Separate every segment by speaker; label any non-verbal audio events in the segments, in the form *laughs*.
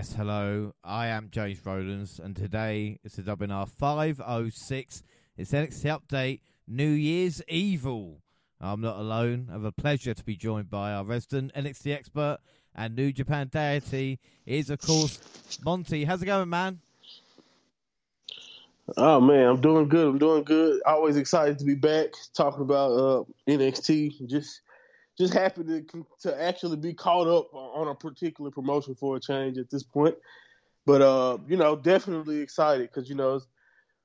Speaker 1: Yes, hello. I am James Rowlands, and today it's the WNR 506. It's NXT Update New Year's Evil. I'm not alone. I have a pleasure to be joined by our resident NXT expert and New Japan deity. Is, of course, Monty. How's it going, man?
Speaker 2: Oh, man, I'm doing good. I'm doing good. Always excited to be back talking about uh, NXT. Just just happy to to actually be caught up on a particular promotion for a change at this point. But uh, you know, definitely excited because you know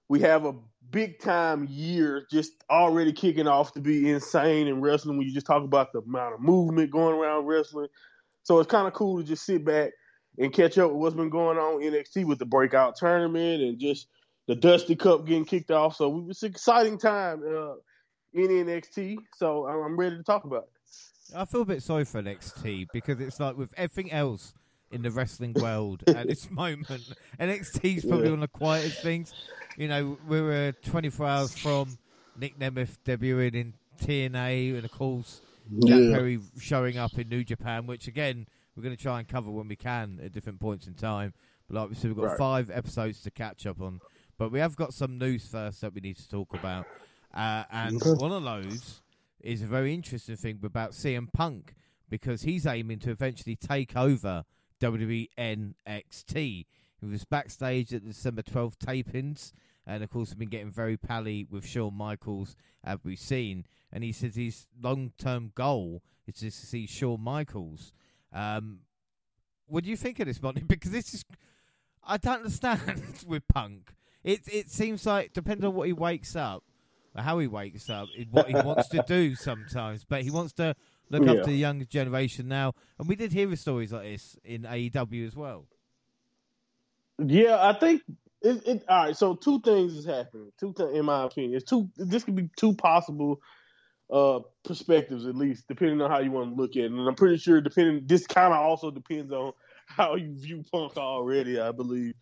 Speaker 2: we have a big time year just already kicking off to be insane in wrestling when you just talk about the amount of movement going around wrestling. So it's kind of cool to just sit back and catch up with what's been going on NXT with the breakout tournament and just the Dusty Cup getting kicked off. So it's an exciting time uh, in NXT. So I'm ready to talk about it.
Speaker 1: I feel a bit sorry for NXT because it's like with everything else in the wrestling *laughs* world at this moment, NXT is probably yeah. one of the quietest things. You know, we were 24 hours from Nick Nemeth debuting in TNA, and of course, Jack yeah. Perry showing up in New Japan, which again, we're going to try and cover when we can at different points in time. But like we said, we've got right. five episodes to catch up on. But we have got some news first that we need to talk about. Uh, and one of those is a very interesting thing about CM Punk because he's aiming to eventually take over WWE NXT. He was backstage at the December 12th tapings, and of course, has been getting very pally with Shawn Michaels, as we've seen. And he says his long term goal is to see Shawn Michaels. Um, what do you think of this, Monty? *laughs* Because this is. I don't understand *laughs* with Punk. It it seems like, depending on what he wakes up, how he wakes up, what he wants to do sometimes. But he wants to look yeah. after the younger generation now. And we did hear stories like this in AEW as well.
Speaker 2: Yeah, I think it, it all right. So two things is happening. Two, th- in my opinion, it's two. This could be two possible uh perspectives at least, depending on how you want to look at it. And I'm pretty sure, depending, this kind of also depends on *laughs* how you view Punk already. I believe,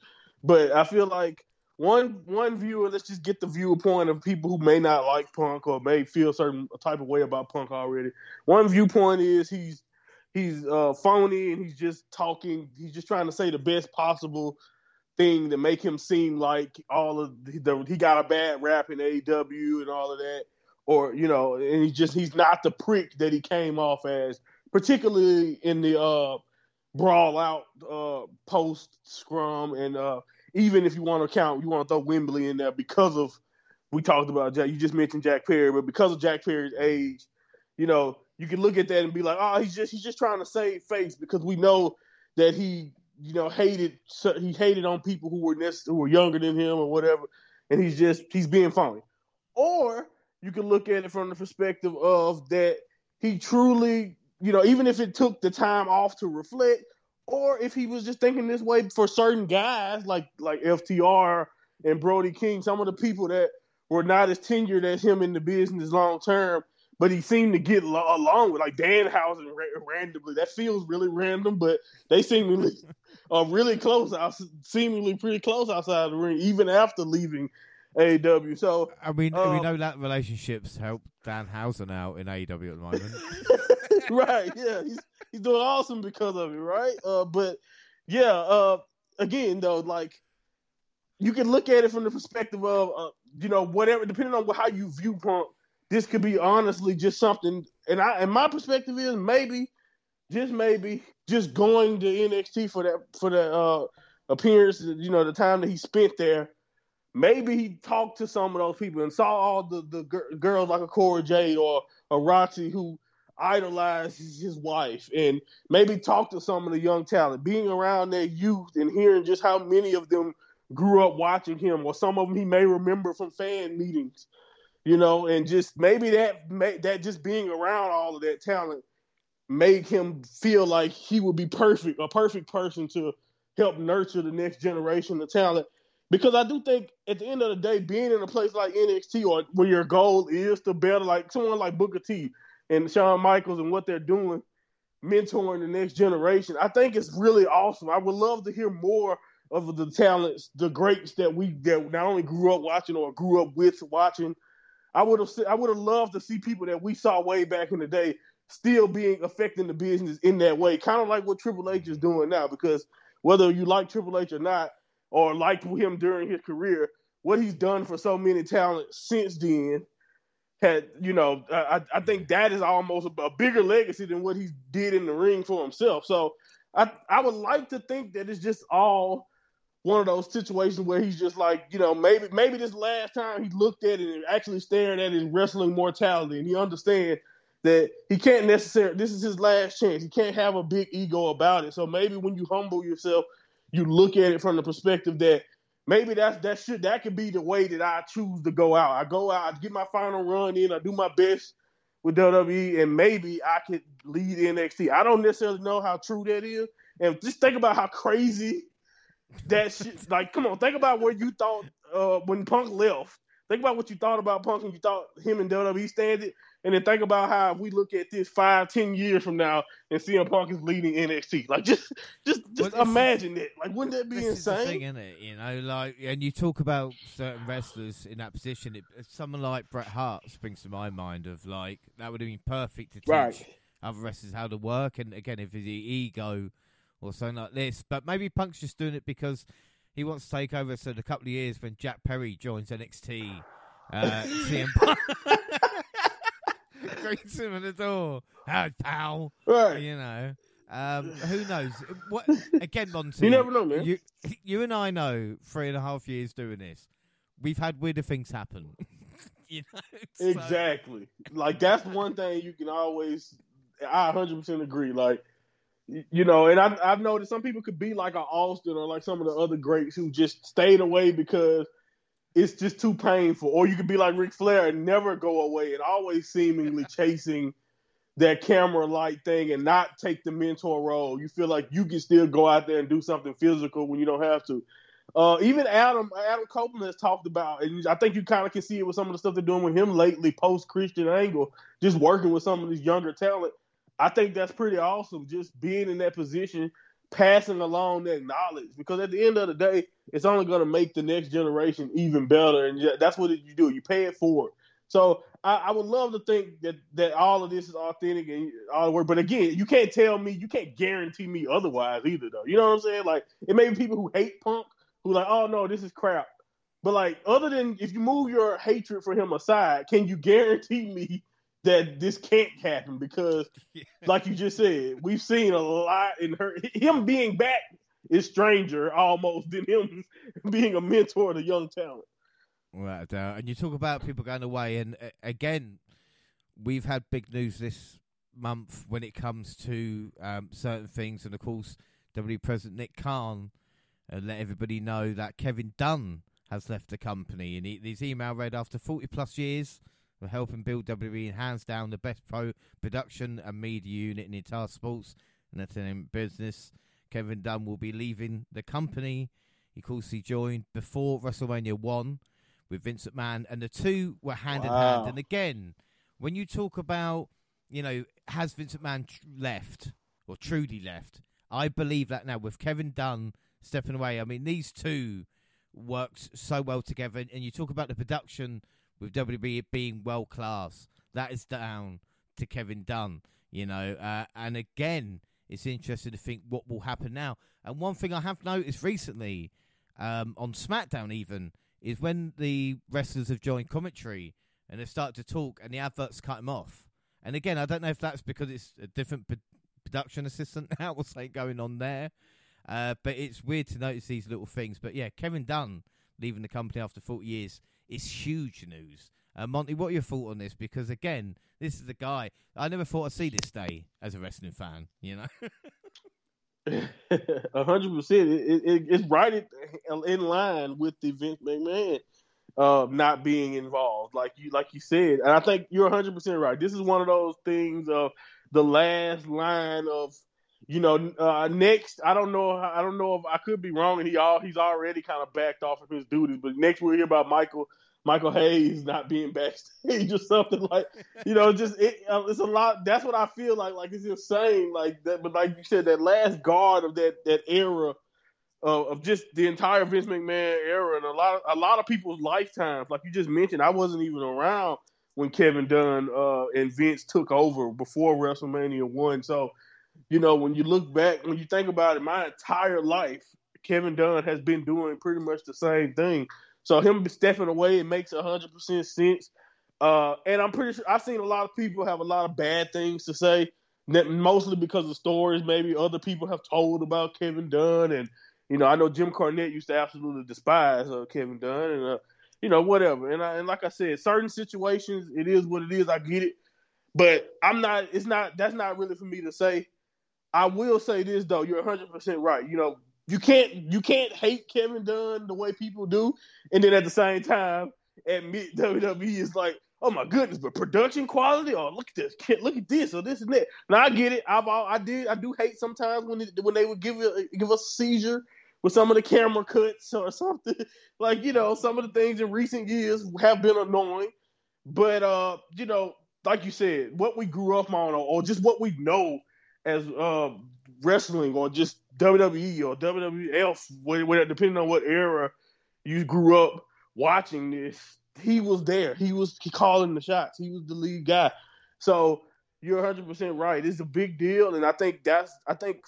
Speaker 2: but I feel like one one viewer. Let's just get the viewpoint of people who may not like Punk or may feel a certain type of way about Punk already. One viewpoint is he's he's uh, phony and he's just talking. He's just trying to say the best possible thing to make him seem like all of the, he got a bad rap in AEW and all of that, or you know, and he just he's not the prick that he came off as, particularly in the uh, brawl out uh, post scrum and uh, even if you want to count, you want to throw Wembley in there because of we talked about Jack. You just mentioned Jack Perry, but because of Jack Perry's age, you know, you can look at that and be like, oh, he's just he's just trying to save face because we know that he, you know, hated he hated on people who were who were younger than him or whatever, and he's just he's being phony. Or you can look at it from the perspective of that he truly, you know, even if it took the time off to reflect, or if he was just thinking this way for certain guys like like FTR and Brody King, some of the people that were not as tenured as him in the business long term, but he seemed to get along with like Danhausen randomly. That feels really random, but they seemingly *laughs* are really close, out, seemingly pretty close outside the ring, even after leaving AEW. So
Speaker 1: I mean, um, we know that relationships help Danhausen out in AEW at the moment. *laughs*
Speaker 2: right? Yeah, he's he's doing awesome because of it, right? Uh, but yeah, uh, again though, like you can look at it from the perspective of uh, you know whatever, depending on how you view Punk. This could be honestly just something, and I and my perspective is maybe, just maybe, just going to NXT for that for that uh, appearance. You know, the time that he spent there maybe he talked to some of those people and saw all the, the g- girls like a Cora Jade or a Roxy who idolizes his wife and maybe talk to some of the young talent, being around their youth and hearing just how many of them grew up watching him, or some of them he may remember from fan meetings, you know, and just maybe that that just being around all of that talent made him feel like he would be perfect, a perfect person to help nurture the next generation of talent. Because I do think at the end of the day, being in a place like NXT or where your goal is to better like someone like Booker T, and Shawn Michaels and what they're doing, mentoring the next generation. I think it's really awesome. I would love to hear more of the talents, the greats that we that not only grew up watching or grew up with watching. I would have I would have loved to see people that we saw way back in the day still being affecting the business in that way, kind of like what Triple H is doing now. Because whether you like Triple H or not, or liked him during his career, what he's done for so many talents since then had you know I, I think that is almost a, bigger legacy than what he did in the ring for himself. So I I would like to think that it's just all one of those situations where he's just like you know maybe maybe this last time he looked at it and actually stared at his wrestling mortality and he understands that he can't necessarily this is his last chance. He can't have a big ego about it. So maybe when you humble yourself, you look at it from the perspective that maybe that's that should that could be the way that I choose to go out. I go out, I get my final run in, I do my best with WWE, and maybe I could lead NXT. I don't necessarily know how true that is, and just think about how crazy that shit. *laughs* Like, come on, think about where you thought uh, when Punk left. Think about what you thought about Punk and you thought him and WWE standing. And then think about how we look at this five, ten years from now and CM Punk is leading NXT. Like just just just well, imagine it. Like wouldn't that be
Speaker 1: this
Speaker 2: insane?
Speaker 1: Is the thing, isn't it? You know, like and you talk about certain wrestlers in that position. It, someone like Bret Hart springs to my mind of like that would have been perfect to teach right. other wrestlers how to work. And again, if it's the ego or something like this, but maybe Punk's just doing it because he wants to take over. So in a couple of years, when Jack Perry joins NXT, uh, CM Punk. *laughs* *laughs* *laughs* greets him at the door. Hi, pal.
Speaker 2: Right.
Speaker 1: You know. Um, who knows? What *laughs* again, Monty?
Speaker 2: You never know, man.
Speaker 1: You, you and I know three and a half years doing this. We've had weirder things happen. *laughs* you know,
Speaker 2: so. exactly. Like that's one thing you can always. I 100 percent agree. Like you know, and I, I've noticed some people could be like an Austin or like some of the other greats who just stayed away because it's just too painful. Or you could be like Ric Flair and never go away and always seemingly *laughs* chasing that camera light thing and not take the mentor role. You feel like you can still go out there and do something physical when you don't have to. Uh, even Adam Adam Copeland has talked about, and I think you kind of can see it with some of the stuff they're doing with him lately, post Christian Angle, just working with some of these younger talent. I think that's pretty awesome. Just being in that position passing along that knowledge because at the end of the day, it's only going to make the next generation even better, and that's what you do. You pay it forward. So I, I, would love to think that that all of this is authentic and all the work. But again, you can't tell me, you can't guarantee me otherwise either, though. You know what I'm saying? Like it may be people who hate Punk who like, oh no, this is crap. But like, other than if you move your hatred for him aside, can you *laughs* guarantee me that this can't happen because, *laughs* yeah. like you just said, we've seen a lot in her. Him being back is stranger almost than him *laughs* being a mentor to young talent.
Speaker 1: Right, uh, and you talk about people going away, and uh, again, we've had big news this month when it comes to um, certain things, and of course, W President Nick Khan uh, let everybody know that Kevin Dunn has left the company, and he, his email read after 40 plus years for helping build WWE and hands down the best pro production and media unit in the entire sports and entertainment business. Kevin Dunn will be leaving the company. He course he joined before WrestleMania one with Vince McMahon, and the two were hand wow. in hand. And again, when you talk about, you know, has Vince McMahon tr- left or truly left? I believe that now with Kevin Dunn stepping away. I mean, these two worked so well together, and you talk about the production with WWE being world class. That is down to Kevin Dunn, you know. Uh, and again, it's interesting to think what will happen now. And one thing I have noticed recently um, on SmackDown, even, is when the wrestlers have joined commentary and they start to talk and the adverts cut them off. And again, I don't know if that's because it's a different p- production assistant *laughs* now or something going on there. Uh, but it's weird to notice these little things. But yeah, Kevin Dunn leaving the company after 40 years is huge news. Uh, Monty, what are your thoughts on this? Because again, this is the guy I never thought I'd see this day as a wrestling fan. You
Speaker 2: know, *laughs* a hundred percent. It's right in line with the Vince McMahon uh, not being involved, like you like you said. And I think you're hundred percent right. This is one of those things of the last line of you know, uh, next I don't know I don't know if I could be wrong and he all he's already kind of backed off of his duties, but next we'll hear about Michael Michael Hayes not being backstage *laughs* or something like you know just it, uh, it's a lot. That's what I feel like. Like it's insane. Like that, but like you said, that last guard of that that era of, of just the entire Vince McMahon era and a lot of, a lot of people's lifetimes. Like you just mentioned, I wasn't even around when Kevin Dunn uh, and Vince took over before WrestleMania one. So you know, when you look back, when you think about it, my entire life, Kevin Dunn has been doing pretty much the same thing. So him stepping away, it makes hundred percent sense. Uh, and I'm pretty sure I've seen a lot of people have a lot of bad things to say, mostly because of stories maybe other people have told about Kevin Dunn. And you know, I know Jim Cornette used to absolutely despise uh, Kevin Dunn, and uh, you know, whatever. And I, and like I said, certain situations, it is what it is. I get it, but I'm not. It's not. That's not really for me to say. I will say this though, you're 100 percent right. You know, you can't you can't hate Kevin Dunn the way people do, and then at the same time admit *laughs* WWE is like, oh my goodness, but production quality, oh look at this, look at this, or this and that. Now I get it. I've I did I do hate sometimes when it, when they would give it, give us a seizure with some of the camera cuts or something. *laughs* like you know, some of the things in recent years have been annoying, but uh, you know, like you said, what we grew up on, or, or just what we know as uh, wrestling, or just WWE or WWF, depending on what era you grew up watching this, he was there. He was calling the shots. He was the lead guy. So you're 100 percent right. It's a big deal, and I think that's I think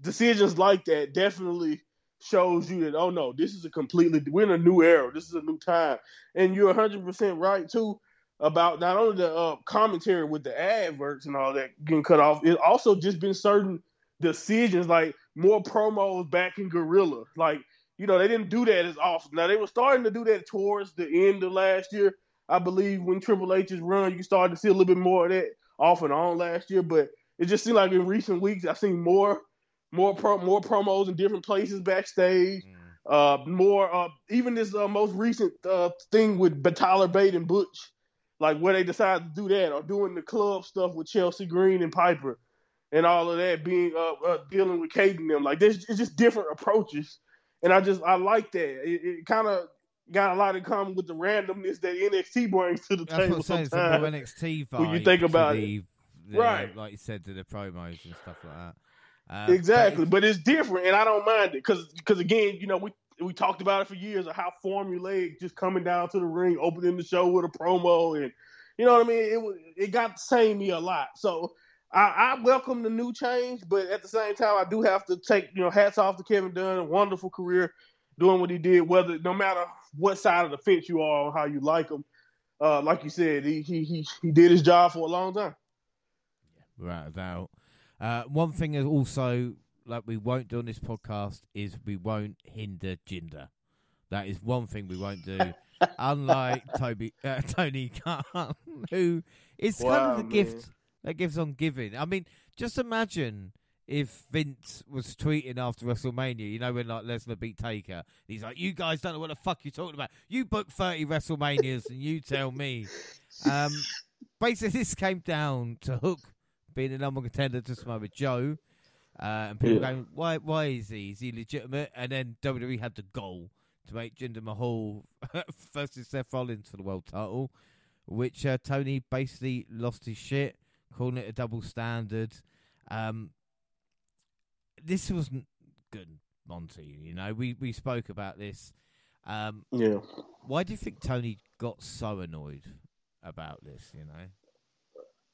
Speaker 2: decisions like that definitely shows you that oh no, this is a completely we're in a new era. This is a new time, and you're 100 percent right too about not only the uh, commentary with the adverts and all that getting cut off. It also just been certain decisions like more promos back in Gorilla. Like, you know, they didn't do that as often. Now they were starting to do that towards the end of last year. I believe when Triple H's run, you started to see a little bit more of that off and on last year. But it just seemed like in recent weeks I've seen more more pro, more promos in different places backstage. Mm. Uh, more uh, even this uh, most recent uh, thing with Tyler Bate and Butch, like where they decided to do that, or doing the club stuff with Chelsea Green and Piper and all of that being uh, uh dealing with Kate and them. Like there's it's just different approaches, and I just I like that. It, it kind of got a lot in common with the randomness that NXT brings to the
Speaker 1: That's
Speaker 2: table.
Speaker 1: Sometimes NXT vibe *laughs*
Speaker 2: when you think about
Speaker 1: the,
Speaker 2: it,
Speaker 1: the,
Speaker 2: right?
Speaker 1: Like you said, to the promos and stuff like that.
Speaker 2: Uh, exactly, but, but, it's different, and I don't mind it because because again, you know, we we talked about it for years of how formulaic just coming down to the ring, opening the show with a promo, and you know what I mean. It it got saying me a lot. So I, I, welcome the new change, but at the same time, I do have to take you know hats off to Kevin Dunn, a wonderful career doing what he did. Whether no matter what side of the fence you are or how you like him, uh, like you said, he, he he he did his job for a long time.
Speaker 1: Right about uh, one thing is also like we won't do on this podcast is we won't hinder Jinder. That is one thing we won't do. *laughs* Unlike Toby uh, *laughs* Tony Khan, who is wow, kind of the man. gift that gives on giving. I mean, just imagine if Vince was tweeting after WrestleMania, you know, when like Lesnar beat Taker, he's like, "You guys don't know what the fuck you're talking about. You booked thirty WrestleManias, and you tell me." Um, basically, this came down to Hook being the number one contender to Samoa Joe, uh, and people yeah. going, "Why? Why is he? Is he legitimate?" And then WWE had the goal to make Jinder Mahal *laughs* versus Seth Rollins for the world title, which uh, Tony basically lost his shit calling it a double standard. Um, this wasn't good, Monty. You know, we we spoke about this. Um,
Speaker 2: yeah.
Speaker 1: Why do you think Tony got so annoyed about this? You know.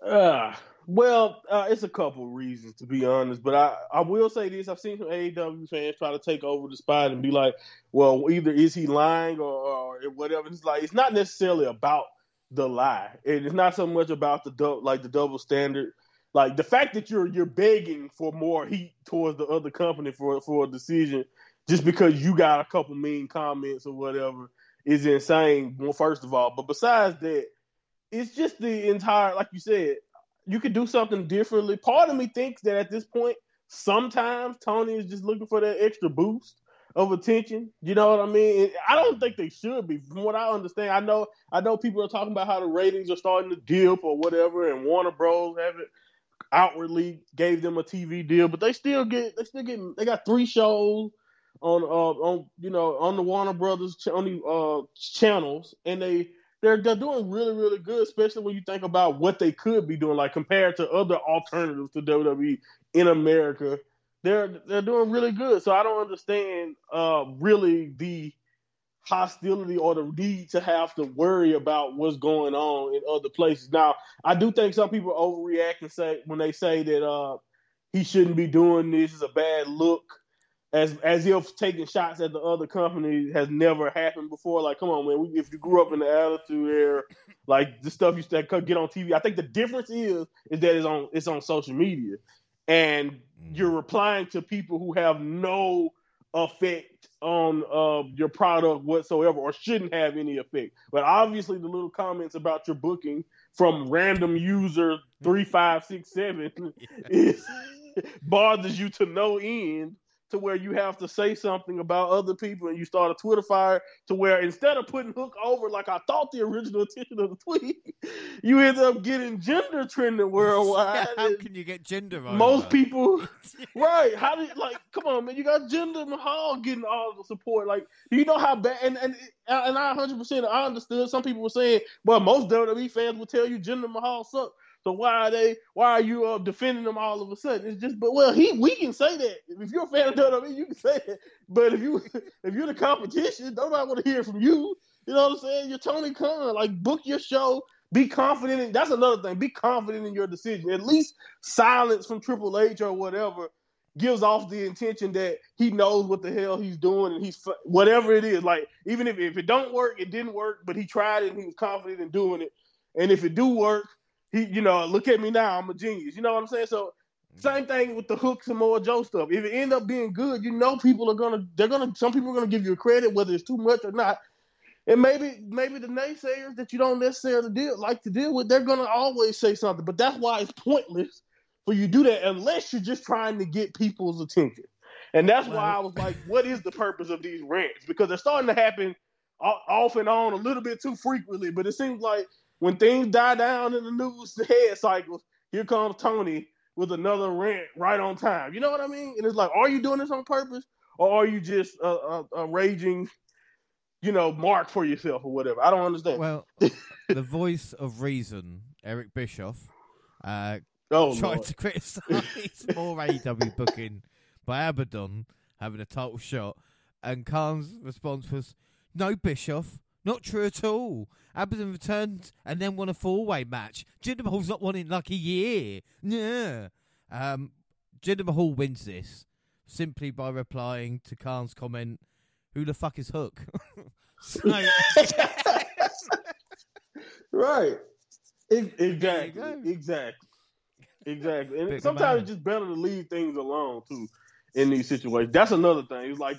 Speaker 2: Uh, well, uh, it's a couple reasons to be honest, but I, I will say this: I've seen some AEW fans try to take over the spot and be like, "Well, either is he lying or, or whatever." It's like it's not necessarily about the lie. And it's not so much about the du- like the double standard. Like the fact that you're you're begging for more heat towards the other company for for a decision just because you got a couple mean comments or whatever is insane. Well, first of all, but besides that, it's just the entire like you said, you could do something differently. Part of me thinks that at this point, sometimes Tony is just looking for that extra boost of attention. You know what I mean? I don't think they should be. From what I understand, I know I know people are talking about how the ratings are starting to dip or whatever, and Warner Bros. haven't outwardly gave them a TV deal, but they still get they still get they got three shows on uh on you know on the Warner Brothers on the uh channels, and they they're they're doing really really good, especially when you think about what they could be doing, like compared to other alternatives to WWE in America they're they're doing really good. So I don't understand uh, really the hostility or the need to have to worry about what's going on in other places. Now, I do think some people overreact and say when they say that uh, he shouldn't be doing this. is a bad look. As as if taking shots at the other company has never happened before. Like, come on, man. We, if you grew up in the attitude era, like the stuff used to get on TV. I think the difference is is that it's on it's on social media, and mm-hmm. you're replying to people who have no effect on uh, your product whatsoever, or shouldn't have any effect. But obviously, the little comments about your booking from random user three five six seven *laughs* is *laughs* bothers you to no end to where you have to say something about other people and you start a Twitter fire to where instead of putting Hook over like I thought the original intention of the tweet, *laughs* you end up getting Jinder trending worldwide. *laughs*
Speaker 1: How can you get Jinder over?
Speaker 2: Most people, *laughs* right? How did you, like? Come on, man! You got Jinder Mahal getting all the support. Like, do you know how bad? And and and I 100 percent I understood. Some people were saying, well, most WWE fans will tell you Jinder Mahal sucks. So why are they? Why are you uh, defending them all of a sudden? It's just, but well, he we can say that if you're a fan of WWE, you can say that. But if you *laughs* if you're the competition, nobody want to hear from you. You know what I'm saying? You're Tony Khan. Like book your show. Be confident. In, that's another thing. Be confident in your decision. At least silence from Triple H or whatever gives off the intention that he knows what the hell he's doing and he's whatever it is. Like even if, if it don't work, it didn't work, but he tried it and he was confident in doing it. And if it do work, he, you know, look at me now, I'm a genius. You know what I'm saying? So same thing with the Hook more Joe stuff. If it end up being good, you know people are gonna they're gonna some people are gonna give you credit whether it's too much or not. And maybe maybe the naysayers that you don't necessarily deal like to deal with, they're gonna always say something. But that's why it's pointless for you to do that unless you're just trying to get people's attention. And that's why I was like, what is the purpose of these rants? Because they're starting to happen off and on a little bit too frequently. But it seems like when things die down in the news *laughs* head cycles, here comes Tony with another rant right on time. You know what I mean? And it's like, are you doing this on purpose, or are you just a, a, a raging, you know, mark for yourself or whatever? I don't understand.
Speaker 1: Well, *laughs* the voice of reason, Eric Bischoff, uh,
Speaker 2: oh,
Speaker 1: tried
Speaker 2: Lord.
Speaker 1: to criticize *laughs* more AEW booking by Abaddon having a title shot, and Khan's response was, "No, Bischoff." Not true at all. Abaddon returned and then won a four way match. Jinder Mahal's not won in like a year. Yeah. Um, Jinder Mahal wins this simply by replying to Khan's comment, Who the fuck is Hook? *laughs* *laughs*
Speaker 2: right. exactly. Exactly. Exactly. And sometimes it's just better to leave things alone too in these situations. That's another thing. It's like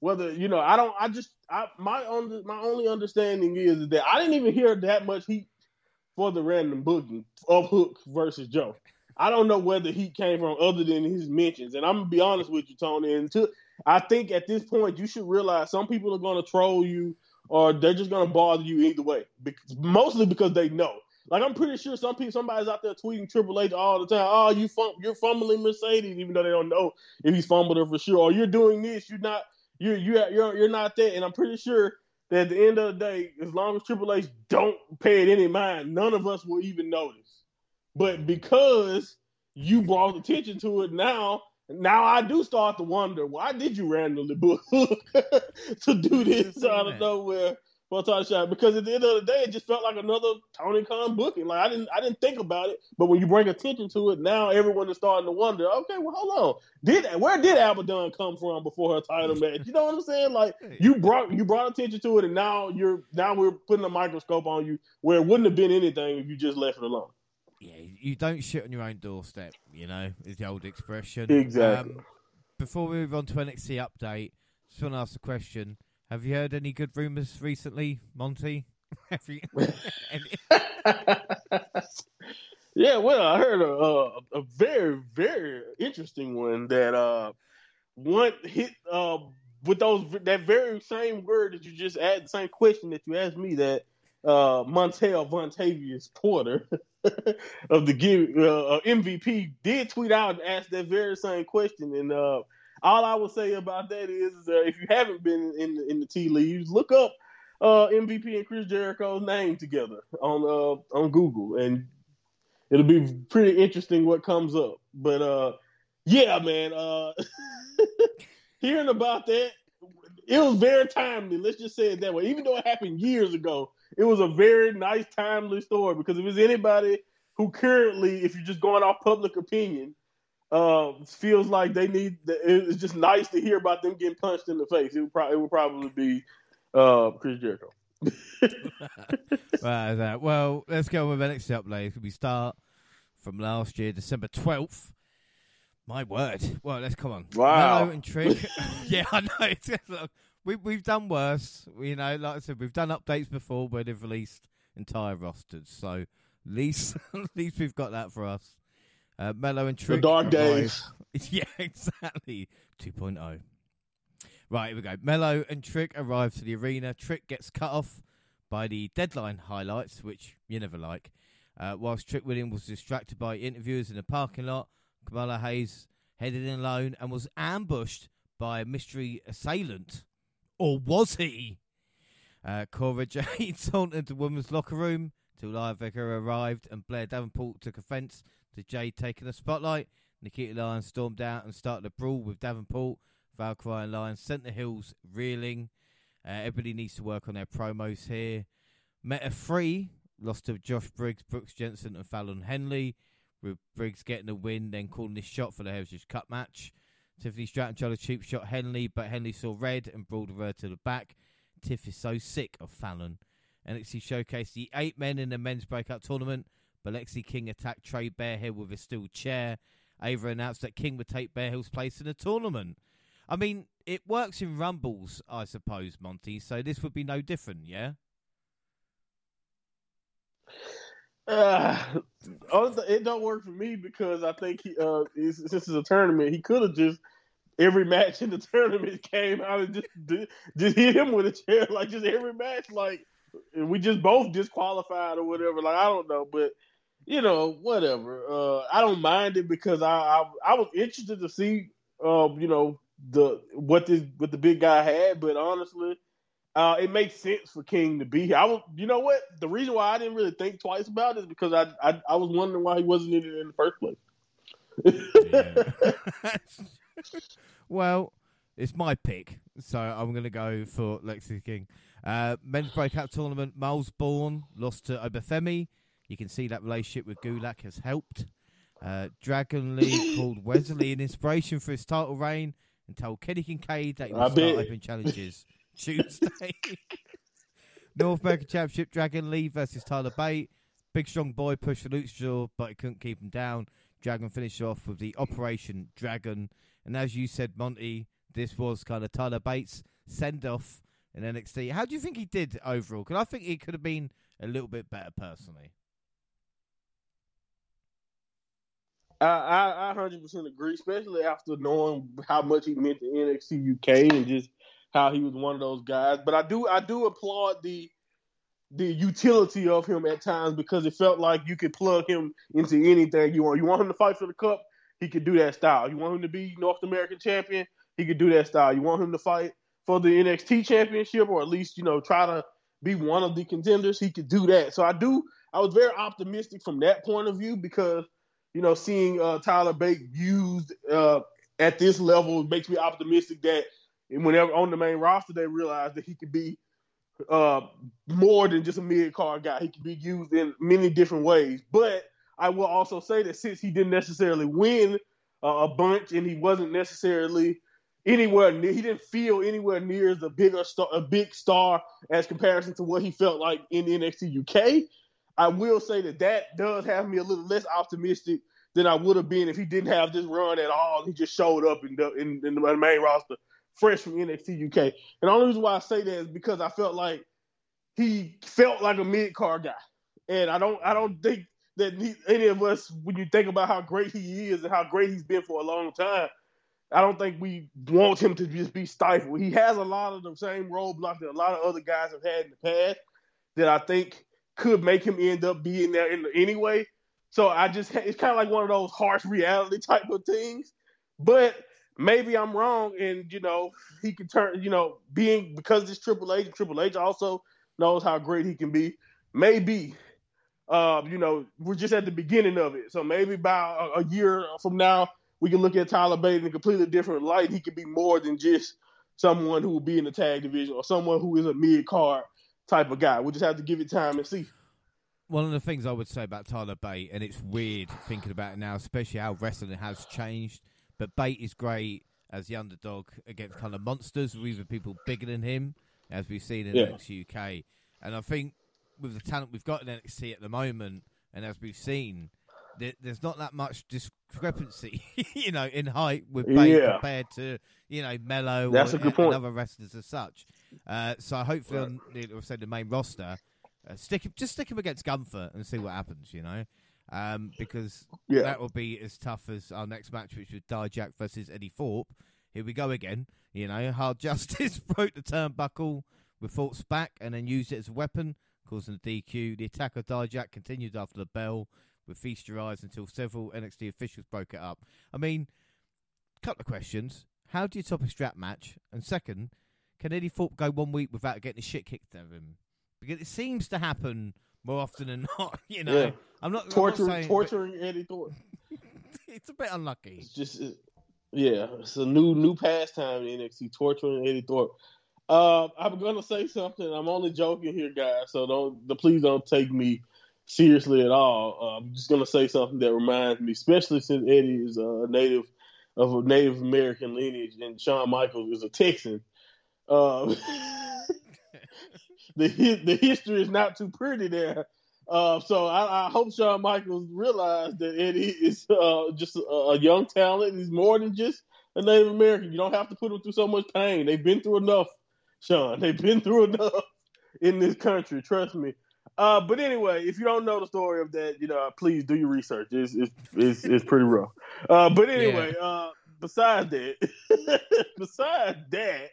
Speaker 2: whether you know, I don't. I just I my my only understanding is that I didn't even hear that much heat for the random booking of Hook versus Joe. I don't know where the heat came from other than his mentions. And I'm gonna be honest with you, Tony. And I think at this point you should realize some people are gonna troll you or they're just gonna bother you either way. Because, mostly because they know. Like I'm pretty sure some people, somebody's out there tweeting Triple H all the time. Oh, you fum- you're fumbling Mercedes, even though they don't know if he's fumbled her for sure. Or you're doing this, you're not you you you're you're not that. And I'm pretty sure that at the end of the day, as long as Triple H don't pay it any mind, none of us will even notice. But because you brought attention to it now, now I do start to wonder why did you randomly book *laughs* to do this out of nowhere? Title shot because at the end of the day, it just felt like another Tony Khan booking. Like I didn't, I didn't think about it, but when you bring attention to it, now everyone is starting to wonder. Okay, well, hold on, did where did Abaddon come from before her title *laughs* match? You know what I'm saying? Like you brought you brought attention to it, and now you're now we're putting a microscope on you where it wouldn't have been anything if you just left it alone.
Speaker 1: Yeah, you don't shit on your own doorstep. You know, is the old expression.
Speaker 2: Exactly. Um,
Speaker 1: before we move on to NXT update, just want to ask a question. Have you heard any good rumors recently, Monty? *laughs* you, *laughs*
Speaker 2: yeah, well, I heard a, a, a very very interesting one that uh one hit uh with those that very same word that you just asked, the same question that you asked me that uh Montel Vontavious Porter *laughs* of the uh, MVP did tweet out and ask that very same question and uh all I will say about that is, is if you haven't been in the, in the tea leaves, look up uh, MVP and Chris Jericho's name together on uh, on Google, and it'll be pretty interesting what comes up. But uh, yeah, man, uh, *laughs* hearing about that, it was very timely. Let's just say it that way. Even though it happened years ago, it was a very nice, timely story because if it's anybody who currently, if you're just going off public opinion uh, feels like they need. It's just nice to hear about them getting punched in the face. It would, pro- it would probably be uh, Chris Jericho. *laughs*
Speaker 1: right, well, let's go with the next update. We start from last year, December twelfth. My word. Well, let's come on.
Speaker 2: Wow.
Speaker 1: Mello and Trick. *laughs* yeah, I know. we we've done worse. You know, like I said, we've done updates before where they've released entire rosters. So at least *laughs* at least we've got that for us. Uh, Mello and Trick.
Speaker 2: The dark days. *laughs*
Speaker 1: yeah, *laughs* exactly. 2.0. Right, here we go. Mello and Trick arrive to the arena. Trick gets cut off by the deadline highlights, which you never like. Uh, whilst Trick Williams was distracted by interviewers in the parking lot, Carmelo Hayes headed in alone and was ambushed by a mystery assailant. Or was he? Uh, Cora *laughs* Jade sauntered the women's locker room till Linebacker arrived and Blair Davenport took offence to Jade taking the spotlight. Nikita Lyons stormed out and started a brawl with Davenport. Valkyria and Lyons sent the hills reeling. Uh, everybody needs to work on their promos here. Meta 3 lost to Josh Briggs, Brooks Jensen, and Fallon Henley. With Briggs getting the win, then calling this shot for the Heritage Cup match. Tiffany Stratton tried a cheap shot Henley, but Henley saw red and brawled her to the back. Tiff is so sick of Fallon. NXT showcased the eight men in the men's breakout tournament, but Lexis King attacked Trey Bearhill with a steel chair. Ava announced that King would take Bearhill's place in the tournament. I mean, it works in Rumbles, I suppose, Monty, so this would be no different, yeah?
Speaker 2: Uh, it don't work for me because I think he, uh, since it's a tournament, he could have just every match in the *laughs* tournament came out and just just hit him with a chair, like just every match, like we just both disqualified or whatever. Like I don't know, but you know, whatever. Uh, I don't mind it because I I, I was interested to see, um, you know, the what this what the big guy had, but honestly, uh, it makes sense for King to be here. I was, you know what? The reason why I didn't really think twice about it is because I I, I was wondering why he wasn't in it in the first
Speaker 1: place. *laughs* well, it's my pick, so I'm going to go for Lexis King. Uh, men's breakout tournament, Myles Borne lost to Oba Femi. You can see that relationship with Gulak has helped. Uh, Dragon Lee *coughs* called Wes Lee an inspiration for his title reign and told Kelly Kincaid that he would start open challenges *laughs* Tuesday. *laughs* North American Championship, Dragon Lee versus Tyler Bate. Big strong boy pushed for Luchasaur, but he couldn't keep him down. Dragon finished off with the Operation Dragon. And as you said, Monty, this was kind of Tyler Bates' send off in NXT. How do you think he did overall? Because I think he could have been a little bit better personally.
Speaker 2: I, I, 100% agree, especially after knowing how much he meant to NXT UK and just how he was one of those guys. But I do I do applaud the the utility of him at times because it felt like you could plug him into anything you want. You want him to fight for the cup, he could do that style. You want him to be North American champion, he could do that style. You want him to fight for the NXT championship or at least, you know, try to be one of the contenders, he could do that. So I do I was very optimistic from that point of view because you know, seeing uh, Tyler Bate used uh, at this level makes me optimistic that whenever on the main roster they realize that he could be uh, more than just a mid card guy. He could be used in many different ways. But I will also say that since he didn't necessarily win uh, a bunch and he wasn't necessarily anywhere near, he didn't feel anywhere near as a bigger star, a big star as comparison to what he felt like in the NXT UK. I will say that that does have me a little less optimistic than I would have been if he didn't have this run at all. He just showed up in the in, in the main roster, fresh from NXT UK. And the only reason why I say that is because I felt like he felt like a mid card guy, and I don't I don't think that he, any of us, when you think about how great he is and how great he's been for a long time, I don't think we want him to just be stifled. He has a lot of the same roadblocks that a lot of other guys have had in the past that I think could make him end up being there in anyway. So I just it's kind of like one of those harsh reality type of things. But maybe I'm wrong, and you know he can turn. You know, being because this Triple H, Triple H also knows how great he can be. Maybe, uh, you know, we're just at the beginning of it. So maybe about a, a year from now, we can look at Tyler Bate in a completely different light. He could be more than just someone who will be in the tag division or someone who is a mid card type of guy. We'll just have to give it time and see.
Speaker 1: one of the things I would say about Tyler Bate, and it's weird thinking about it now, especially how wrestling has changed. But Bate is great as the underdog against kind of monsters, even people bigger than him, as we've seen in
Speaker 2: Yeah.
Speaker 1: NXT UK. And I think with the talent we've got in NXT at the moment, and as we've seen, there, there's not that much discrepancy, *laughs* you know, in height with Bate
Speaker 2: Yeah.
Speaker 1: compared to you know Mello
Speaker 2: That's
Speaker 1: or
Speaker 2: a good
Speaker 1: and
Speaker 2: point.
Speaker 1: other wrestlers as such. Uh, so hopefully, on the, say the main roster, uh, stick him, just stick him against Gunther and see what happens. You know, um, because
Speaker 2: Yeah.
Speaker 1: that will be as tough as our next match, which was Dijak versus Eddie Thorpe. Here we go again. You know, Hard *laughs* Justice broke the turnbuckle with Thorpe's back and then used it as a weapon, causing a DQ. The attack of Dijak continued after the bell with Feast Your Eyes until several NXT officials broke it up. I mean, couple of questions. How do you top a strap match? And second, can Eddie Thorpe go one week without getting the shit kicked out of him? Because it seems to happen more often than *laughs* not. You know,
Speaker 2: Yeah.
Speaker 1: I'm not I'm not
Speaker 2: torturing,
Speaker 1: saying-
Speaker 2: torturing Eddie Thorpe. *laughs*
Speaker 1: It's a bit unlucky.
Speaker 2: It's just, it- yeah, it's a new new pastime in NXT, torturing Eddie Thorpe. Uh, I'm gonna say something. I'm only joking here, guys. So don't, the, please don't take me seriously at all. Uh, I'm just gonna say something that reminds me, especially since Eddie is a native of a Native American lineage and Shawn Michaels is a Texan. Uh, *laughs* the the history is not too pretty there. Uh, so I, I hope Shawn Michaels realized that Eddie is uh, just a, a young talent. He's more than just a Native American. You don't have to put him through so much pain. They've been through enough, Sean. They've been through enough in this country. Trust me. Uh, but anyway, if you don't know the story of that, you know, please do your research. It's it's it's, it's pretty rough. Uh, but anyway, uh, besides that, *laughs* besides that,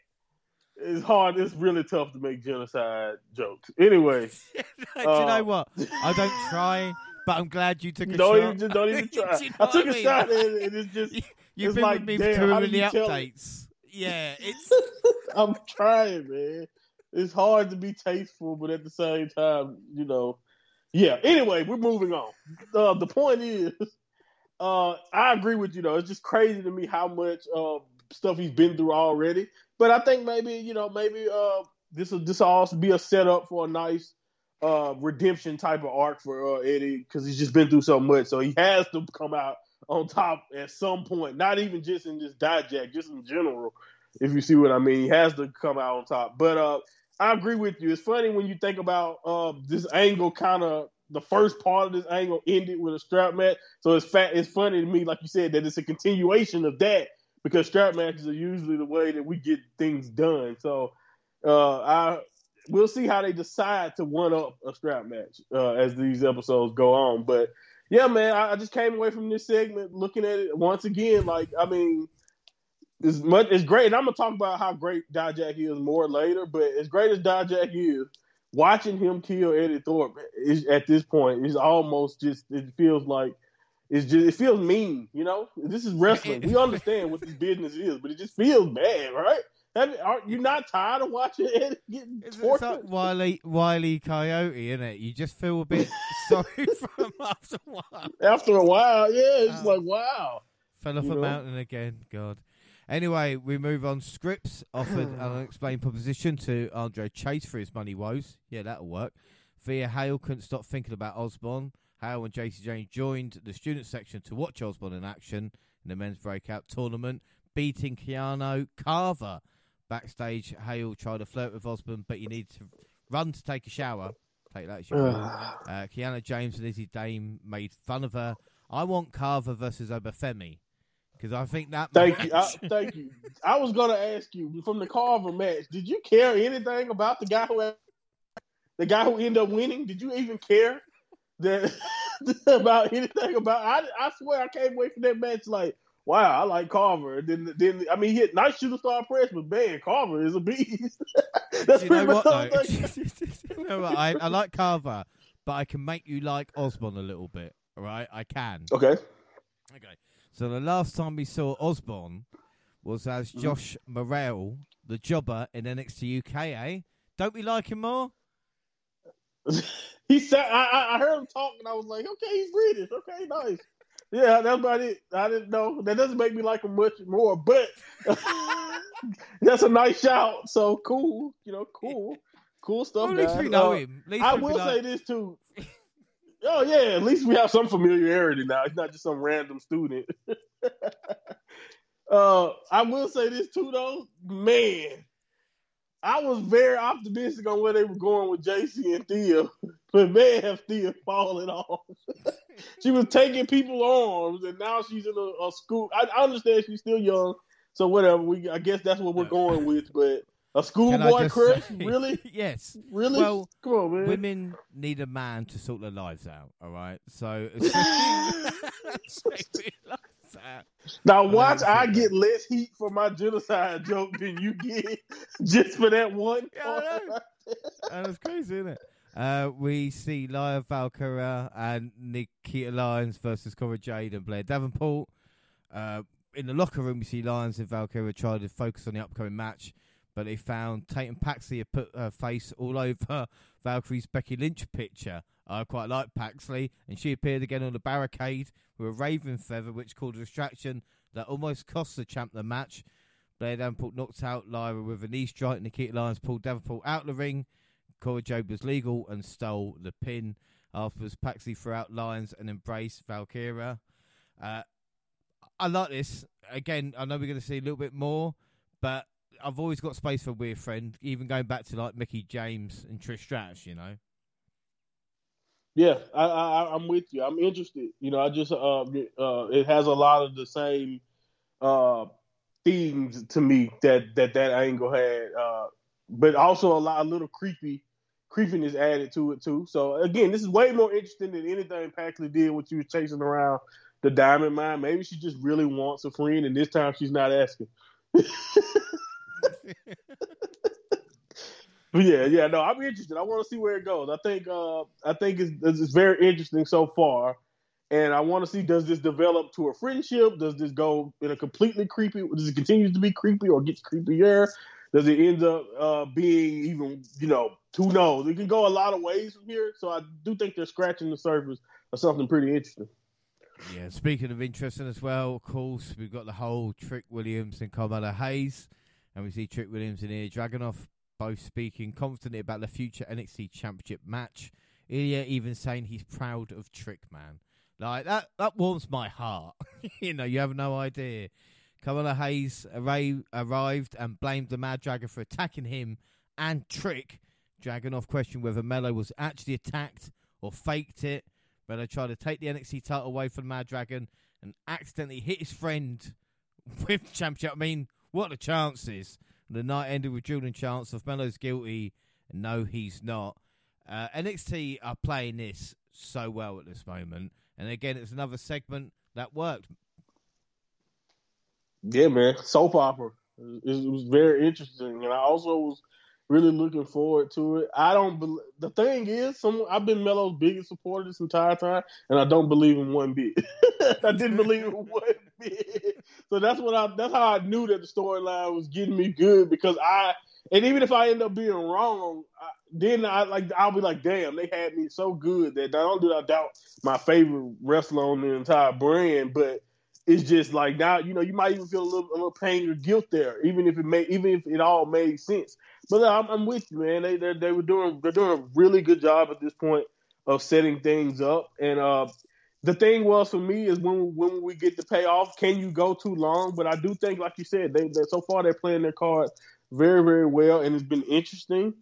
Speaker 2: it's hard. It's really tough to make genocide jokes. Anyway, *laughs*
Speaker 1: Do you
Speaker 2: Uh,
Speaker 1: know what? I don't try, but I'm glad you took a
Speaker 2: don't
Speaker 1: shot.
Speaker 2: even just don't even try. *laughs*
Speaker 1: Do you know
Speaker 2: I took
Speaker 1: I
Speaker 2: a
Speaker 1: mean?
Speaker 2: shot and, and it's just
Speaker 1: You've
Speaker 2: it's
Speaker 1: been
Speaker 2: like,
Speaker 1: with me
Speaker 2: damn,
Speaker 1: through the
Speaker 2: it?
Speaker 1: updates. Yeah, it's *laughs*
Speaker 2: I'm trying, man. It's hard to be tasteful, but at the same time, you know. Yeah. Anyway, we're moving on. Uh, the point is, uh, I agree with you though. It's just crazy to me how much uh, stuff he's been through already. But I think maybe you know maybe uh, this will this will also be a setup for a nice uh, redemption type of arc for uh, Eddie because he's just been through so much. So he has to come out on top at some point. Not even just in this Dijak, just in general. If you see what I mean, he has to come out on top. But uh, I agree with you. It's funny when you think about uh, this angle. Kind of the first part of this angle ended with a strap match. So it's fat. It's funny to me, like you said, that it's a continuation of that because strap matches are usually the way that we get things done. So uh, I we'll see how they decide to one up a strap match uh, as these episodes go on. But yeah, man, I, I just came away from this segment looking at it once again. Like, I mean, as much it's great, and I'm gonna talk about how great Dijak is more later. But as great as Dijak is, watching him kill Eddie Thorpe is at this point is almost just it feels like it's just it feels mean. You know, this is wrestling. We *laughs* understand what this business is, but it just feels bad, right? Have, aren't you not tired of watching Eddie getting
Speaker 1: it's, it's like Wiley Wiley Coyote, isn't it? You just feel a bit *laughs* sorry for him after a while.
Speaker 2: After a while, yeah, it's
Speaker 1: Oh.
Speaker 2: like wow.
Speaker 1: Fell off
Speaker 2: You
Speaker 1: a
Speaker 2: know?
Speaker 1: mountain again. God. Anyway, we move on. Scrypts offered *sighs* an unexplained proposition to Andre Chase for his money woes. Yeah, that'll work. Thea Hale couldn't stop thinking about Osborne. Hale and Jacy Jayne joined the student section to watch Osborne in action in the men's breakout tournament, beating Keanu Carver. Backstage, Hale tried to flirt with Osborne, but he needed to run to take a shower. Take that as you will. Uh, Kiana James and Izzy Dame made fun of her. I want Carver versus Oba Femi because I think that.
Speaker 2: Thank
Speaker 1: match-
Speaker 2: you. I, thank you. I was gonna ask you from the Carver match. Did you care anything about the guy who the guy who ended up winning? Did you even care that *laughs* about anything about? I I swear I came away from that match like, wow, I like Carver. Then then I mean, he had nice shooter star press, but man, Carver is a beast. *laughs* That's
Speaker 1: you know
Speaker 2: pretty much
Speaker 1: what though? *laughs* You know what? I, I like Carver, but I can make you like Osborne a little bit. Right? I can.
Speaker 2: Okay.
Speaker 1: Okay. So the last time we saw Osborne was as
Speaker 2: Mm-hmm.
Speaker 1: Josh Morrell, the jobber in NXT UK. Eh? Don't we like him more? *laughs*
Speaker 2: he said I, I I heard him talk and I was like, okay, he's British. Okay, nice. Yeah, that's about it. I didn't know. That doesn't make me like him much more, but *laughs* that's a nice shout. So cool, you know, cool, cool stuff.
Speaker 1: Well, at least
Speaker 2: guys.
Speaker 1: we know
Speaker 2: Uh,
Speaker 1: him.
Speaker 2: I will say this too. Oh yeah, at least we have some familiarity now. It's not just some random student. *laughs* uh, I will say this too, though, man. I was very optimistic on where they were going with Jacy and Thea, *laughs* but man, have Thea fallen off. *laughs* she was taking people arms, and now she's in a, a school. I, I, understand she's still young, so whatever. We I guess that's what we're going with, but a *laughs* schoolboy crush? Say, really?
Speaker 1: yes.
Speaker 2: Really?
Speaker 1: Well,
Speaker 2: come on, man.
Speaker 1: Women need a man to sort their lives out. All right. So.
Speaker 2: Now watch, I get less heat for my genocide joke than you get *laughs* just for that one.
Speaker 1: Yeah, That's crazy, isn't it? Uh, we see Lyra Valkyria and Nikita Lyons versus Cora Jade and Blair Davenport. Uh, in the locker room, we see Lyons and Valkyria try to focus on the upcoming match but they found Tatum Paxley had put her face all over Valkyria's Becky Lynch picture. I quite like Paxley, and she appeared again on the barricade with a raven feather, which caused a distraction that almost cost the champ the match. Blair Davenport knocked out Lyra with a knee strike. Nikita Lyons pulled Davenport out of the ring. Cora Jade was legal and stole the pin. Afterwards, Paxley threw out Lyons and embraced Valkyria. Uh, I like this. Again, I know we're going to see a little bit more, but I've always got space for a weird friend, even going back to like Mickie James and Trish Stratus, you know.
Speaker 2: Yeah, I, I, I'm with you. I'm interested. You know, I just uh, uh, it has a lot of the same uh, themes to me that that that angle had, uh, but also a lot a little creepy creepiness added to it too. So again, this is way more interesting than anything Paxley did when she was chasing around the diamond mine. Maybe she just really wants a friend, and this time she's not asking. *laughs* *laughs* yeah, yeah, no, I'm interested. I want to see where it goes. I think, uh, I think it's, it's very interesting so far, and I want to see does this develop to a friendship? Does this go in a completely creepy? Does it continue to be creepy or gets creepier? Does it end up uh, being even, you know, who knows? It can go a lot of ways from here. So I do think they're scratching the surface of something pretty interesting.
Speaker 1: Yeah, speaking of interesting as well, of course, we've got the whole Trick Williams and Carmelo Hayes. And we see Trick Williams and Ilja Dragunov both speaking confidently about the future NXT Championship match. Ilja even saying he's proud of Trick Man. Like that that warms my heart. *laughs* you know, you have no idea. Carmelo Hayes arrived and blamed the Mad Dragon for attacking him and Trick. Dragunov questioned whether Melo was actually attacked or faked it. Melo tried to take the NXT title away from Mad Dragon and accidentally hit his friend *laughs* with championship. I mean, what are the chances? The night ended with Julian chance of Melo's guilty. No, he's not. Uh, NXT are playing this so well at this moment, and again, it's another segment that worked.
Speaker 2: Yeah, man, soap opera. It was very interesting, and I also was really looking forward to it. I don't. Be- the thing is, some I've been Melo's biggest supporter this entire time, and I don't believe him one bit. *laughs* I didn't believe him one. So that's what I. That's how I knew that the storyline was getting me good because I. And even if I end up being wrong, I, then I like I'll be like, damn, they had me so good that not only do I doubt my favorite wrestler on the entire brand, but it's just like now, you know, you might even feel a little, a little pain or guilt there, even if it may, even if it all made sense. But I'm, I'm with you, man. They, they, were doing, they're doing a really good job at this point of setting things up. And uh, the thing was for me is when, when we get the payoff, can you go too long? But I do think, like you said, they, they so far they're playing their cards very, very well, and it's been interesting.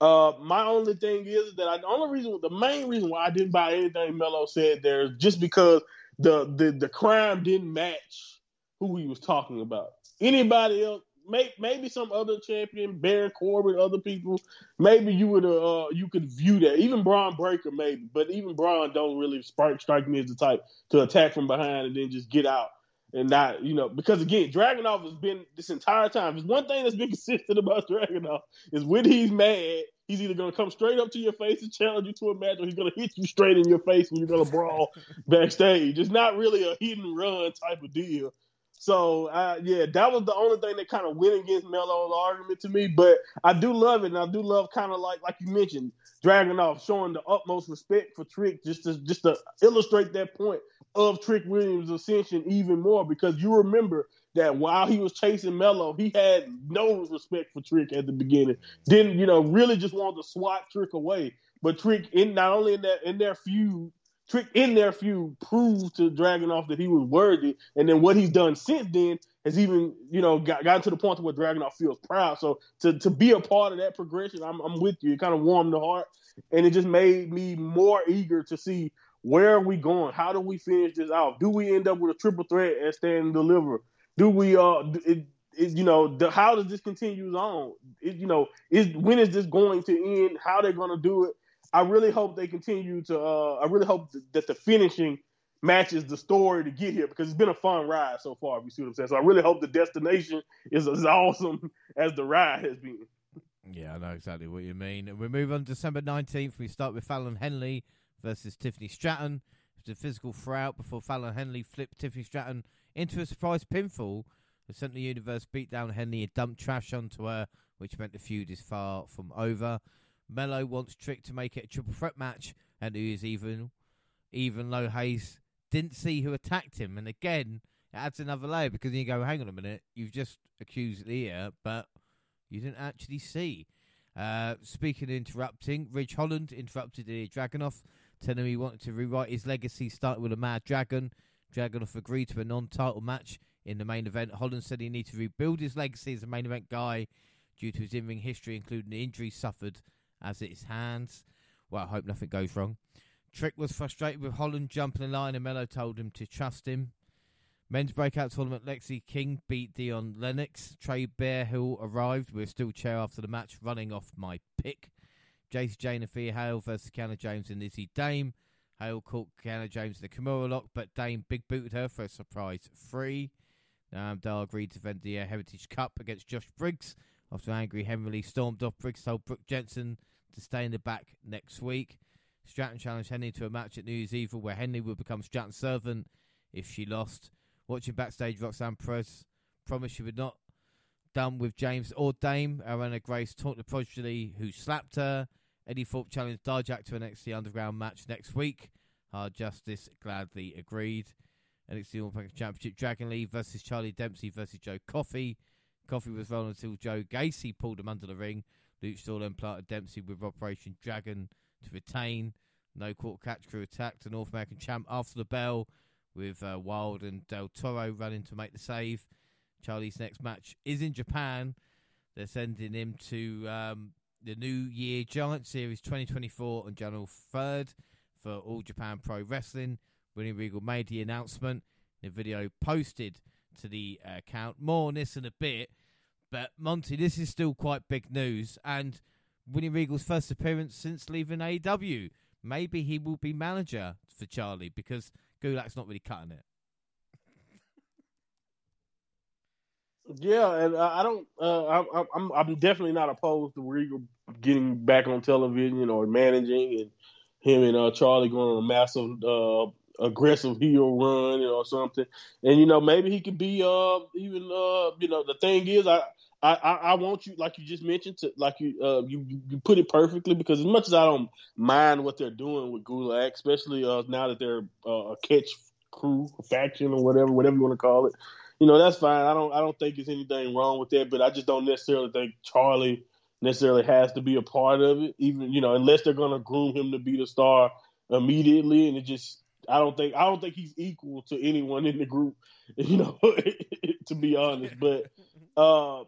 Speaker 2: Uh, my only thing is that I, the only reason, the main reason why I didn't buy anything Melo said there is just because the the the crime didn't match who he was talking about. Anybody else, may, maybe some other champion, Baron Corbin, other people, maybe you would uh you could view that. Even Bron Breakker, maybe, but even Bron don't really strike strike me as the type to attack from behind and then just get out and not, you know, because again, Dragunov has been this entire time. There's one thing that's been *laughs* consistent about Dragunov is when he's mad, he's either going to come straight up to your face and challenge you to a match, or he's going to hit you straight in your face when you're going to brawl *laughs* backstage. It's not really a hit and run type of deal. So uh, yeah, that was the only thing that kind of went against Melo's argument to me. But I do love it, and I do love kind of like like you mentioned, Dragunov, showing the utmost respect for Trick, just to just to illustrate that point of Trick Williams' ascension even more. Because you remember that while he was chasing Melo, he had no respect for Trick at the beginning. Didn't you know really just wanted to swat Trick away. But Trick in not only in that in their feud Trick in their feud proved to Dragunov that he was worthy, and then what he's done since then has even you know got, gotten to the point to where Dragunov feels proud. So to to be a part of that progression, I'm I'm with you. It kind of warmed the heart, and it just made me more eager to see where are we going. How do we finish this out? Do we end up with a triple threat at Stand and Deliver? Do we uh it, it, you know the, how does this continue on? It, you know is when is this going to end? How they're going to do it? I really hope they continue to. Uh, I really hope that the finishing matches the story to get here because it's been a fun ride so far. If you see what I'm saying, so I really hope the destination is as awesome as the ride has been.
Speaker 1: Yeah, I know exactly what you mean. We move on December 19th. We start with Fallon Henley versus Tiffany Stratton. It was a physical throughout before Fallon Henley flipped Tiffany Stratton into a surprise pinfall. The Central Universe beat down Henley and dumped trash onto her, which meant the feud is far from over. Melo wants Trick to make it a triple threat match, and who is even, even though Hayes didn't see who attacked him. And again, it adds another layer because you go, hang on a minute, you've just accused Leah, but you didn't actually see. Uh, speaking interrupting, Ridge Holland interrupted the Dragunov, telling him he wanted to rewrite his legacy, starting with a Mad Dragon. Dragunov agreed to a non-title match in the main event. Holland said he needed to rebuild his legacy as a main event guy due to his in-ring history, including the injuries suffered as its hands. Well, I hope nothing goes wrong. Trick was frustrated with Holland jumping the line, and Melo told him to trust him. Men's breakout tournament, Lexis King beat Dion Lennox. Trey Bearhill arrived with a steel chair after the match, running off my pick. Jacy Jayne and Thea Hale versus Kiana James and Izzy Dame. Hale caught Kiana James in the Kimura lock, but Dame big booted her for a surprise free. Um, Dar agreed to defend the Heritage Cup against Josh Briggs after angry Henry stormed off. Briggs told Brooks Jensen to stay in the back next week. Stratton challenged Henry to a match at New Year's Eve where Henry would become Stratton's servant if she lost. Watching backstage, Roxanne Perez promised she would not done with James or Dame. Arianne Grace talked to Prodigy, who slapped her. Eddie Thorpe challenged Dijak to an NXT Underground match next week. Hard Justice gladly agreed. NXT North Championship Dragon Lee versus Charlie Dempsey versus Joe Coffey. Coffey was rolling until Joe Gacy pulled him under the ring. Luchasaurus then planted Dempsey with Operation Dragon to retain. No Quarter catch crew attacked the North American champ after the bell with uh, Wilde and Del Toro running to make the save. Charlie's next match is in Japan. They're sending him to um, the New Year Giant Series 2024 on January 3rd for All Japan Pro Wrestling. William Regal made the announcement. In the video posted to the uh, account. More on this in a bit. But Monty, this is still quite big news, and William Regal's first appearance since leaving AEW. Maybe he will be manager for Charlie because Gulak's not really cutting it.
Speaker 2: Yeah, and I don't. Uh, I, I'm I'm definitely not opposed to Regal getting back on television or managing, and him and uh, Charlie going on a massive uh, aggressive heel run or something. And you know, maybe he could be uh even uh you know the thing is I. I, I, want you, like you just mentioned, to like you, uh, you you put it perfectly because as much as I don't mind what they're doing with Gulak, especially uh, now that they're uh, a catch crew, a faction, or whatever, whatever you want to call it, you know that's fine. I don't I don't think there's anything wrong with that, but I just don't necessarily think Charlie necessarily has to be a part of it, even you know unless they're going to groom him to be the star immediately, and it just I don't think I don't think he's equal to anyone in the group, *laughs* you know, *laughs* to be honest. But *laughs* uh,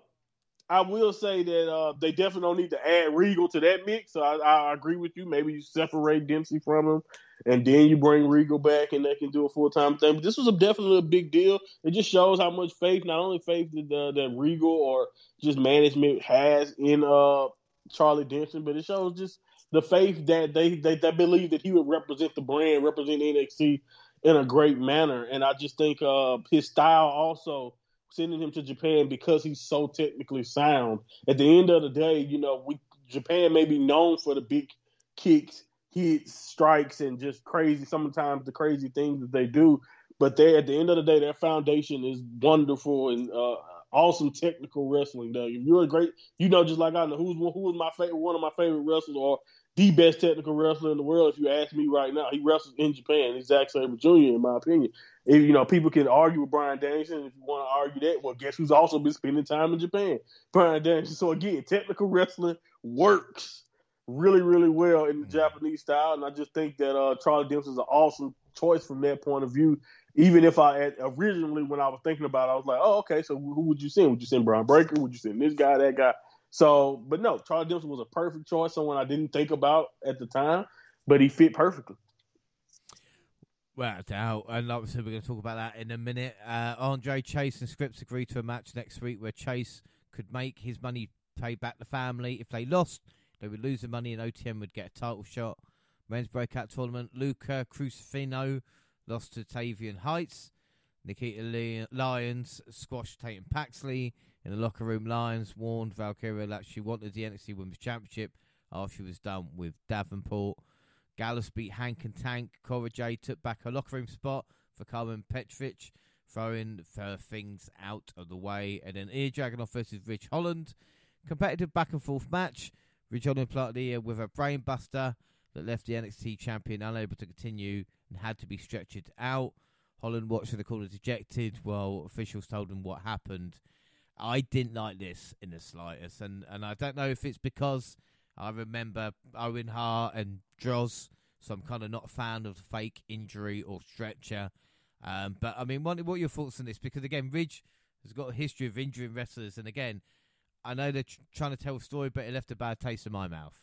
Speaker 2: I will say that uh, they definitely don't need to add Regal to that mix. So I, I, agree with you. Maybe you separate Dempsey from him, and then you bring Regal back, and they can do a full time thing. But this was a definitely a big deal. It just shows how much faith, not only faith that, uh, that Regal or just management has in uh, Charlie Dempsey, but it shows just the faith that they, they believe that he would represent the brand, represent NXT in a great manner. And I just think uh, his style also sending him to Japan because he's so technically sound. At the end of the day, you know, we Japan may be known for the big kicks, hits, strikes, and just crazy. Sometimes the crazy things that they do. But they, at the end of the day, their foundation is wonderful and uh, awesome technical wrestling. If you're a great, you know, just like I know who's who is my favorite, one of my favorite wrestlers, or the best technical wrestler in the world. If you ask me right now, he wrestles in Japan. He's Zack Sabre Jr. In my opinion, if, you know people can argue with Bryan Danielson. If you want to argue that, well, guess who's also been spending time in Japan? Bryan Danielson. So again, technical wrestling works. really, really well in the mm. Japanese style, and I just think that uh, Charlie Dempsey is an awesome choice from that point of view. Even if I had, originally, when I was thinking about it, I was like, oh, okay, so who would you send? Would you send Brian Breakker? Would you send this guy, that guy? So, but no, Charlie Dempsey was a perfect choice, someone I didn't think about at the time, but he fit perfectly.
Speaker 1: Well, doubt, and obviously we're going to talk about that in a minute. Uh, Andre Chase and Scrypts agreed to a match next week where Chase could make his money pay back the family. If they lost, they would lose the money, and OTM would get a title shot. Men's breakout tournament: Luca Crucifino lost to Tavion Heights. Nikita Lyons squashed Tatum Paxley. In the locker room, Lyons warned Valkyria that she wanted the NXT Women's Championship after she was done with Davenport. Gallus beat Hank and Tank. Cora Jade took back her locker room spot for Carmen Petrovic, throwing her things out of the way. And then Ilja Dragunov versus Ridge Holland. Competitive back and forth match. Ridge Holland planted ear with a brainbuster that left the NXT champion unable to continue and had to be stretchered out. Holland watched the corner dejected while officials told him what happened. I didn't like this in the slightest, and, and I don't know if it's because I remember Owen Hart and Droz, so I'm kind of not a fan of fake injury or stretcher. Um, but I mean, what, what are your thoughts on this? Because again, Ridge has got a history of injuring wrestlers, and again, I know they're tr- trying to tell a story, but it left a bad taste in my mouth.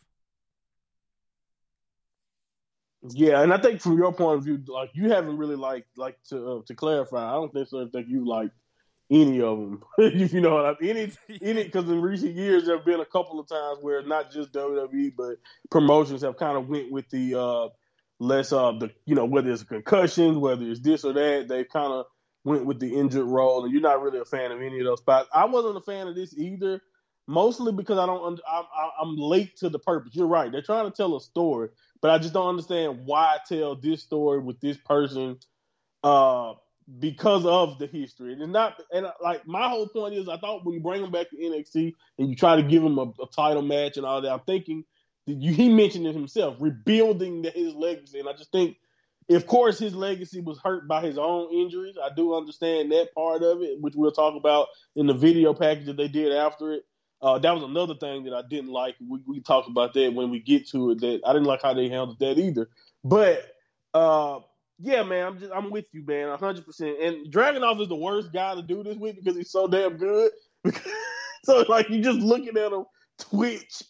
Speaker 2: Yeah, and I think from your point of view, like you haven't really like like to uh, to clarify. I don't think so. Think you like any of them. *laughs* if you know what I mean. Any, *laughs* any, because in recent years there have been a couple of times where not just WWE but promotions have kind of went with the uh, less uh the you know whether it's concussions, whether it's this or that, they kind of went with the injured role, and you're not really a fan of any of those spots. I wasn't a fan of this either, mostly because I don't. I'm, I'm late to the purpose. You're right. They're trying to tell a story, but I just don't understand why I tell this story with this person. Uh, because of the history. And not and like my whole point is I thought when you bring him back to NXT and you try to give him a, a title match and all that, I'm thinking you, he mentioned it himself, rebuilding the, his legacy. And I just think of course his legacy was hurt by his own injuries. I do understand that part of it, which we'll talk about in the video package that they did after it. Uh, that was another thing that I didn't like. We, we talked about that when we get to it. That I didn't like how they handled that either. But uh, yeah, man, I'm just I'm with you, man, hundred percent. And Dragunov is the worst guy to do this with because he's so damn good. *laughs* so like you just looking at him Twitch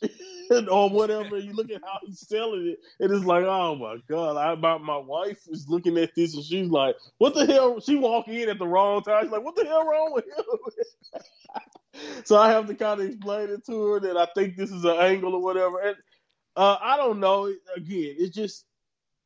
Speaker 2: *laughs* or whatever, you look at how he's selling it, and it's like, oh my god! I about my wife is looking at this and she's like, what the hell? She walk in at the wrong time. She's like, what the hell wrong with him? *laughs* so I have to kind of explain it to her that I think this is an angle or whatever. And uh, I don't know. Again, it's just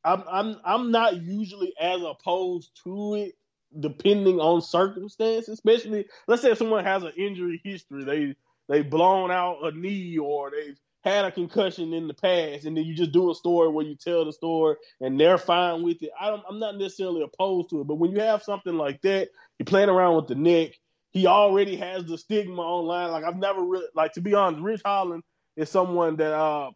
Speaker 2: I'm I'm I'm not usually as opposed to it depending on circumstance, especially let's say someone has an injury history, they they blown out a knee or they've had a concussion in the past, and then you just do a story where you tell the story and they're fine with it. I don't, I'm not necessarily opposed to it, but when you have something like that, you're playing around with the neck. He already has the stigma online. Like I've never really, like to be honest, Ridge Holland is someone that uh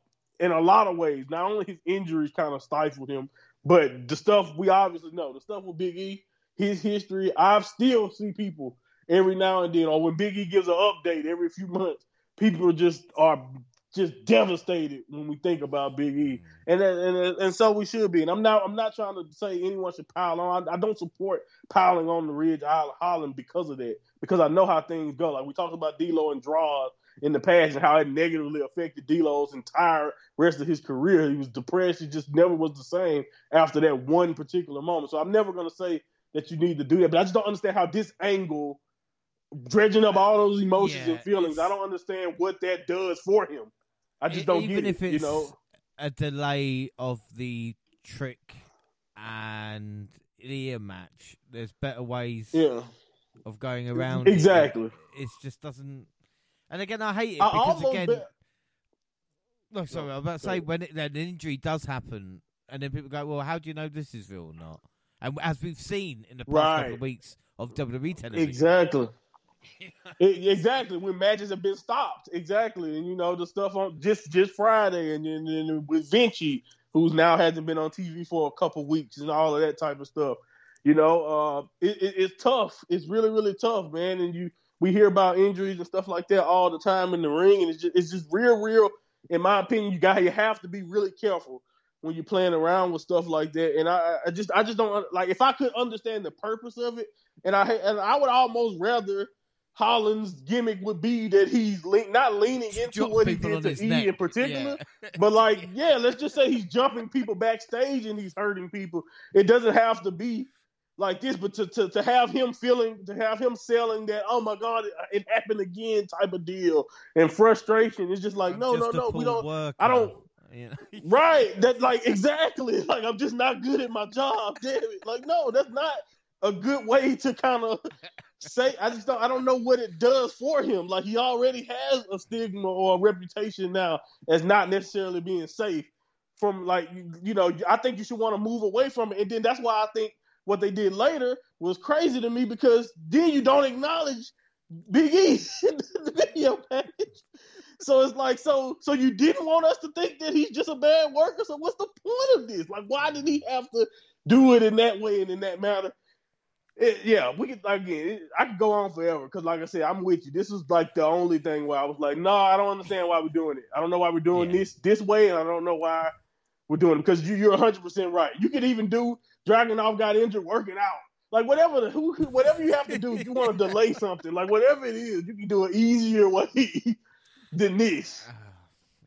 Speaker 2: in a lot of ways. Not only his injuries kind of stifled him, but the stuff we obviously know, the stuff with Big E, his history. I still see people every now and then, or when Big E gives an update every few months, people just are just devastated when we think about Big E, mm-hmm. and and and so we should be. And I'm not I'm not trying to say anyone should pile on. I, I don't support piling on the Ridge Island Holland because of that, because I know how things go. Like we talked about D'Lo and Droz in the past and how it negatively affected D'Lo's entire rest of his career. He was depressed. He just never was the same after that one particular moment. So I'm never going to say that you need to do that, but I just don't understand how this angle, dredging up all those emotions yeah, and feelings, I don't understand what that does for him. I just don't
Speaker 1: even
Speaker 2: if
Speaker 1: it,
Speaker 2: it's you know?
Speaker 1: a delay of the trick and ear match. There's better ways.
Speaker 2: Yeah.
Speaker 1: Of going around
Speaker 2: exactly.
Speaker 1: It, it just doesn't and again, I hate it because again. Bit... No, sorry, I was about to say when it, an injury does happen, and then people go, "Well, how do you know this is real or not?" And as we've seen in the past right. couple of weeks of WWE television,
Speaker 2: exactly. it, *laughs* exactly when matches have been stopped, exactly, and you know the stuff on just just Friday, and then with Vinci, who's now hasn't been on TV for a couple weeks, and all of that type of stuff. You know, uh, it, it, it's tough. It's really really tough, man. And you we hear about injuries and stuff like that all the time in the ring, and it's just it's just real, real in my opinion, you got you have to be really careful when you're playing around with stuff like that. And I, I just I just don't like if I could understand the purpose of it, and I and I would almost rather Holland's gimmick would be that he's le- not leaning into
Speaker 1: Jump
Speaker 2: what he did to E
Speaker 1: neck.
Speaker 2: in particular,
Speaker 1: Yeah. *laughs*
Speaker 2: but like, yeah, let's just say he's jumping people backstage and he's hurting people. It doesn't have to be like this, but to, to, to have him feeling, to have him selling that, oh my God, it, it happened again type of deal and frustration. It's just like,
Speaker 1: I'm
Speaker 2: no,
Speaker 1: just
Speaker 2: no, no, we don't. I don't-
Speaker 1: You know? *laughs*
Speaker 2: Right. That like exactly. *laughs* Like I'm just not good at my job. *laughs* Damn it. Like no, that's not a good way to kind of say. I just don't. I don't know what it does for him. Like he already has a stigma or a reputation now as not necessarily being safe. From like you, you know, I think you should want to move away from it. And then that's why I think what they did later was crazy to me because then you don't acknowledge Big E *laughs* in the video package. So it's like, so so you didn't want us to think that he's just a bad worker. So what's the point of this? Like, why did he have to do it in that way and in that manner? It, yeah, we could again. It, I could go on forever because, like I said, I'm with you. This was like the only thing where I was like, no, I don't understand why we're doing it. I don't know why we're doing
Speaker 1: Yeah.
Speaker 2: this this way, and I don't know why we're doing it because you, you're 100 percent right. You could even do Dragunov got injured working out. Like whatever the who whatever you have to do, if you want to delay *laughs* something, like whatever it is, you can do an easier way *laughs* than this.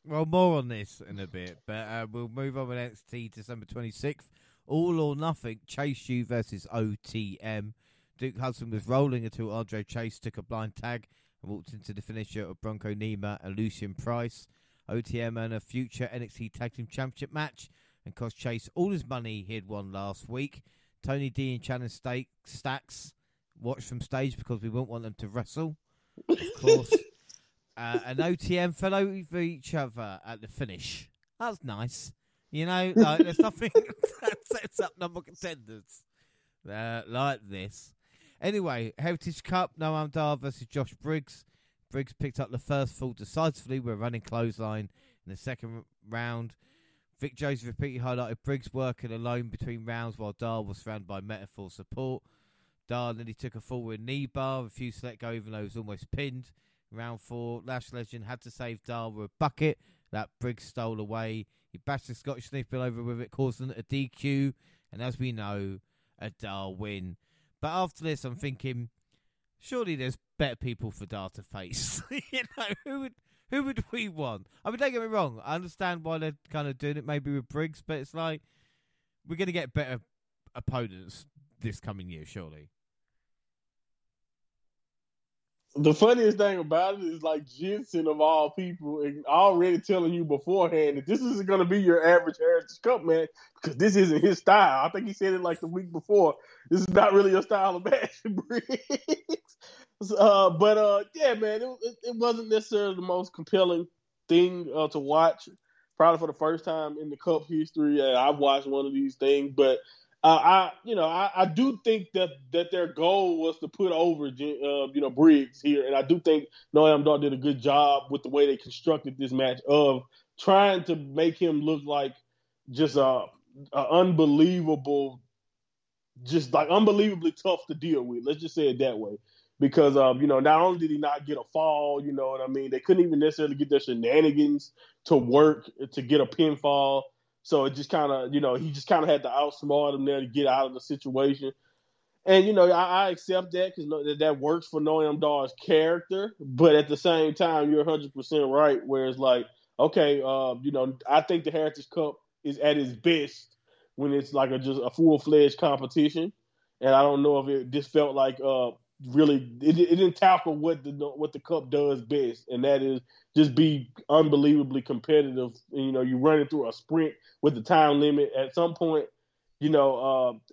Speaker 1: Well, more on this in a bit, but uh, we'll move on with NXT December 26th. All or Nothing, Chase U versus OTM. Duke Hudson was rolling until Andre Chase took a blind tag and walked into the finisher of Bronco Nima and Lucian Price. OTM earned a future NXT Tag Team Championship match and cost Chase all his money he had won last week. Tony D and Shannon Stake, Stacks watched from stage because we won't want them to wrestle, of course. *laughs* uh, and OTM fell over each other at the finish. That's nice. You know, *laughs* like there's nothing *laughs* that sets up number contenders uh, like this. Anyway, Heritage Cup, Noam Dar versus Josh Briggs. Briggs picked up the first fall decisively with a running clothesline in the second round. Vic Joseph repeatedly highlighted Briggs working alone between rounds while Dar was surrounded by Meta-Four support. Dar nearly took a forward knee bar, refused to let go even though he was almost pinned. Round four, Lash Legend had to save Dar with a bucket that Briggs stole away. He bashed the Scottish Sniffill over with it, causing a DQ, and as we know, a Dar win. But after this, I'm thinking, surely there's better people for Dar to face. *laughs* you know, who would *laughs* who would we want? I mean, don't get me wrong. I understand why they're kind of doing it, maybe with Briggs, but it's like we're going to get better opponents this coming year, surely.
Speaker 2: The funniest thing about it is like Jensen of all people already telling you beforehand that this isn't going to be your average Heritage Cup match because this isn't his style. I think he said it like the week before. This is not really your style of match, *laughs* Briggs. Uh, but uh, yeah, man, it, it, wasn't necessarily the most compelling thing uh, to watch. Probably for the first time in the Cup history, I've watched one of these things, but I, you know, I, I do think that that their goal was to put over, uh, you know, Briggs here, and I do think Noam Dar did a good job with the way they constructed this match of trying to make him look like just a, a unbelievable, just like unbelievably tough to deal with. Let's just say it that way, because um, you know, not only did he not get a fall, you know what I mean, they couldn't even necessarily get their shenanigans to work to get a pinfall. So it just kind of, you know, he just kind of had to outsmart him there to get out of the situation. And, you know, I, I accept that because that, that works for Noam Dar's character. But at the same time, you're 100% right, where it's like, okay, uh, you know, I think the Heritage Cup is at its best when it's like a just a full fledged competition. And I don't know if it just felt like uh, really it, it didn't tackle what the what the cup does best, and that is just be unbelievably competitive. You know, you running through a sprint with the time limit. At some point, you know,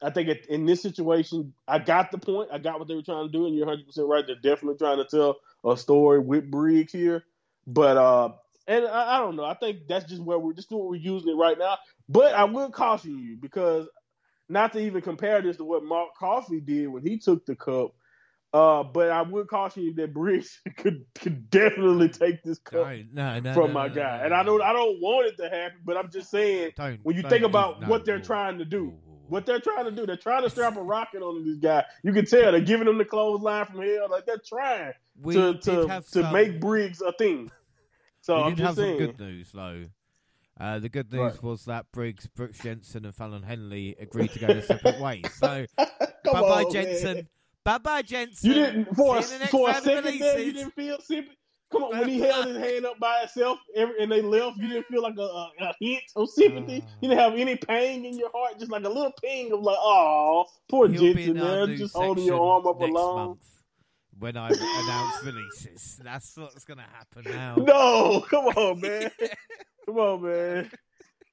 Speaker 2: uh, I think it, in this situation, I got the point. I got what they were trying to do, and you're 100 percent right. They're definitely trying to tell a story with Briggs here, but uh, and I, I don't know. I think that's just where we're just what we're using it right now. But I will caution you because not to even compare this to what Mark Coffey did when he took the cup. Uh, but I would caution you that Briggs *laughs* could could definitely take this cup
Speaker 1: no, no,
Speaker 2: from my guy, and I don't. I don't want it to happen. But I'm just saying
Speaker 1: Don't,
Speaker 2: when you think about what they're trying to do, what they're trying to do, they're trying to strap a rocket on this guy. You can tell they're giving him the clothesline from hell, like they're trying
Speaker 1: We
Speaker 2: to to to
Speaker 1: some-
Speaker 2: make Briggs a thing. So
Speaker 1: we
Speaker 2: I'm
Speaker 1: did
Speaker 2: just
Speaker 1: have
Speaker 2: saying.
Speaker 1: some good news though. Uh, the good news
Speaker 2: Right.
Speaker 1: was that Briggs, Brooks Jensen, and Fallon Henley agreed to go their separate ways. So *laughs* bye bye Jensen.
Speaker 2: man.
Speaker 1: Bye bye Jensen.
Speaker 2: You didn't for a,
Speaker 1: See you next
Speaker 2: for a second there. You didn't feel sympathy. Come on, when he held his hand up by itself every, and they left, you didn't feel like a, a, a hint of sympathy.
Speaker 1: Ah.
Speaker 2: you didn't have any pain in your heart, just like a little ping of like, oh, poor Jensen
Speaker 1: in our
Speaker 2: there,
Speaker 1: new
Speaker 2: just holding your arm up alone.
Speaker 1: month when I announce releases. That's what's going to happen now.
Speaker 2: No, come on, *laughs* man. come on, man.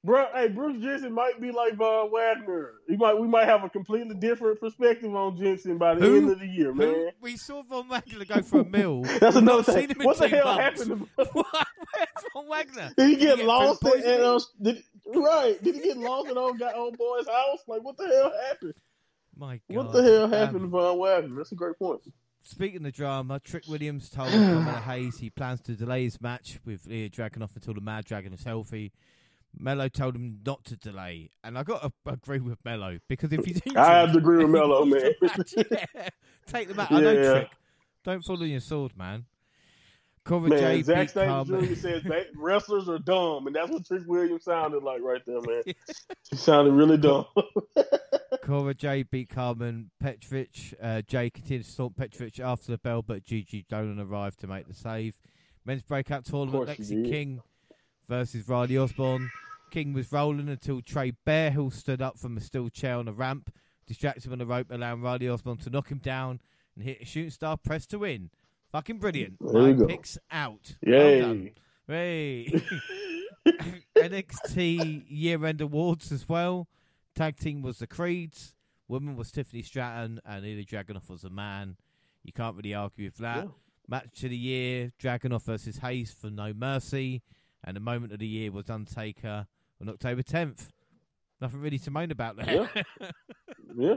Speaker 2: Bro, hey, Brooks Jensen might be like Von Wagner. He might, we might have a completely different perspective on Jensen by the
Speaker 1: Who?
Speaker 2: end of the year, man.
Speaker 1: Who- we saw Von Wagner go for a mill. *laughs*
Speaker 2: That's
Speaker 1: We've
Speaker 2: another thing. What the hell
Speaker 1: months.
Speaker 2: happened to *laughs*
Speaker 1: Von Wagner?
Speaker 2: Did he
Speaker 1: Did he
Speaker 2: get
Speaker 1: get
Speaker 2: lost at, at uh, did, right? Did he get lost at old guy old boy's house? Like what the hell happened?
Speaker 1: My God.
Speaker 2: What the hell
Speaker 1: Um,
Speaker 2: happened to Von Wagner? That's a great point.
Speaker 1: Speaking of drama, Trick Williams told *clears throat* Carmelo Hayes he plans to delay his match with Ilja Dragunov until the Mad Dragon is healthy. Melo told him not to delay, and I got *laughs* to agree with Melo because if you injured,
Speaker 2: I have to agree with
Speaker 1: Melo,
Speaker 2: man.
Speaker 1: match, *laughs* yeah. Take the match. I know
Speaker 2: Yeah.
Speaker 1: Trick. Don't fall on your sword, man. Cora
Speaker 2: Man,
Speaker 1: J
Speaker 2: Zack
Speaker 1: beat Carmen.
Speaker 2: Jr. says *laughs* wrestlers are dumb, and that's what Trick Williams sounded like right there, man. He sounded really dumb.
Speaker 1: Cora J beat Carmen Petrovic. Uh, Jay continued to stomp Petrovic after the bell, but Gigi Dolan arrived to make the save. Men's breakout tournament,
Speaker 2: Lexis.
Speaker 1: King versus Riley Osborne. King was rolling until Trey Bearhill stood up from a steel chair on the ramp, distracted him on the rope, allowing Riley Osborne to knock him down and hit a shooting star press to win. Fucking brilliant. Nine picks out.
Speaker 2: Yay.
Speaker 1: Well done. Hey. *laughs* NXT year end awards as well. Tag team was the Creeds. Woman was Tiffany Stratton, and Ilja Dragunov was a man. You can't really argue with that.
Speaker 2: Yeah.
Speaker 1: Match of the year: Dragunov versus Hayes for No Mercy, and the moment of the year was Undertaker on October 10th. Nothing really to moan about there. *laughs*
Speaker 2: yeah.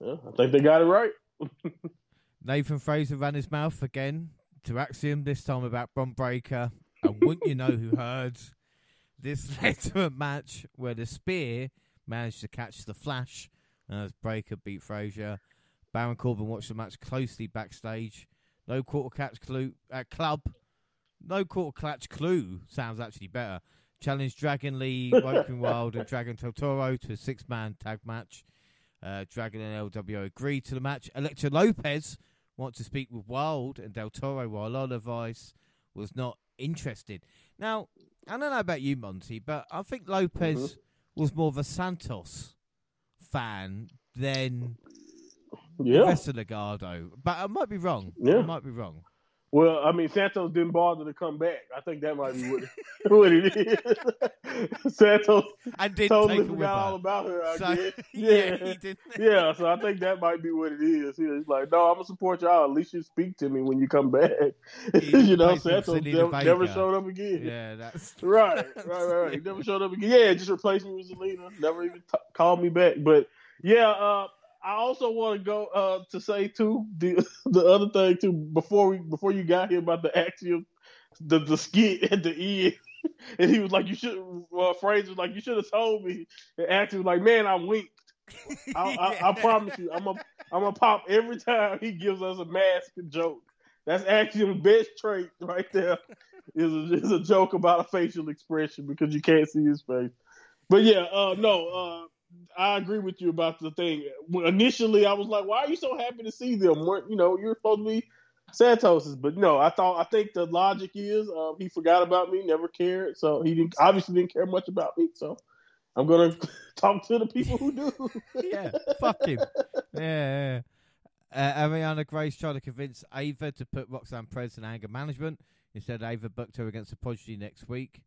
Speaker 2: yeah, I think they got it right. *laughs*
Speaker 1: Nathan Frazer ran his mouth again to Axiom, this time about Bron Breakker. And wouldn't you know who heard? This led to a match where the Spear managed to catch the Flash as Breakker beat Frazer. Baron Corbin watched the match closely backstage. No quarter catch clue at club. No quarter clutch clue sounds actually better. Challenge Dragon Lee, *laughs* Woken Wilde, and Dragon Totoro to a six man tag match. Uh, Dragon and LWO agreed to the match. Elektra Lopez wants to speak with Wild and Del Toro, while Lola Vice was not interested. Now, I don't know about you, Monty, but I think Lopez
Speaker 2: Mhm.
Speaker 1: was more of a Santos fan than the
Speaker 2: Yeah.
Speaker 1: rest of Legado. But I might be wrong.
Speaker 2: Yeah.
Speaker 1: I might be wrong.
Speaker 2: Well, I mean, Santos didn't bother to come back. I think that might be what, *laughs* what it is. *laughs* Santos
Speaker 1: I didn't
Speaker 2: totally forgot all about her. I
Speaker 1: So,
Speaker 2: guess.
Speaker 1: yeah, *laughs*
Speaker 2: Yeah.
Speaker 1: he didn't.
Speaker 2: yeah, so I think that might be what it is. He's like, no, I'm gonna support y'all. At least you speak to me when you come back. You know, Santos never, never showed up again.
Speaker 1: Yeah, that's
Speaker 2: Right, right, right, right. He never showed up again. Yeah, just replaced me with Zelina. Never even t- called me back. But yeah, uh, I also want to go uh, to say too the *laughs* the other thing too before we before you got here about the axiom, the the skit at the end. *laughs* And he was like, "You should." Uh, Frazer was like, "You should have told me." And Axiom was like, "Man, I winked. I, I, I *laughs* promise you, I'm a I'm a pop every time he gives us a mask joke. That's Axiom's best trait right there. Is a, is a joke about a facial expression because you can't see his face. But yeah, uh, no, uh, I agree with you about the thing. Initially, I was like, "Why are you so happy to see them?" You know you're supposed to be Santos's, but no, I thought I think the logic is uh, he forgot about me, never cared, so he didn't obviously didn't care much about me. So I'm gonna *laughs* talk to the people who do. *laughs*
Speaker 1: yeah, fuck him. Yeah. yeah. Uh, Arianne Grace tried to convince Ava to put Roxanne Perez in anger management. Instead, Ava booked her against Apogee next week.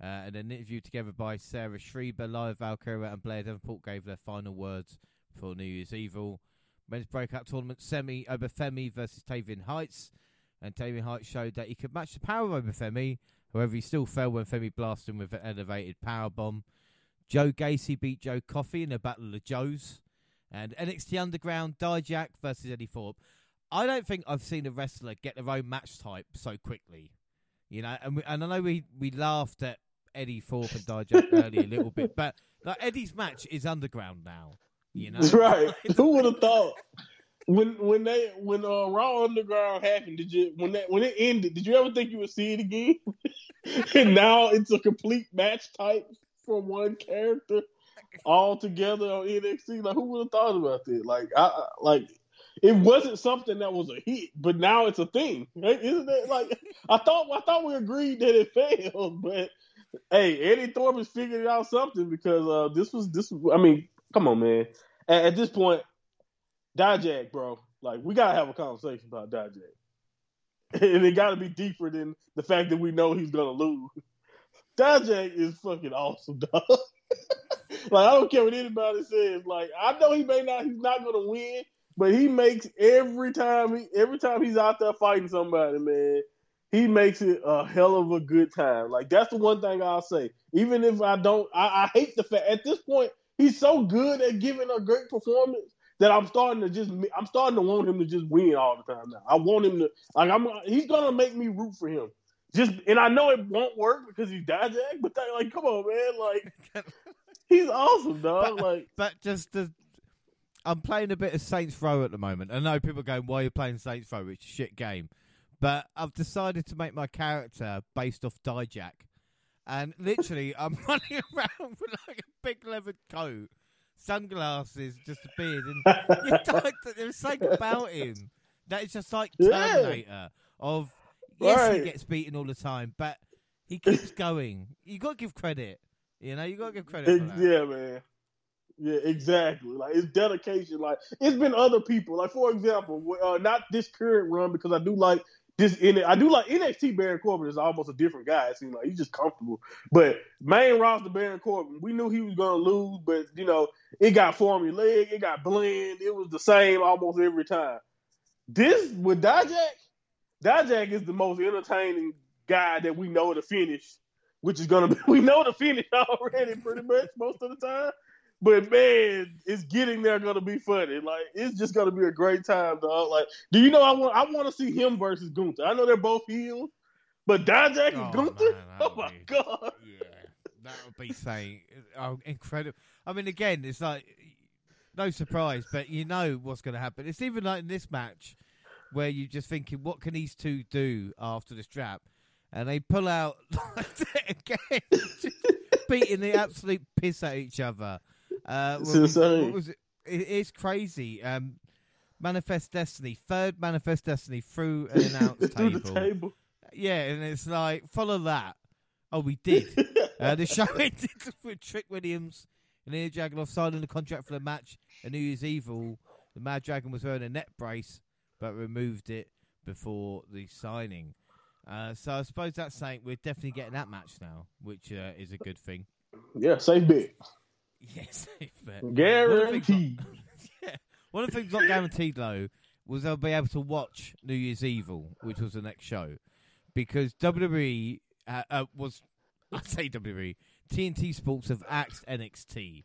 Speaker 1: Uh, and an interview together by Sarah Schreiber, Lyra Valkyria, and Blair Davenport gave their final words before New Year's Evil. Men's breakout tournament semi Oba Femi versus Tavion Heights. And Tavion Heights showed that he could match the power of Oba Femi. However, he still fell when Femi blasted him with an elevated power bomb. Joe Gacy beat Joe Coffey in a battle of the Joes. And NXT Underground, Dijak versus Eddie Thorpe. I don't think I've seen a wrestler get their own match type so quickly. You know, and, we, and I know we, we laughed at Eddie Thorpe and Dijak earlier a little bit, but like Eddie's match is underground now. You know, *laughs*
Speaker 2: right? *laughs* Who would have thought? when when they when uh, Raw Underground happened, did you when that when it ended, did you ever think you would see it again? *laughs* and now it's a complete match type for one character all together on NXT. Like who would have thought about that? Like I like it wasn't something that was a hit, but now it's a thing. Right? Isn't it like I thought I thought we agreed that it failed, but hey, Eddie Thorpe's figured out something because uh this was this I mean, come on man. At, at this point, Dijak, bro, like we gotta have a conversation about Dijak. *laughs* And it gotta be deeper than the fact that we know he's gonna lose. Dijak is fucking awesome, dog. *laughs* like I don't care what anybody says. Like I know he may not he's not gonna win, but he makes every time he every time he's out there fighting somebody, man, he makes it a hell of a good time. Like that's the one thing I'll say. Even if I don't, I, I hate the fact at this point he's so good at giving a great performance that I'm starting to just I'm starting to want him to just win all the time now. I want him to like I'm he's gonna make me root for him. Just and I know it won't work because he's Dijak, but like come on, man, like *laughs* he's awesome, dog.
Speaker 1: But,
Speaker 2: like
Speaker 1: but just the, I'm playing a bit of Saints Row at the moment. I know people are going, "Why are you playing Saints Row? It's a shit game." But I've decided to make my character based off Dijak, and literally *laughs* I'm running around with like a big leather coat, sunglasses, just a beard, and *laughs* there's something about him that is just like
Speaker 2: Yeah.
Speaker 1: Terminator. Of yes, he gets beaten all the time, but he keeps going. You got to give credit. You know, you got to give credit.
Speaker 2: It-
Speaker 1: for that.
Speaker 2: yeah, man. Yeah, exactly. Like it's dedication. Like it's been other people. Like for example, uh, not this current run because I do like this. In it. I do like NXT. Baron Corbin is almost a different guy. It seems like he's just comfortable. But main roster Baron Corbin, we knew he was gonna lose, but you know it got formulaic, it got blend. It was the same almost every time. This with Dijak, Dijak is the most entertaining guy that we know to finish which is gonna be *laughs* we know the finish *laughs* already pretty much most of the time. But man, it's getting there gonna be funny. Like it's just gonna be a great time, dog. Like, do you know I want I want to see him versus Gunther. I know they're both heels, but Dijak and
Speaker 1: Oh,
Speaker 2: Gunther.
Speaker 1: man, *laughs*
Speaker 2: oh my
Speaker 1: be-
Speaker 2: god!
Speaker 1: Yeah, that would be saying oh, incredible. I mean, again, it's like no surprise, but you know what's going to happen. It's even like in this match where you're just thinking, what can these two do after this trap? And they pull out *laughs* again, *laughs* beating the absolute piss at each other. Uh, was-
Speaker 2: insane.
Speaker 1: What was it? it? It's crazy. Um, Manifest Destiny, third Manifest Destiny through an *laughs* announce table.
Speaker 2: the table.
Speaker 1: Yeah, and it's like follow that. Oh, we did. *laughs* uh, the show *laughs* ended with Trick Williams and Ilja Dragunov signing the contract for the match. And New Year's Evil, the Mad Dragon was wearing a neck brace, but removed it before the signing. Uh, so I suppose that's saying we're definitely getting that match now, which uh, is a good thing.
Speaker 2: Yeah, safe bet. *laughs*
Speaker 1: Yes, but
Speaker 2: Guaranteed. *laughs*
Speaker 1: yeah. One of the things not guaranteed though was I'll be able to watch New Year's Evil, which was the next show, because WWE uh, uh, was *laughs* I say WWE TNT Sports have axed NXT,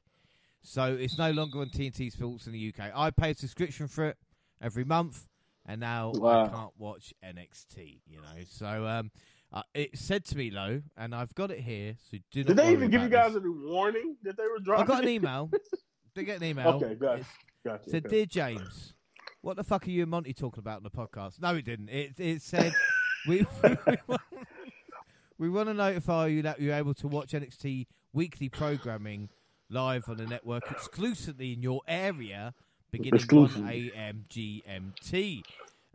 Speaker 1: so it's no longer on TNT Sports in the UK. I pay a subscription for it every month, and now I can't watch NXT. You know, so um, uh, it said to me though, and I've got it here. So do not
Speaker 2: Did they even give you guys
Speaker 1: this.
Speaker 2: any warning that they were dropping?
Speaker 1: I got an email. *laughs* They get an email.
Speaker 2: Okay, got it. Gotcha.
Speaker 1: said,
Speaker 2: okay.
Speaker 1: "Dear James, what the fuck are you and Monty talking about on the podcast?" No, it didn't. It it said, *laughs* "We we, want, we want to notify you that you're able to watch NXT weekly programming live on the network exclusively in your area, beginning
Speaker 2: Exclusively.
Speaker 1: 1 a.m. GMT.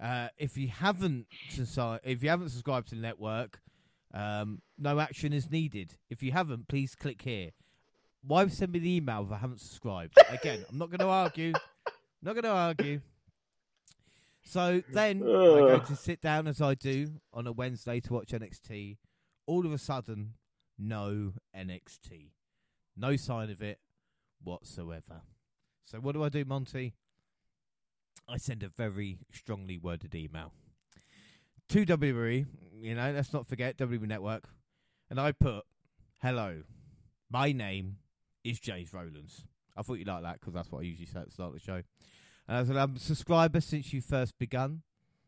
Speaker 1: Uh, if you haven't subscribed, if you haven't subscribed to the network, um, no action is needed. If you haven't, please click here." Why send me the email if I haven't subscribed? Again, I'm not going to argue. Not going to argue. So then I go
Speaker 2: Ugh.
Speaker 1: to sit down as I do on a Wednesday to watch NXT. All of a sudden, no NXT. No sign of it whatsoever. So what do I do, Monty? I send a very strongly worded email to WWE. You know, let's not forget WWE Network, and I put, "Hello, my name is James Rowlands." I thought you'd like that because that's what I usually say at the start of the show. And I said, I'm a subscriber since you first begun.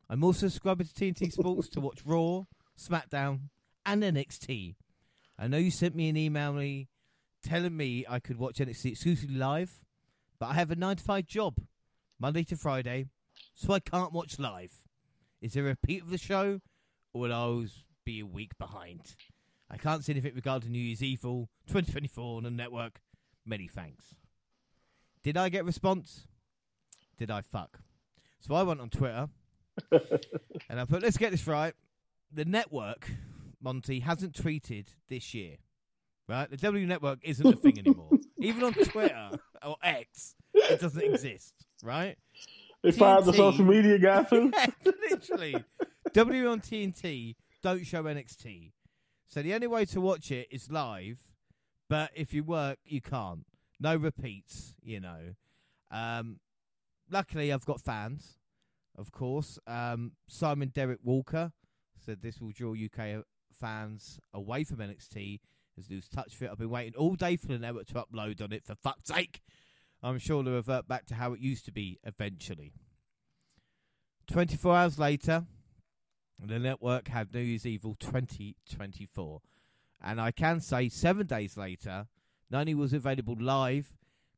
Speaker 1: I'm also a subscriber to TNT *laughs* Sports to watch Raw, SmackDown, and NXT. I know you sent me an email me telling me I could watch NXT exclusively live, but I have a 9 to 5 job, Monday to Friday, so I can't watch live. Is there a repeat of the show, or will I always be a week behind? I can't see anything regarding New Year's Evil 2024 on the network. Many thanks. Did I get response? Did I fuck? So I went on Twitter *laughs* and I put, let's get this right. The network, Monty, hasn't tweeted this year. Right? The W network isn't a thing anymore. *laughs* Even on Twitter or X, it doesn't exist. Right?
Speaker 2: They fired the social media guy *laughs* too.
Speaker 1: Yeah, literally. W on TNT don't show NXT. So the only way to watch it is live, but if you work, you can't. No repeats, you know. Um, luckily, I've got fans, of course. Um, Simon Derek Walker said this will draw UK fans away from NXT as lose touch with it. I've been waiting all day for the network to upload on it, for fuck's sake. I'm sure they'll revert back to how it used to be eventually. 24 hours later, the network had New Year's Evil 2024. And I can say seven days later, not only was it available live,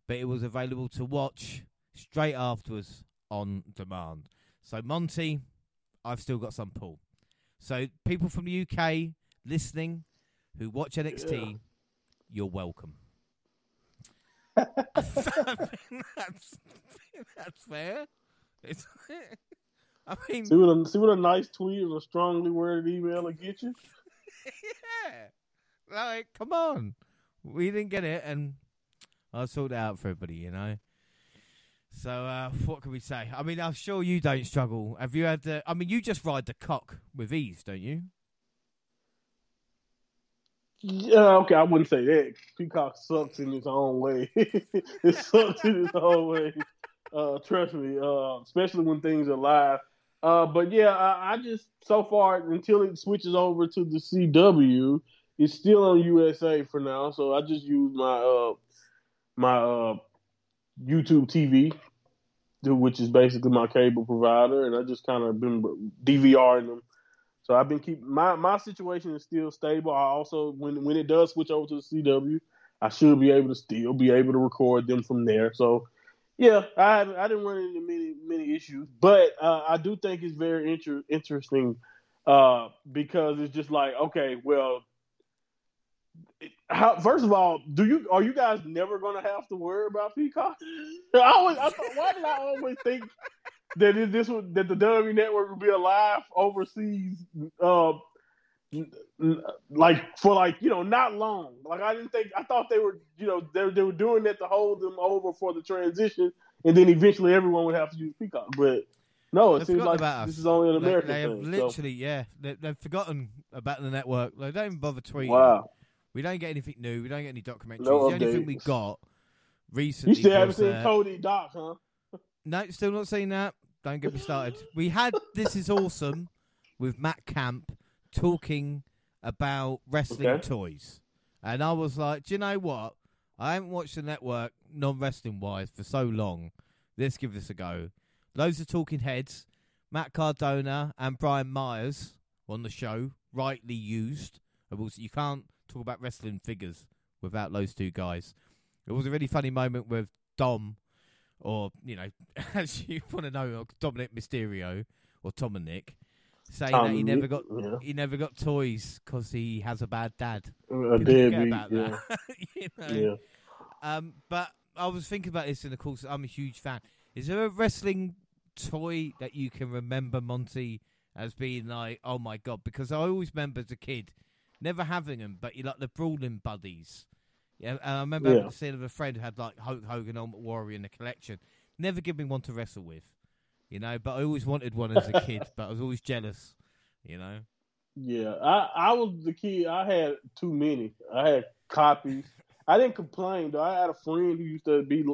Speaker 1: but it was available to watch straight afterwards on demand. So, Monty, I've still got some pull. So, people from the UK listening who watch NXT,
Speaker 2: Yeah.
Speaker 1: you're welcome. That's, that's fair. It's, *laughs* I mean,
Speaker 2: See what a see what a nice tweet or a strongly worded email will get you. *laughs*
Speaker 1: yeah. Like, come on. We didn't get it, and I'll sort it out for everybody, you know? So, uh, what can we say? I mean, I'm sure you don't struggle. Have you had the. I mean, you just ride the cock with ease, don't you?
Speaker 2: Yeah, okay, I wouldn't say that. Peacock sucks in its own way. *laughs* it sucks in its own way. Uh, trust me, uh, especially when things are live. Uh, but yeah, I, I just so far until it switches over to the CW, it's still on USA for now. So I just use my uh my uh YouTube TV, which is basically my cable provider, and I just kind of been DVRing them. So I've been keep my my situation is still stable. I also when when it does switch over to the CW, I should be able to still be able to record them from there. So yeah, I I didn't run into many many issues, but uh, I do think it's very inter- interesting uh, because it's just like okay, well, how, first of all, do you are you guys never to have to worry about Peacock? *laughs* I always I thought, why did I always think that it, this would that the W Network would be alive overseas, uh, like for like you know not long. Like I didn't think I thought they were you know they they were doing that to hold them over for the transition, and then eventually everyone would have to use Peacock. But no, it
Speaker 1: They've
Speaker 2: seems like
Speaker 1: about
Speaker 2: this
Speaker 1: us.
Speaker 2: is only an
Speaker 1: They-
Speaker 2: American
Speaker 1: they, have
Speaker 2: thing. so-
Speaker 1: literally, yeah, they, they've forgotten about the network. They don't even bother tweeting.
Speaker 2: wow,
Speaker 1: We don't get anything new. We don't get any documentaries.
Speaker 2: No
Speaker 1: the only thing we got
Speaker 2: you
Speaker 1: recently
Speaker 2: still haven't seen
Speaker 1: uh,
Speaker 2: Cody Doc, huh?
Speaker 1: No, still not seen that. Don't get me started. We had This Is Awesome with Matt Camp talking about wrestling
Speaker 2: Okay.
Speaker 1: toys. And I was like, do you know what? I haven't watched the network non wrestling wise for so long. Let's give this a go. Loads of talking heads. Matt Cardona and Brian Myers on the show, rightly used. You can't talk about wrestling figures without those two guys. It was a really funny moment with Dom, or, you know, *laughs* as you want to know, uh, Dominik Mysterio, or Tom and Nick, saying that he
Speaker 2: um,
Speaker 1: never got
Speaker 2: yeah.
Speaker 1: he never got toys because he has a bad dad.
Speaker 2: Uh, a
Speaker 1: People forget about
Speaker 2: Yeah,
Speaker 1: that. *laughs* you know?
Speaker 2: yeah.
Speaker 1: Um, but I was thinking about this, and of course, I'm a huge fan. Is there a wrestling toy that you can remember, Monty, as being like, oh my god? Because I always remember as a kid never having them, but you like the brawling buddies. Yeah, and I remember
Speaker 2: Yeah.
Speaker 1: a of a friend who had like Hulk Hogan, Ultimate Warrior in the collection. Never give me one to wrestle with, you know. But I always wanted one as a kid, but I was always jealous, you know.
Speaker 2: Yeah, I I was the kid. I had too many. I had copies. I didn't complain though. I had a friend who used to be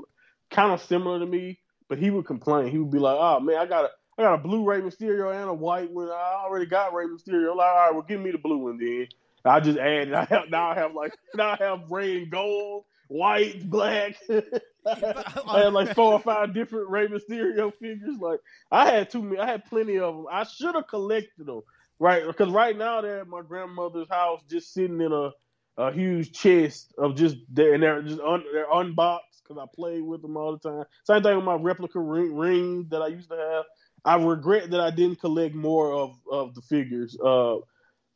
Speaker 2: kind of similar to me, but he would complain. He would be like, "Oh man, I got a I got a blue Rey Mysterio and a white one. I already got Rey Mysterio. Like, all right, well, give me the blue one then." I just added. I have now. I have like now. I have red gold, white, black. *laughs* I had like four or five different Rey Mysterio figures. Like I had too many. I had plenty of them. I should have collected them, right? Because right now they're at my grandmother's house, just sitting in a, a huge chest of just there, and they're just un, they're unboxed because I played with them all the time. Same thing with my replica ring, ring that I used to have. I regret that I didn't collect more of of the figures, uh,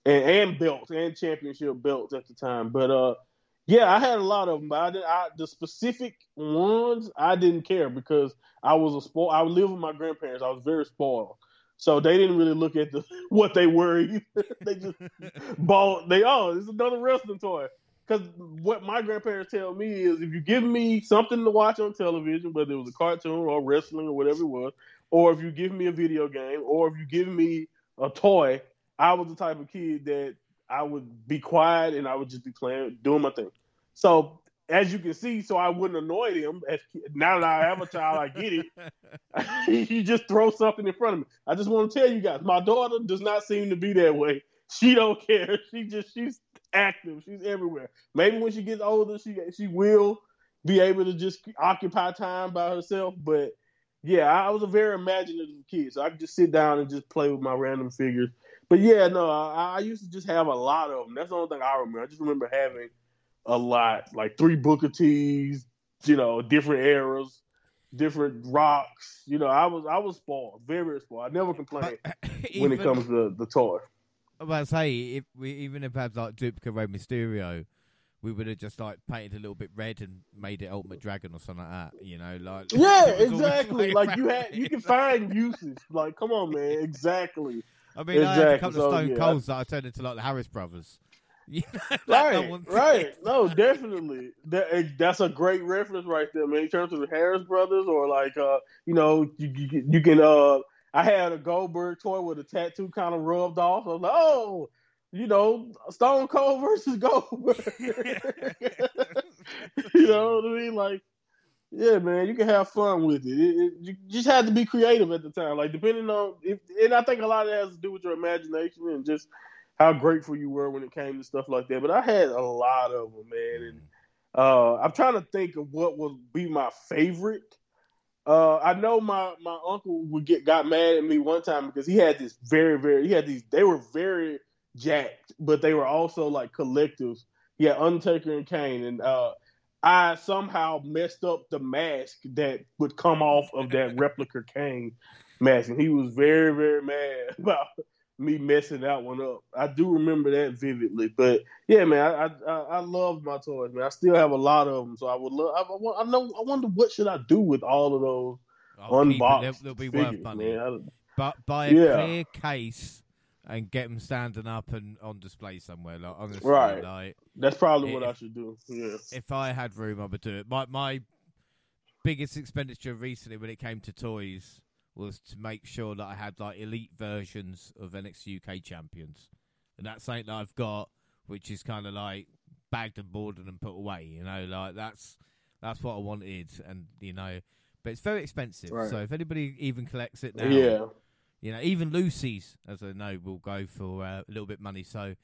Speaker 2: and, and belts and championship belts at the time. But uh, yeah, I had a lot of them, but I, did, I the specific ones I didn't care because I was a spoil. I lived with my grandparents. I was very spoiled. So they didn't really look at the *laughs* what they were. *laughs* they just *laughs* bought. They oh, it's another wrestling toy. Because what my grandparents tell me is, if you give me something to watch on television, whether it was a cartoon or wrestling or whatever it was, or if you give me a video game, or if you give me a toy, I was the type of kid that I would be quiet and I would just be playing, doing my thing. So as you can see, so I wouldn't annoy them. As, now that I have a child, I get it. *laughs* *laughs* you just throw something in front of me. I just want to tell you guys, my daughter does not seem to be that way. She don't *laughs* care. She just she's active. She's everywhere. Maybe when she gets older, she she will be able to just occupy time by herself. But yeah, I was a very imaginative kid, so I could just sit down and just play with my random figures. But yeah, no, I, I used to just have a lot of them. That's the only thing I remember. I just remember having a lot, like three Booker T's, you know, different eras, different rocks. You know, I was I was spoiled, very spoiled. I never complained *laughs* when it comes to the toy.
Speaker 1: I was say if we even if I had like duplicate Rey Mysterio, we would have just like painted a little bit red and made it Ultimate Dragon or something like that. You know, like
Speaker 2: yeah, *laughs* exactly. Like you had, you can find uses. Like, come on, man, *laughs* exactly.
Speaker 1: I mean, exactly. I had a couple of Stone so, yeah. Colds that I turned into like the Harris brothers. *laughs*
Speaker 2: right, right. No, definitely. That, that's a great reference right there, man. In terms of the Harris brothers, or like, uh, you know, you, you, you can. Uh, I had a Goldberg toy with a tattoo kind of rubbed off. I was like, oh, you know, Stone Cold versus *laughs* Goldberg. *laughs* you know what I mean? Like, yeah, man, you can have fun with it. it, it you just had to be creative at the time. Like, depending on, if, and I think a lot of that has to do with your imagination and just how grateful you were when it came to stuff like that. But I had a lot of them, man, and uh, I'm trying to think of what would be my favorite. Uh, I know my my uncle would get got mad at me one time because he had this very very he had these they were very jacked, but they were also like collectives. He had Undertaker and Kane, and uh, I somehow messed up the mask that would come off of that replica Kane mask, and he was very very mad *laughs* about me messing that one up. I do remember that vividly. But yeah, man, I I, I love my toys, man. I still have a lot of them, so I would love. I, I know. I wonder what should I do with all of those unboxed. They'll, they'll, be figures, worth money. Man.
Speaker 1: But buy a yeah. clear case and get them standing up and on display somewhere. Like honestly,
Speaker 2: right.
Speaker 1: Like,
Speaker 2: That's probably if, what I should do. Yeah.
Speaker 1: If I had room, I would do it. My my biggest expenditure recently when it came to toys was to make sure that I had like elite versions of NXT UK champions, and that's something that I've got, which is kind of like bagged and boarded and put away. You know, like that's that's what I wanted, and you know, but it's very expensive. Right. So if anybody even collects it now,
Speaker 2: yeah,
Speaker 1: you know, even Lucy's, as I know, will go for uh, a little bit of money. So.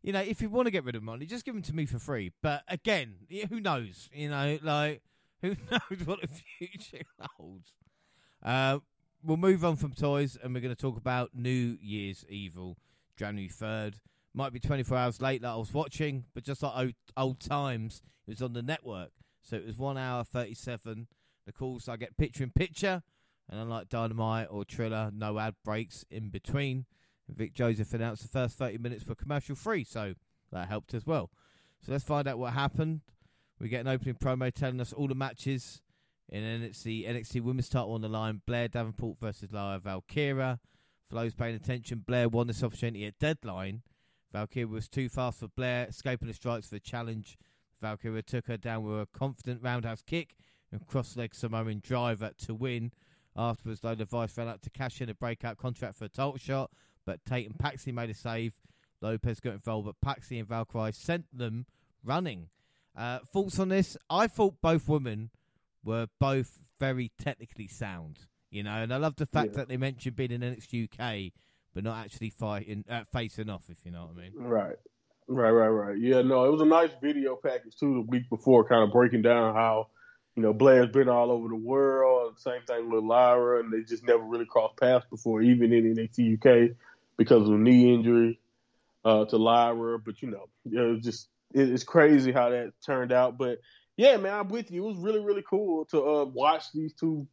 Speaker 1: You know, if you want to get rid of money, just give them to me for free. But again, who knows? You know, like *laughs* who knows what the future *laughs* holds? Uh, we'll move on from toys and we're going to talk about New Year's Evil, January 3rd. Might be 24 hours late that I was watching, but just like old, old times, it was on the network. So it was 1 hour 37. The calls I get picture in picture, and unlike Dynamite or Triller, no ad breaks in between. Vic Joseph announced the first 30 minutes for commercial free, so that helped as well. So let's find out what happened. We get an opening promo telling us all the matches in NXT, NXT Women's title on the line, Blair Davenport versus Lyra Valkyria. For those paying attention, Blair won this opportunity at deadline. Valkyria was too fast for Blair, escaping the strikes for the challenge. Valkyria took her down with a confident roundhouse kick and cross-leg Samoan driver to win. Afterwards, though, the Vice ran up to cash in a breakout contract for a title shot, but Tatum Paxley made a save. Lopez got involved, but Paxley and Valkyria sent them running. Uh, thoughts on this? I thought both women were both very technically sound. You know, and I love the fact yeah. that they mentioned being in NXT UK, but not actually fighting, uh, facing off. If you know what I mean.
Speaker 2: Right. Right, right, right. Yeah, no, it was a nice video package too the week before, kind of breaking down how, you know, Blair's been all over the world. Same thing with Lyra, and they just never really crossed paths before, even in NXT UK, because of a knee injury uh, to Lyra. But you know, it was just it's crazy how that turned out. But yeah, man, I'm with you. It was really, really cool to uh, watch these two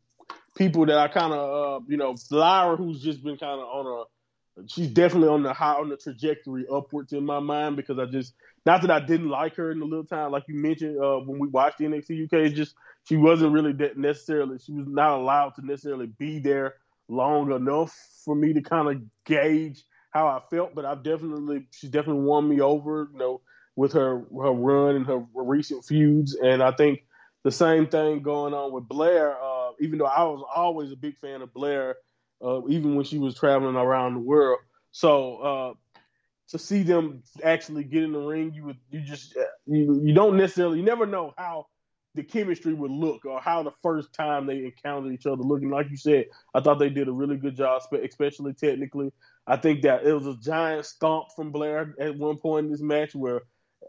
Speaker 2: people that I kind of, uh, you know, Lyra, who's just been kind of on a, she's definitely on the high on the trajectory upwards in my mind because I just, not that I didn't like her in the little time, like you mentioned uh, when we watched the NXT UK, it's just she wasn't really that necessarily, she was not allowed to necessarily be there long enough for me to kind of gauge how I felt. But I've definitely, she's definitely won me over, you know, with her her run and her recent feuds, and I think the same thing going on with Blair. Uh, even though I was always a big fan of Blair, uh, even when she was traveling around the world. So uh, to see them actually get in the ring, you would you just uh, you, you don't necessarily you never know how the chemistry would look or how the first time they encountered each other looking. Like you said, I thought they did a really good job, especially technically. I think that it was a giant stomp from Blair at one point in this match where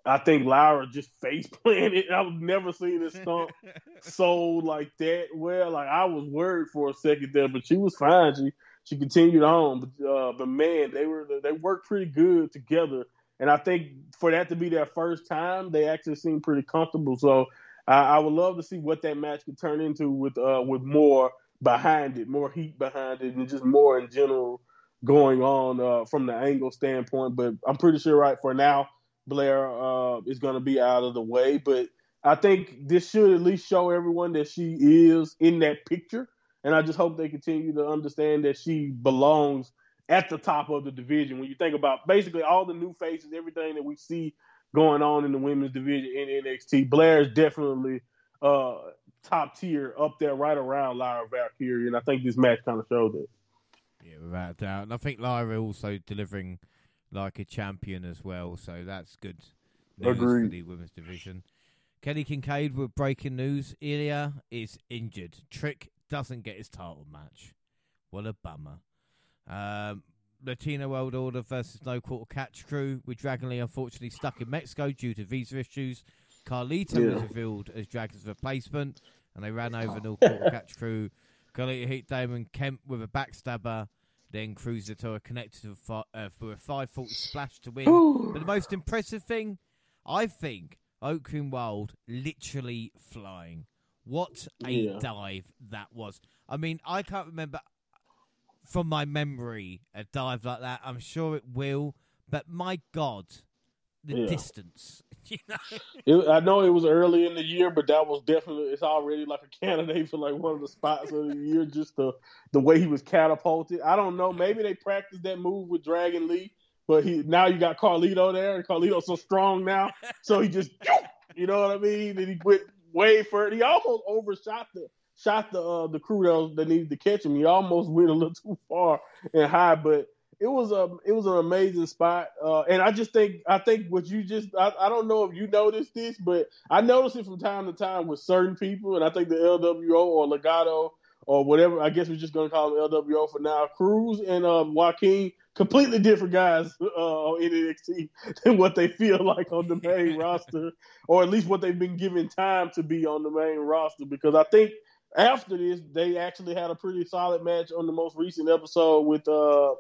Speaker 2: I think Lyra just *laughs* face planted. I've never seen a stomp *laughs* so like that. Well, like I was worried for a second there, but she was fine. She she continued on, but uh, but man, they were they worked pretty good together. And I think for that to be their first time, they actually seemed pretty comfortable. So I, I would love to see what that match could turn into with uh, with more behind it, more heat behind it, and just more in general going on uh, from the angle standpoint. But I'm pretty sure right for now Blair uh, is going to be out of the way. But I think this should at least show everyone that she is in that picture. And I just hope they continue to understand that she belongs at the top of the division. When you think about basically all the new faces, everything that we see going on in the women's division in NXT, Blair is definitely uh, top tier up there, right around Lyra Valkyria. And I think this match kind of showed that.
Speaker 1: Yeah, without a doubt. And I think Lyra also delivering – like a champion as well. So that's good news Agreed. for the women's division. Kelly Kincaid with breaking news. Ilja is injured. Trick doesn't get his title match. What a bummer. Um, Latino World Order versus No Quarter Catch Crew with Dragon Lee unfortunately stuck in Mexico due to visa issues. Carlito yeah. was revealed as Dragon's replacement, and they ran over No *laughs* Quarter Catch Crew. Carlito hit Damon Kemp with a backstabber then Cruz Del Toro connected to fi- uh, for a 540 splash to win. but the most impressive thing, I think, Joaquin Wilde literally flying. What a yeah. dive that was. I mean, I can't remember from my memory a dive like that. I'm sure it will, but my God, the yeah. distance. *laughs* You
Speaker 2: know? It, I know it was early in the year, but that was definitely it's already like a candidate for like one of the spots of the year. Just the the way he was catapulted. I don't know. Maybe they practiced that move with Dragon Lee, but he now you got Carlito there, and Carlito's so strong now, so he just you know what I mean. And he went way further. He almost overshot the shot the uh, the crew that, that needed to catch him. He almost *laughs* went a little too far and high, but it was a it was an amazing spot, uh, and I just think I think what you just I, I don't know if you noticed this, but I notice it from time to time with certain people, and I think the LWO or Legado or whatever I guess we're just gonna call them LWO for now. Cruz and um, Joaquin, completely different guys *laughs* uh, in NXT *laughs* than what they feel like on the main *laughs* roster, or at least what they've been given time to be on the main roster. Because I think after this, they actually had a pretty solid match on the most recent episode with. Uh,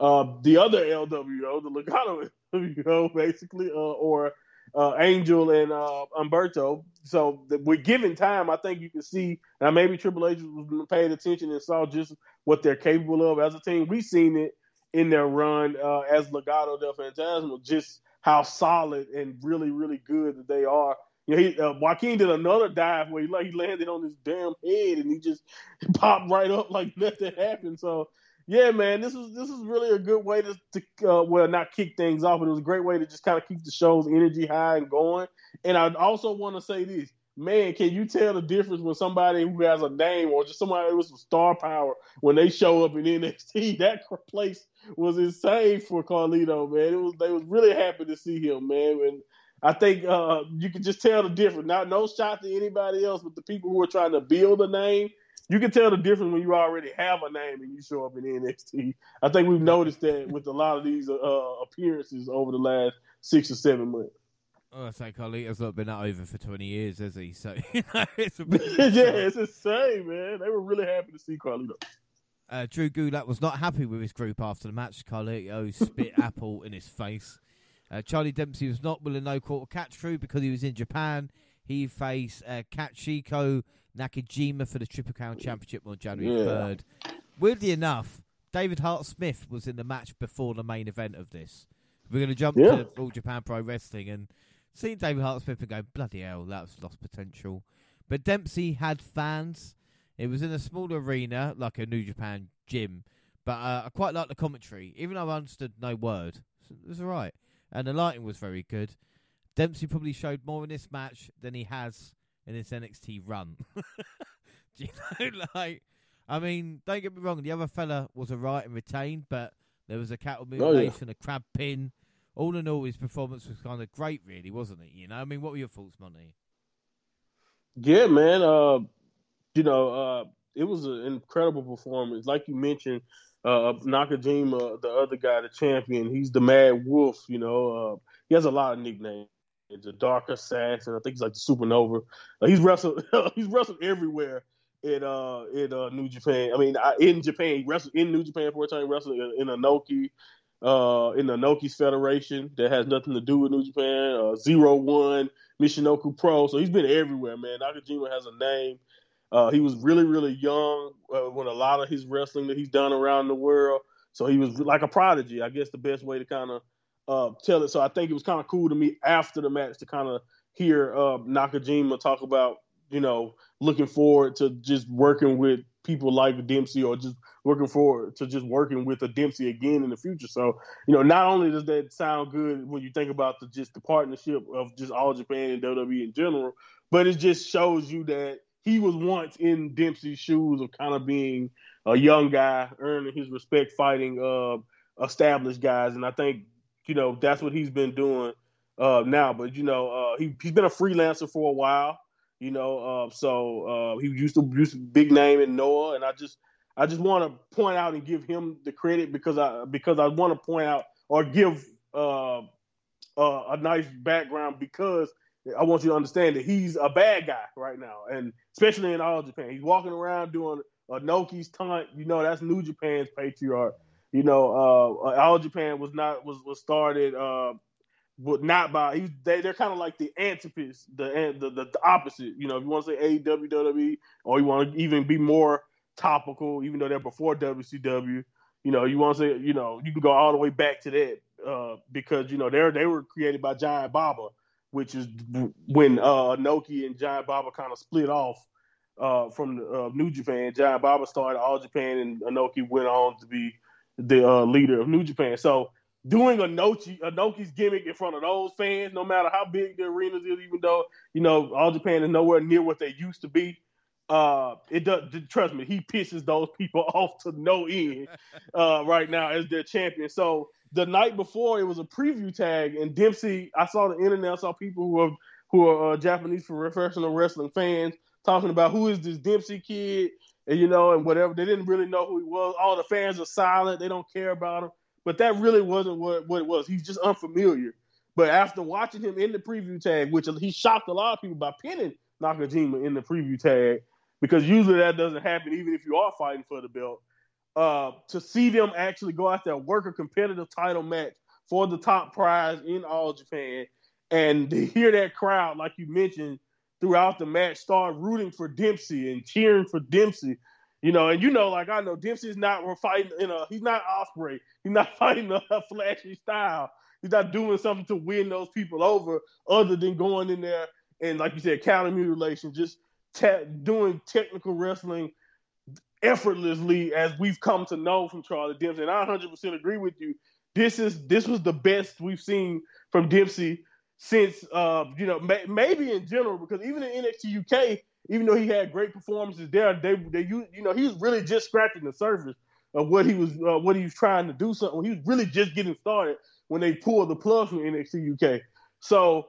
Speaker 2: uh, the other LWO, the Legado LWO, basically, uh, or uh, Angel and uh, Humberto. So the, with given time, I think you can see now maybe Triple H was paying attention and saw just what they're capable of as a team. We've seen it in their run uh, as Legado del Fantasma, just how solid and really, really good that they are. You know, he, uh, Joaquin did another dive where he, like, he landed on his damn head and he just *laughs* popped right up like nothing happened. So yeah, man, this is this is really a good way to, to uh, well, not kick things off, but it was a great way to just kind of keep the show's energy high and going. And I also want to say this, man, can you tell the difference when somebody who has a name or just somebody with some star power when they show up in *laughs* NXT? That place was insane for Carlito, man. It was they was really happy to see him, man. And I think uh, you can just tell the difference. Not no shot to anybody else, but the people who are trying to build a name you can tell the difference when you already have a name and you show up in NXT. I think we've noticed that with a lot of these uh, appearances over the last six or seven months.
Speaker 1: Oh, I say Carlito's not been out over for twenty years, has he? So *laughs* you know,
Speaker 2: it's a *laughs* bit yeah, it's insane, man. They were really happy to see Carlito.
Speaker 1: Uh, Drew Gulak was not happy with his group after the match. Carlito spit *laughs* apple in his face. Uh, Charlie Dempsey was not willing to no quarter catch through because he was in Japan. he faced uh, Nakajima for the Triple Crown Championship on January
Speaker 2: Yeah.
Speaker 1: 3rd. Weirdly enough, David Hart Smith was in the match before the main event of this. We're going to jump
Speaker 2: Yeah.
Speaker 1: to All Japan Pro Wrestling and seeing David Hart Smith and go, bloody hell, that was lost potential. But Dempsey had fans. It was in a small arena, like a New Japan gym. But uh, I quite liked the commentary, even though I understood no word. It was all right. And the lighting was very good. Dempsey probably showed more in this match than he has in his NXT run. *laughs* Do you know, like, I mean, don't get me wrong, the other fella was alright and retained, but there was a cattle
Speaker 2: yeah.
Speaker 1: mutilation, a crab pin. All in all, his performance was kind of great, really, wasn't it? You know, I mean, what were your thoughts, Monty?
Speaker 2: Yeah, man. Uh, you know, uh, it was an incredible performance. Like you mentioned, uh, Nakajima, the other guy, the champion, he's the Mad Wolf. You know, uh, he has a lot of nicknames. The Dark Assassin. I think he's like the Supernova. He's wrestled. *laughs* he's wrestled everywhere in uh in uh, New Japan. I mean, I, in Japan, he wrestled in New Japan for a time. Wrestled in, in Inoki, uh, in the Inoki's Federation that has nothing to do with New Japan. Uh, Zero One, Michinoku Pro. So he's been everywhere, man. Nakajima has a name. Uh, he was really, really young uh, when a lot of his wrestling that he's done around the world. So he was like a prodigy. I guess the best way to kind of uh, tell it. So I think it was kind of cool to me after the match to kind of hear uh, Nakajima talk about, you know, looking forward to just working with people like Dempsey or just looking forward to just working with a Dempsey again in the future. So, you know, not only does that sound good when you think about the just the partnership of just all Japan and WWE in general, but it just shows you that he was once in Dempsey's shoes of kind of being a young guy, earning his respect fighting uh, established guys. And I think, you know, that's what he's been doing uh, now. But, you know, uh, he, he's been a freelancer for a while, you know, uh, so he used to use big name in Noah. And I just, I just want to point out and give him the credit because I, because I want to point out or give uh, uh, a nice background because I want you to understand that he's a bad guy right now, and especially in all Japan, he's walking around doing Inoki's taunt. You know, that's New Japan's patriarch. You know, uh, all Japan was not was was started, uh, but not by he. They they're kind of like the antipodes, the, the the the opposite. You know, if you want to say AEW, WWE, or you want to even be more topical, even though they're before WCW. You know, you want to say, you know, you can go all the way back to that uh, because you know they they were created by Giant Baba which is when uh, Noki and Giant Baba kind of split off uh, from uh, New Japan. Giant Baba started All Japan, and Inoki went on to be the uh, leader of New Japan. So doing a Noki, Inoki's gimmick in front of those fans, no matter how big the arenas is, even though you know All Japan is nowhere near what they used to be. Uh, it does. Trust me, he pisses those people *laughs* off to no end *laughs* uh, right now as their champion. So the night before it was a preview tag, and Dempsey. I saw the internet. I saw people who are who are uh, Japanese professional wrestling fans talking about who is this Dempsey kid, and you know, and whatever. They didn't really know who he was. All the fans are silent. They don't care about him. But that really wasn't what what it was. He's just unfamiliar. But after watching him in the preview tag, which he shocked a lot of people by pinning Nakajima in the preview tag, because usually that doesn't happen, even if you are fighting for the belt uh, to see them actually go out there work a competitive title match for the top prize in all Japan, and to hear that crowd, like you mentioned, throughout the match, start rooting for Dempsey and cheering for Dempsey. You know, and you know, like I know, Dempsey's not fighting in a. He's not Ospreay. He's not *laughs* fighting a, a flashy style. He's not doing something to win those people over, other than going in there and, like you said, cattle mutilation, just te- doing technical wrestling effortlessly as we've come to know from Charlie Dempsey. And I 100% agree with you. This is this was the best we've seen from Dempsey since uh, you know may, maybe in general because even in NXT UK, even though he had great performances there, they they you you know he was really just scratching the surface of what he was uh, what he was trying to do. Something he was really just getting started when they pulled the plug from NXT UK. So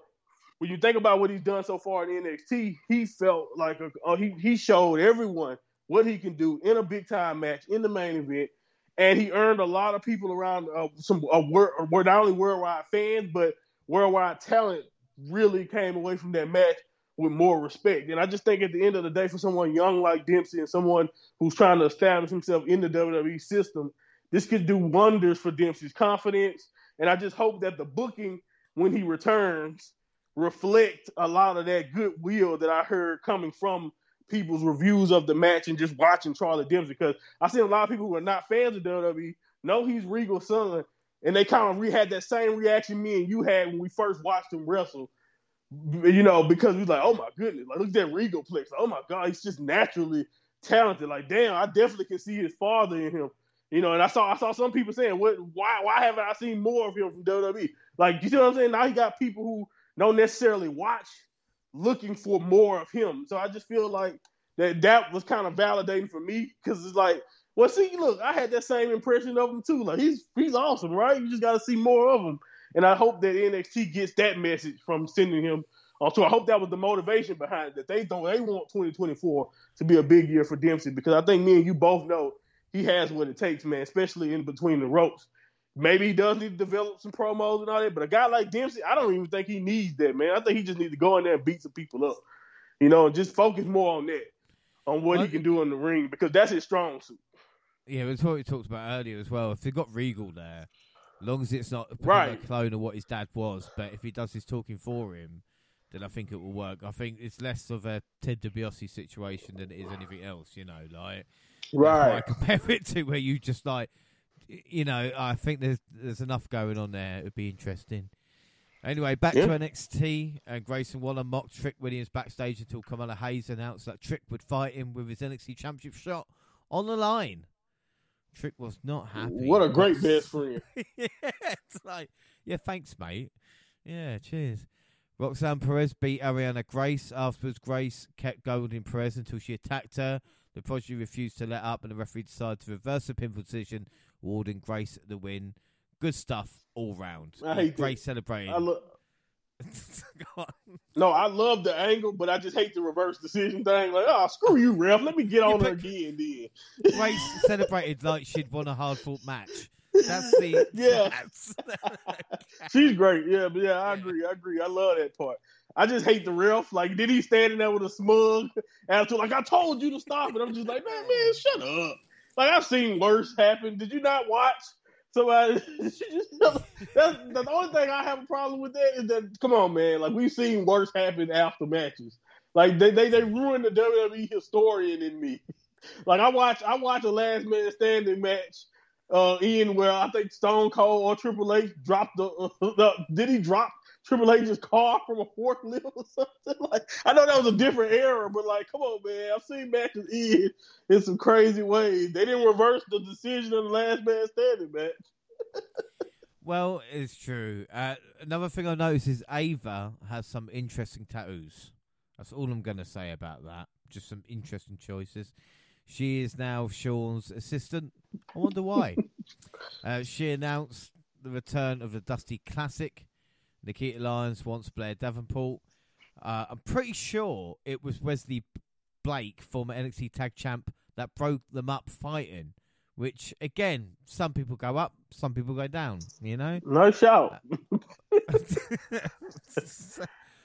Speaker 2: when you think about what he's done so far in NXT, he felt like a, he he showed everyone what he can do in a big time match in the main event, and he earned a lot of people around uh, some uh, were not only worldwide fans but worldwide talent really came away from that match with more respect. And I just think at the end of the day, for someone young like Dempsey and someone who's trying to establish himself in the WWE system, this could do wonders for Dempsey's confidence. And I just hope that the booking when he returns reflect a lot of that goodwill that I heard coming from people's reviews of the match and just watching Charlie Dempsey. Because I see a lot of people who are not fans of WWE know he's Regal's son, and they kind of re- had that same reaction me and you had when we first watched him wrestle. You know, because we like, oh my goodness, like look at that Regal plex. Oh my god, he's just naturally talented. Like, damn, I definitely can see his father in him. You know, and I saw I saw some people saying, "What? Why? Why haven't I seen more of him from WWE?" Like, you see what I'm saying? Now he got people who don't necessarily watch, looking for more of him. So I just feel like that that was kind of validating for me because it's like, well, see, look, I had that same impression of him too. Like he's he's awesome, right? You just got to see more of him. And I hope that NXT gets that message from sending him. Uh, also, I hope that was the motivation behind it, that they don't they want 2024 to be a big year for Dempsey because I think me and you both know he has what it takes, man, especially in between the ropes. Maybe he does need to develop some promos and all that, but a guy like Dempsey, I don't even think he needs that, man. I think he just needs to go in there and beat some people up, you know, and just focus more on that, on what he can do in the ring because that's his strong suit.
Speaker 1: Yeah, it's what we talked about earlier as well. If they've got Regal there, as long as it's not
Speaker 2: right.
Speaker 1: a clone of what his dad was, but if he does his talking for him, then I think it will work. I think it's less of a Ted DiBiase situation than it is anything else, you know, like
Speaker 2: Right.
Speaker 1: I compare *laughs* it to where you just like, you know, I think there's there's enough going on there. It would be interesting. Anyway, back yeah. to NXT. Uh, Grayson Waller mocked Trick Williams backstage until Carmelo Hayes announced that Trick would fight him with his NXT Championship shot on the line. Trick was not happy.
Speaker 2: What a *laughs* great best friend.
Speaker 1: yeah, it's like, yeah, thanks, mate. Yeah, cheers. Roxanne Perez beat Arianne Grace. Afterwards, Grace kept goading Perez until she attacked her. The prodigy refused to let up, and the referee decided to reverse the pinfall decision, awarding Grace the win. Good stuff all round.
Speaker 2: I hate
Speaker 1: Grace celebrating.
Speaker 2: I lo- *laughs* no, I love the angle, but I just hate the reverse decision thing. Like, oh, screw you, ref. Let me get *laughs* on her again. Then
Speaker 1: Grace celebrated like she'd won a hard fought match. That's the *laughs*
Speaker 2: yeah. That's... She's great. Yeah, but yeah, I agree. I agree. I love that part. I just hate the ref. Like, did he standing there with a smug attitude? Like, I told you to stop it. I'm just like, man, man, shut up. Like, I've seen worse happen. Did you not watch? Somebody, *laughs* that's the only thing I have a problem with that is that come on, man. Like we've seen worse happen after matches. Like they they, they ruined the WWE historian in me. Like I watch I watch a last man standing match uh, in where I think Stone Cold or Triple H dropped the, uh, *laughs* the did he drop Triple H's car from a forklift *laughs* or something. Like I know that was a different era, but like, come on, man, I've seen matches end in some crazy ways. They didn't reverse the decision of the last man standing match. *laughs*
Speaker 1: well, it's true. Uh, another thing I noticed is Ava has some interesting tattoos. That's all I'm going to say about that. Just some interesting choices. She is now Shawn's assistant. I wonder why. *laughs* uh, she announced the return of the Dusty Classic Nikkita Lyons wants Blair Davenport. Uh, I'm pretty sure it was Wesley Blake, former NXT Tag Champ, that broke them up fighting. Which again, some people go up, some people go down. You know,
Speaker 2: no shout. *laughs*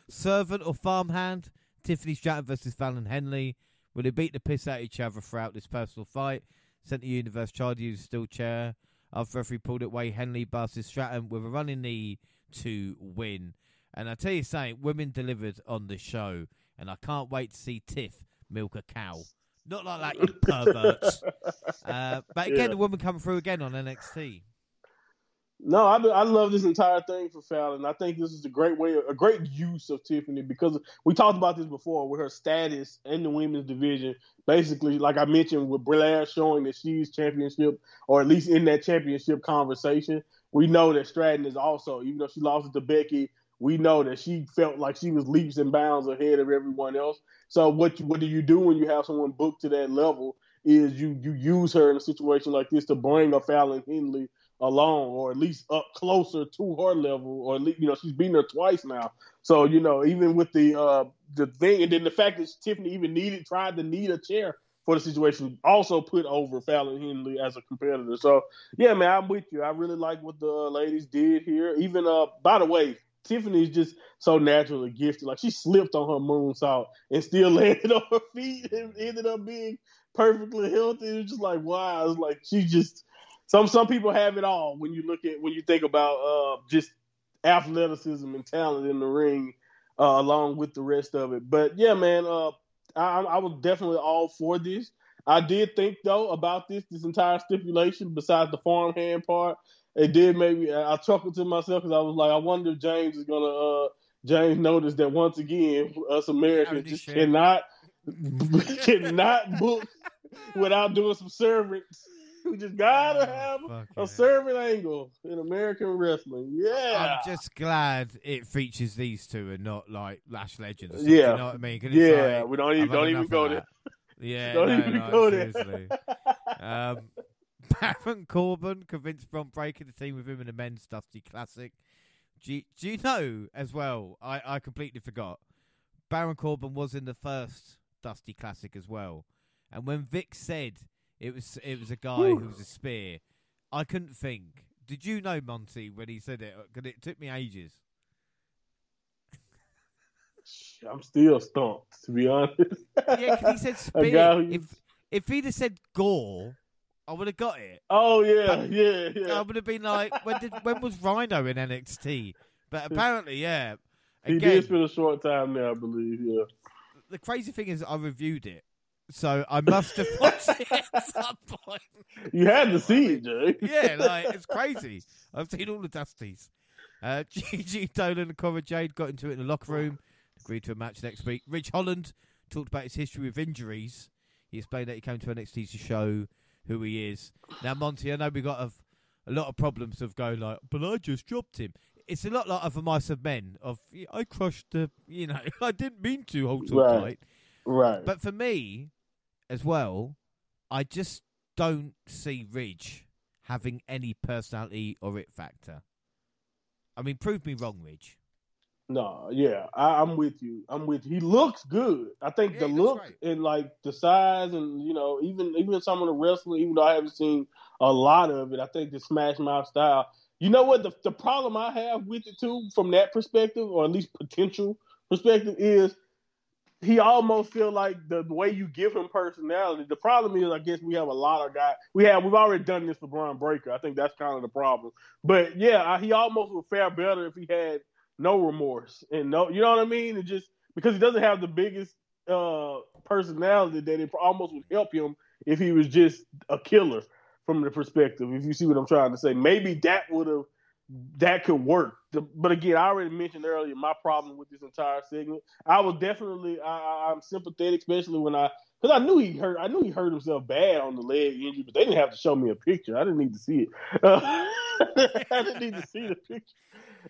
Speaker 1: Servant or farmhand? Tiffany Stratton versus Fallon Henley. Will they beat the piss out of each other throughout this personal fight? Centre Universe child use still chair. After referee pulled it away, Henley busts Stratton with a running knee to win. And I tell you something, women delivered on the show, and I can't wait to see Tiff milk a cow. Not like that, you perverts. *laughs* uh, but again, yeah. the woman coming through again on NXT.
Speaker 2: No, I, I love this entire thing for Fallon. I think this is a great way, a great use of Tiffany because we talked about this before with her status in the women's division. Basically, like I mentioned, with Blair showing that she's championship or at least in that championship conversation we know that Stratton is also, even though she lost it to Becky, we know that she felt like she was leaps and bounds ahead of everyone else. So what what do you do when you have someone booked to that level? Is you you use her in a situation like this to bring a Fallon Henley along, or at least up closer to her level, or at least you know she's been there twice now. So you know even with the uh the thing, and then the fact that Tiffany even needed tried to need a chair for the situation also put over Fallon Henley as a competitor. So yeah, man, I'm with you. I really like what the ladies did here. Even uh, by the way, Tiffany's just so naturally gifted. Like she slipped on her moonsault and still *laughs* landed on her feet and ended up being perfectly healthy. It's just like wow. It's like she just some some people have it all when you look at when you think about uh just athleticism and talent in the ring uh, along with the rest of it. But yeah, man, uh, I, I was definitely all for this. I did think though about this this entire stipulation, besides the farmhand part, it did maybe I chuckled to myself because I was like, I wonder if James is gonna uh James noticed that once again us Americans just cannot *laughs* *laughs* cannot book without doing some servants. We just gotta oh, have a servant angle in American wrestling. Yeah,
Speaker 1: I'm just glad it features these two and not like Lash Legends.
Speaker 2: Yeah,
Speaker 1: you know what I mean?
Speaker 2: Yeah,
Speaker 1: like,
Speaker 2: we don't even don't even go there. *laughs*
Speaker 1: Yeah,
Speaker 2: don't
Speaker 1: no,
Speaker 2: even
Speaker 1: no,
Speaker 2: go
Speaker 1: seriously. *laughs* um, *laughs* Baron Corbin convinced Bron Breakker to team with him in the men's Dusty Classic. Do you, do you know as well? I, I completely forgot. Baron Corbin was in the first Dusty Classic as well, and when Vic said it was it was a guy who was a spear, I couldn't think. Did you know Monty when he said it? Because it took me ages. *laughs*
Speaker 2: I'm still stumped, to be honest.
Speaker 1: yeah, because he said *laughs* spear. If if he'd have said gore, I would have got it.
Speaker 2: Oh yeah, but *laughs* yeah, yeah.
Speaker 1: I would have been like, when did when was Rhino in NXT? But apparently, yeah.
Speaker 2: Again, he did spend a short time there, I believe. Yeah.
Speaker 1: The crazy thing is, I reviewed it, so I must have *laughs* watched it at some point.
Speaker 2: You had to see it, Jay.
Speaker 1: yeah, *laughs* like it's crazy. I've seen all the Dusties. Uh, *laughs* Gigi Dolan and Cora Jade got into it in the locker room, agreed to a match next week. Ridge Holland talked about his history with injuries. He explained that he came to NXT to show who he is. Now, Monty, I know we got a, a lot of problems of going like, but I just dropped him. It's a lot like other mice of men. Of I crushed the, you know, I didn't mean to hold so
Speaker 2: right.
Speaker 1: tight.
Speaker 2: Right.
Speaker 1: But for me, as well, I just don't see Ridge having any personality or it factor. I mean, prove me wrong, Ridge.
Speaker 2: No, yeah, I, am with you. I'm with. You. He looks good. I think yeah, the look and like the size and you know even even some of the wrestling, even though I haven't seen a lot of it, I think the Smash Mouth style. You know what the the problem I have with it too, from that perspective, or at least potential perspective, is he almost feel like the, way you give him personality. The problem is, I guess we have a lot of guys. We have we've already done this for Bron Breakker. I think that's kind of the problem. But yeah, he almost would fare better if he had no remorse and no, you know what I mean? And just because he doesn't have the biggest uh, personality, that it almost would help him if he was just a killer from the perspective. If you see what I'm trying to say, maybe that would have that could work. But again, I already mentioned earlier my problem with this entire segment. I was definitely I, I'm sympathetic, especially when I because I knew he hurt. I knew he hurt himself bad on the leg injury, but they didn't have to show me a picture. I didn't need to see it. Uh, *laughs* I didn't need to see the picture.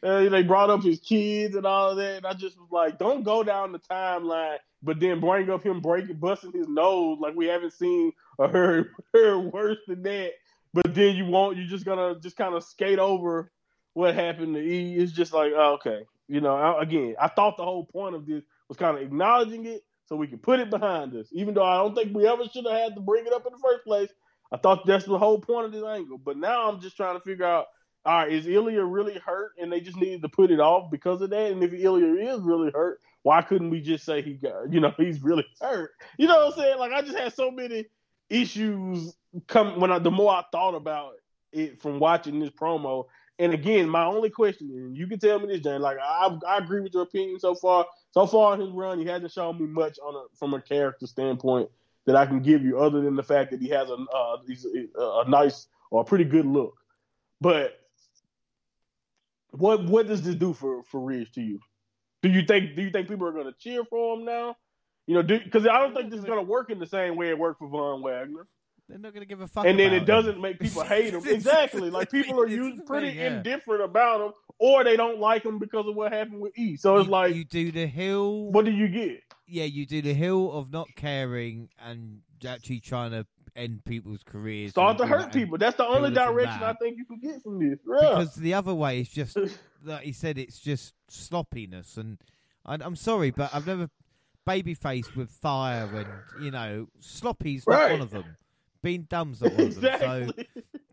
Speaker 2: Uh, they brought up his kids and all of that, and I just was like, don't go down the timeline, but then bring up him breaking, busting his nose like we haven't seen or heard, *laughs* heard worse than that. But then you won't. You're just gonna just kind of skate over what happened to E. It's just like, oh, okay, you know. I, again, I thought the whole point of this was kind of acknowledging it so we could put it behind us, even though I don't think we ever should have had to bring it up in the first place. I thought that's the whole point of this angle. But now I'm just trying to figure out all right, is Ilja really hurt and they just needed to put it off because of that? And if Ilja is really hurt, why couldn't we just say he got, you know, *laughs* he's really hurt? You know what I'm saying? Like I just had so many issues come when I, the more I thought about it from watching this promo. And again, my only question, and you can tell me this, Jane, like I, I agree with your opinion so far. So far in his run, he hasn't shown me much on a, from a character standpoint that I can give you, other than the fact that he has a, uh, he's a, a nice or a pretty good look. But what what does this do for for Ridge to you? Do you think do you think people are going to cheer for him now? You know, because I don't think this is going to work in the same way it worked for Von Wagner.
Speaker 1: They're not going to give a fuck.
Speaker 2: And then
Speaker 1: it
Speaker 2: doesn't make people *laughs* hate him. exactly, like people are usually pretty yeah. indifferent about him, or they don't like him because of what happened with E. So it's
Speaker 1: you,
Speaker 2: like
Speaker 1: you do the hill.
Speaker 2: What do you get?
Speaker 1: Yeah, you do the hill of not caring and actually trying to end people's careers.
Speaker 2: Start to hurt people. That's the only direction I think you can get from this. Yeah.
Speaker 1: Because the other way is just, *laughs* like he said, it's just sloppiness. And I, am sorry, but I've never babyface with fire and you know sloppy's not
Speaker 2: right.
Speaker 1: one of them. Dumb's not one of them. So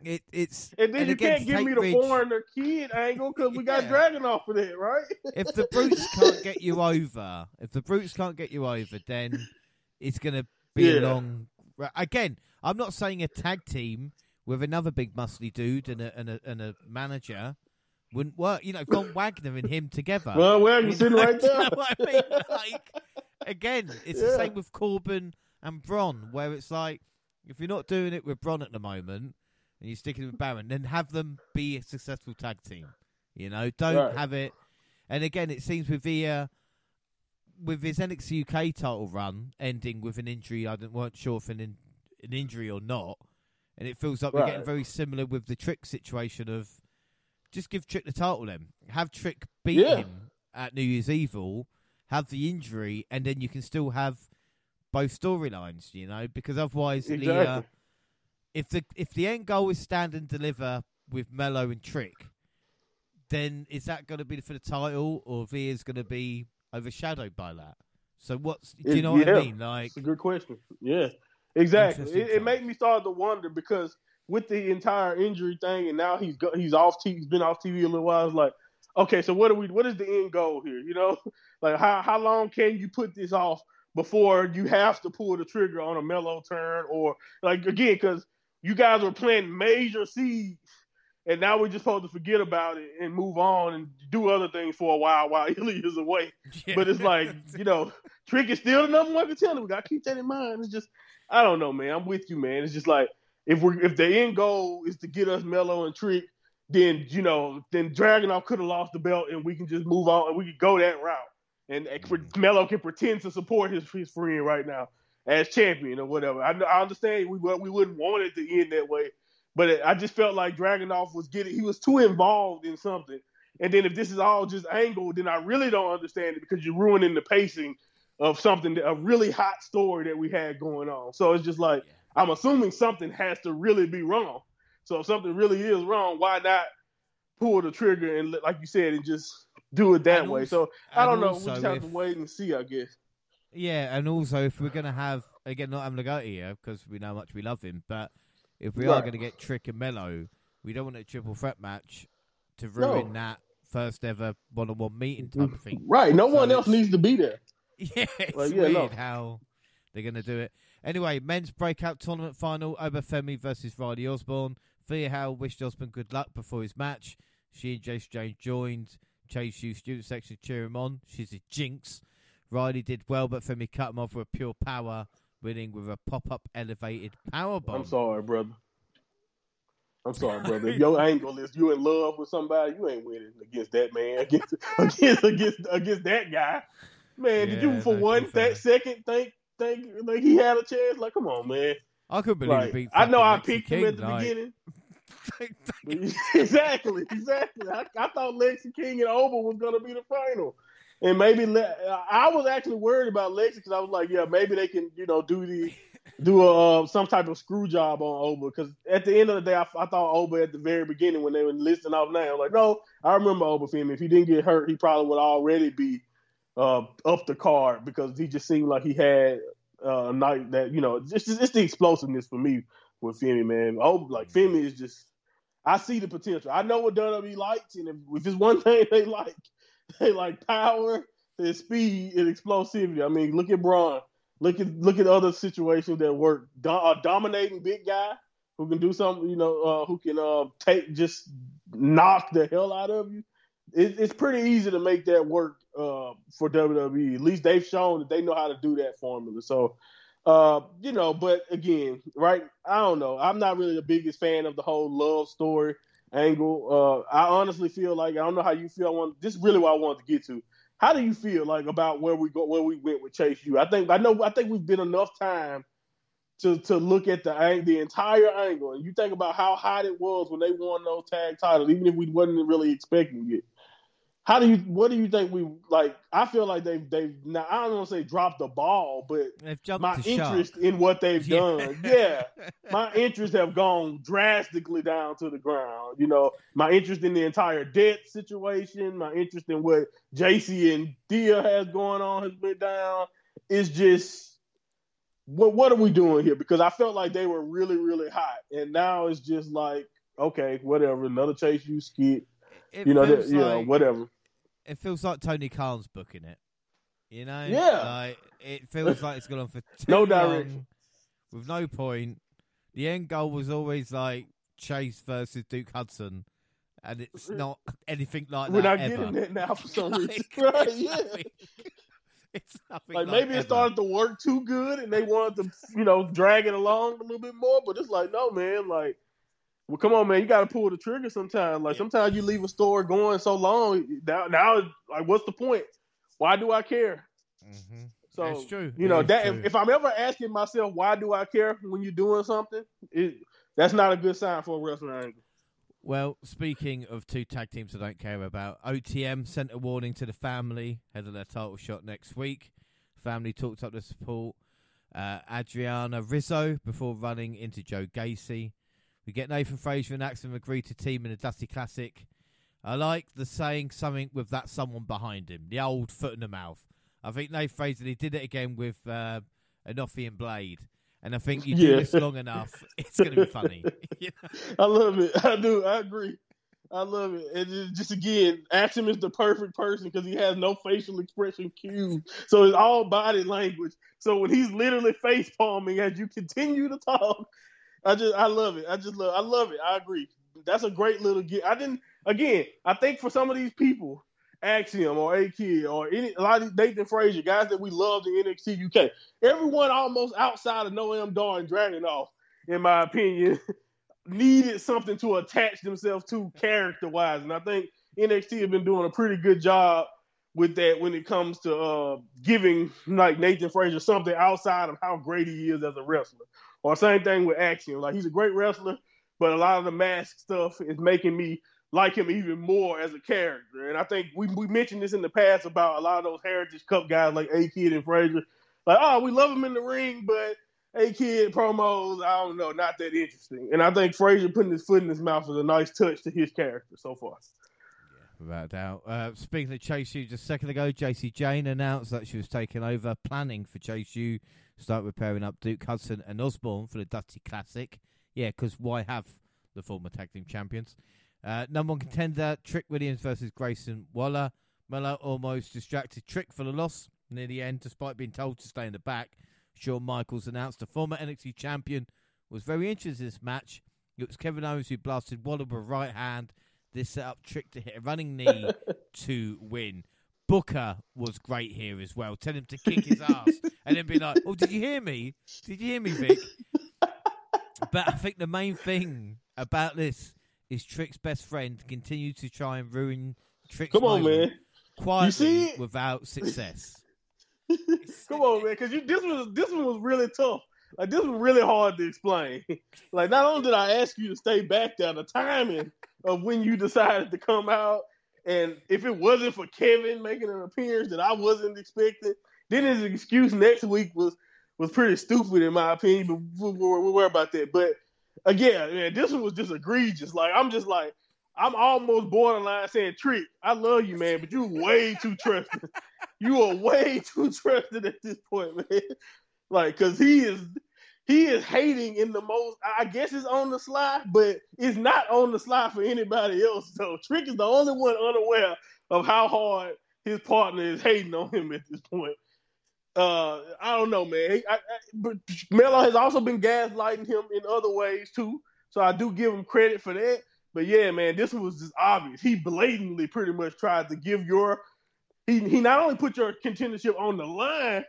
Speaker 1: it, it's
Speaker 2: and then
Speaker 1: and
Speaker 2: you can't give me the foreigner kid angle because we got
Speaker 1: Yeah.
Speaker 2: Dragunov of that, right?
Speaker 1: if the brutes can't get you over, if the brutes can't get you over, then it's going to be a long. Again, I'm not saying a tag team with another big muscly dude and a and a, and a manager wouldn't work. You know, Von Wagner and him together.
Speaker 2: Well, Wagner's sitting right *laughs* there.
Speaker 1: I mean? Like, again, it's the same with Corbin and Bron, where it's like, if you're not doing it with Bron at the moment and you're sticking with Baron, then have them be a successful tag team. You know, don't
Speaker 2: Right.
Speaker 1: have it. And again, it seems with Ilja, uh, with his NXT UK title run ending with an injury, I weren't sure if an, in, an injury or not. And it feels like we're getting very similar with the Trick situation of just give Trick the title then. Have Trick beat
Speaker 2: Yeah.
Speaker 1: him at New Year's Evil, have the injury, and then you can still have both storylines, you know, because otherwise the, uh, if the if the end goal is stand and deliver with Melo and Trick, then is that going to be for the title, or Ilja's going to be overshadowed by that? So what's do you
Speaker 2: It-
Speaker 1: know what I mean? Like,
Speaker 2: It's a good question. Yeah, exactly. It, it made me start to wonder because with the entire injury thing, and now he's go, he's off. T- he's been off TV a little while. It's like, okay, so what are we? What is the end goal here? You know, *laughs* like how how long can you put this off before you have to pull the trigger on a Melo turn, or like again, because you guys were planting major seeds. And now we're just supposed to forget about it and move on and do other things for a while while *laughs* Ilja is away. But it's like, you know, Trick is still the number one contender. We gotta keep that in mind. It's just, I don't know, man. I'm with you, man. It's just like if we're if the end goal is to get us Melo and Trick, then you know, then Dragunov could have lost the belt and we can just move on and we could go that route. And mm-hmm. Melo can pretend to support his his friend right now as champion or whatever. I, I understand we we wouldn't want it to end that way, but it, I just felt like Dragunov was getting he was too involved in something. And then if this is all just angle, then I really don't understand it because you're ruining the pacing of something, a really hot story that we had going on. So it's just like I'm assuming something has to really be wrong. So if something really is wrong, why not pull the trigger and like you said and just do it that
Speaker 1: And
Speaker 2: way?
Speaker 1: also-
Speaker 2: so I don't know. We just have
Speaker 1: if-
Speaker 2: to wait and see, I guess.
Speaker 1: Yeah, and also if we're gonna have again not having to go here because we know how much we love him, but if we are gonna get Trick and Melo, we don't want a triple threat match to ruin
Speaker 2: No.
Speaker 1: that first ever one on one meeting type of thing.
Speaker 2: Right. No
Speaker 1: So
Speaker 2: one else needs to be there. *laughs*
Speaker 1: Yeah, it's
Speaker 2: Well, yeah,
Speaker 1: weird
Speaker 2: no.
Speaker 1: how they're gonna do it. Anyway, men's breakout tournament final: Oba Femi versus Riley Osborne. Thea Hale wished Osborne good luck before his match. She and Jacy Jayne joined Chase U student section cheer him on. She's a jinx. Riley did well, but Femi cut him off with pure power, winning with a pop-up elevated power bomb.
Speaker 2: I'm sorry, brother. I'm *laughs* sorry, brother. If your angle is you in love with somebody, you ain't winning against that man, against *laughs* against against, against that guy. Man, did you for one that second think think like he had a chance? Like, come on, man.
Speaker 1: I couldn't believe
Speaker 2: Like. I know I picked him at the
Speaker 1: like-
Speaker 2: beginning. *laughs* exactly, exactly. I, I thought Lexis King and Oba was gonna be the final, and maybe Le- I was actually worried about Lexis because I was like, yeah, maybe they can, you know, do the do a uh, some type of screw job on Oba because at the end of the day, I, I thought Oba at the very beginning when they were listing off now, like, no, I remember Oba Femi. If he didn't get hurt, he probably would already be uh, up the card because he just seemed like he had uh, a night that you know, it's just, it's the explosiveness for me with Femi, man. Oh, like Femi is just. I see the potential. I know what WWE likes, and if, if it's one *laughs* thing they like, they like power, and speed, and explosivity. I mean, look at Braun. Look at look at other situations that work. Do, a dominating big guy who can do something, you know, uh, who can uh, take just knock the hell out of you. It, it's pretty easy to make that work uh, for WWE. At least they've shown that they know how to do that formula. So uh, you know, but again, right? I don't know. I'm not really the biggest fan of the whole love story angle. Uh, I honestly feel like I don't know how you feel. I want this is really what I wanted to get to. How do you feel like about where we go, where we went with Chase U? I think I know. I think we've been enough time to to look at the the entire angle, and you think about how hot it was when they won those tag titles, even if we wasn't really expecting it. How do you? What do you think we like? I feel like they've they've. Now, I don't want to say dropped the ball, but my interest in what they've
Speaker 1: Yeah.
Speaker 2: done, yeah, *laughs* my interests have gone drastically down to the ground. You know, my interest in the entire debt situation, my interest in what Jacy and Thea has going on has been down. It's just what what are we doing here? Because I felt like they were really really hot, and now it's just like okay, whatever, another Chase U skit.
Speaker 1: It
Speaker 2: You know, that, you know, whatever.
Speaker 1: It feels like Tony Khan's booking it. You know,
Speaker 2: Yeah.
Speaker 1: like it feels like it's gone on for *laughs* too
Speaker 2: No
Speaker 1: long
Speaker 2: direction.
Speaker 1: with no point. The end goal was always like Chase versus Duke Hudson, and it's *laughs* not anything like that.
Speaker 2: We're not
Speaker 1: ever.
Speaker 2: getting it now for some *laughs*
Speaker 1: Like,
Speaker 2: reason. Right?
Speaker 1: it's
Speaker 2: Yeah.
Speaker 1: nothing- It's nothing
Speaker 2: Like
Speaker 1: like
Speaker 2: maybe it started to work too good and they wanted to, you know, drag it along a little bit more. But it's like, no, man. Like, well, come on, man. You got to pull the trigger sometimes. Like
Speaker 1: Yeah.
Speaker 2: sometimes you leave a store going so long. Now, now, like, what's the point? Why do I care?
Speaker 1: Mhm.
Speaker 2: So
Speaker 1: It's true.
Speaker 2: You know that if, if I'm ever asking myself why do I care when you're doing something, it that's not a good sign for a wrestling angle.
Speaker 1: Well, speaking of two tag teams I don't care about, OTM sent a warning to the family ahead of their title shot next week. Family talked up the support. Uh, Adriana Rizzo before running into Joe Gacy. We get Nathan Frazer and Axiom agree to team in a Dusty Classic. I like the saying something with that someone behind him, the old foot in the mouth. I think Nathan Frazer he did it again with uh, Enofi and Blade, and I think you do
Speaker 2: Yeah.
Speaker 1: this long enough, *laughs* it's going to be funny. *laughs* You know?
Speaker 2: I love it. I do. I agree. I love it. And just, just again, Axiom is the perfect person because he has no facial expression cues, so it's all body language. So when he's literally face palming as you continue to talk, I just I love it. I just love I love it. I agree. That's a great little gift. I didn't again. I think for some of these people, Axiom or A Kid or any a lot of Nathan Frazer guys that we love in NXT UK, everyone almost outside of Noam Dar and Dragunov, in my opinion, *laughs* needed something to attach themselves to character wise, and I think NXT have been doing a pretty good job with that when it comes to uh, giving like Nathan Frazer something outside of how great he is as a wrestler. Or same thing with Axiom. like he's a great wrestler, but a lot of the mask stuff is making me like him even more as a character. And I think we we mentioned this in the past about a lot of those Heritage Cup guys like A Kid and Frazer. Like, oh, we love him in the ring, but A Kid promos, I don't know, not that interesting. And I think Frazer putting his foot in his mouth is a nice touch to his character so far.
Speaker 1: Without a doubt. Uh, speaking of Chase U, just a second ago, Jacy Jayne announced that she was taking over, planning for Chase U start repairing up Duke Hudson and Osborne for the Dusty Classic. Yeah, because why have the former tag team champions? Uh, number one contender, Trick Williams versus Grayson Waller. Muller almost distracted Trick for the loss near the end, despite being told to stay in the back. Shawn Michaels announced the former NXT champion was very interested in this match. It was Kevin Owens who blasted Waller with a right hand. This set up Trick to hit a running knee *laughs* to win. Booker was great here as well. Tell him to kick his ass and then be like, "Oh, did you hear me? Did you hear me, Vic?" But I think the main thing about this is Trick's best friend continued to try and ruin Trick's
Speaker 2: Come on, man.
Speaker 1: quietly without success. *laughs*
Speaker 2: Come on, man, because this was this one was really tough. Like this was really hard to explain. *laughs* like not only did I ask you to stay back there, the timing of when you decided to come out, and if it wasn't for Kevin making an appearance that I wasn't expecting, then his excuse next week was was pretty stupid in my opinion. But we'll, we'll, we'll worry about that. But again, man, this one was just egregious. Like I'm just like I'm almost borderline saying, Trick, I love you, man, but you way too trusting. you are way too trusting at this point, man. *laughs* Like, cause he is he is hating in the most. I guess it's on the sly, but it's not on the sly for anybody else. So Trick is the only one unaware of how hard his partner is hating on him at this point. Uh, I don't know, man. I, I, but Melo has also been gaslighting him in other ways too. So I do give him credit for that. But yeah, man, this was just obvious. He blatantly pretty much tried to give your he he not only put your contendership on the line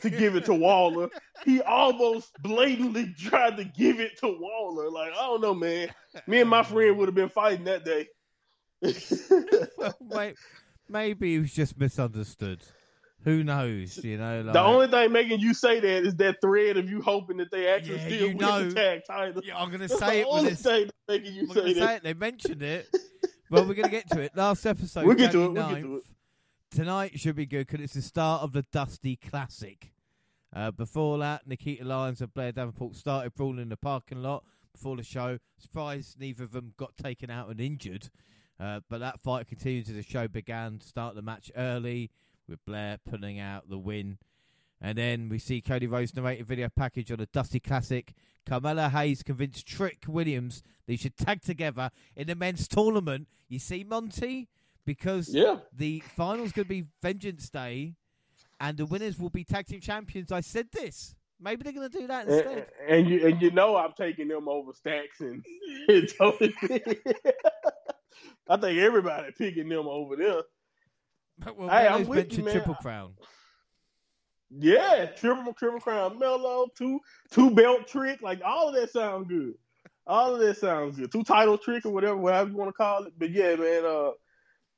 Speaker 2: to give it to Waller, he almost blatantly tried to give it to Waller. Like, I don't know, man. Me and my friend would have been fighting that day.
Speaker 1: well, maybe he was just misunderstood. Who knows? You know, like,
Speaker 2: the only thing making you say that is that thread of you hoping that they actually
Speaker 1: Yeah,
Speaker 2: still win
Speaker 1: know.
Speaker 2: the tag title.
Speaker 1: Yeah, I'm going to say
Speaker 2: the
Speaker 1: it with
Speaker 2: only
Speaker 1: this.
Speaker 2: thing making you say that.
Speaker 1: say it. They mentioned it. well, we're going to get to it. Last *laughs* episode,
Speaker 2: We'll get to it, we'll get to it.
Speaker 1: Tonight should be good because it's the start of the Dusty Classic. Uh, before that, Nikkita Lyons and Blair Davenport started brawling in the parking lot before the show. Surprised neither of them got taken out and injured. Uh, but that fight continued as the show began. Start the match early with Blair pulling out the win. And then we see Cody Rhodes narrated video package on the Dusty Classic. Carmelo Hayes convinced Trick Williams they should tag together in the men's tournament. You see, Monty? Because
Speaker 2: Yeah.
Speaker 1: the final's going to be Vengeance Day, and the winners will be tag team champions. I said this. Maybe they're going to do that instead.
Speaker 2: and you and you know I'm taking them over Stacks and, *laughs* and Tony. *laughs* I think everybody picking them over there.
Speaker 1: well,
Speaker 2: Hey, I'm with you, man.
Speaker 1: Triple Crown.
Speaker 2: Yeah, triple triple crown Melo, two two belt trick, like all of that sounds good. All of that sounds good. Two title trick or whatever, whatever you want to call it. But yeah, man, uh,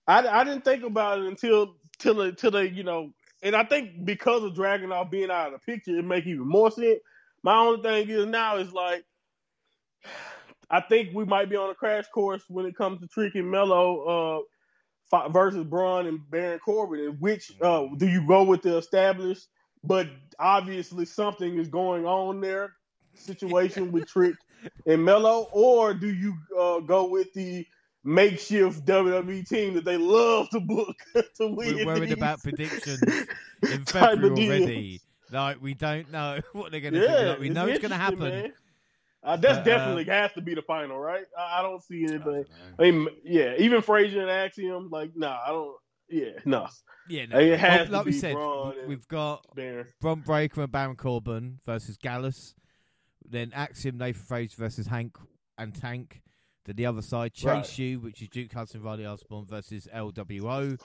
Speaker 2: I I didn't think about it until till until they you know, and I think because of Dragunov being out of the picture, it make even more sense. My only thing is now is like, I think we might be on a crash course when it comes to Trick and Melo uh, versus Bron and Baron Corbin. And which uh, do you go with the established? But obviously something is going on there. Situation with Trick and Melo, or do you uh, go with the makeshift WWE team that they love to book *laughs* to win?
Speaker 1: We're worried
Speaker 2: these?
Speaker 1: about predictions *laughs* in February already. Like we don't know *laughs* what they're going to do.
Speaker 2: Yeah,
Speaker 1: Like, we know it's going to happen.
Speaker 2: man. Uh, that's
Speaker 1: But, uh,
Speaker 2: definitely has to be the final, right? I, I don't see anything.
Speaker 1: don't.
Speaker 2: I mean, yeah, even Frazer and Axiom, like, nah, I don't. Yeah, no,
Speaker 1: Yeah, no,
Speaker 2: It has
Speaker 1: well,
Speaker 2: to
Speaker 1: like we
Speaker 2: be
Speaker 1: said,
Speaker 2: Bron
Speaker 1: we've got
Speaker 2: Baron.
Speaker 1: Bron Breakker and Baron Corbin versus Gallus. Then Axiom, Nathan Frazer versus Hank and Tank. Then the other side, Chase
Speaker 2: Right.
Speaker 1: U, which is Duke Hudson, Riley Osborne versus LWO.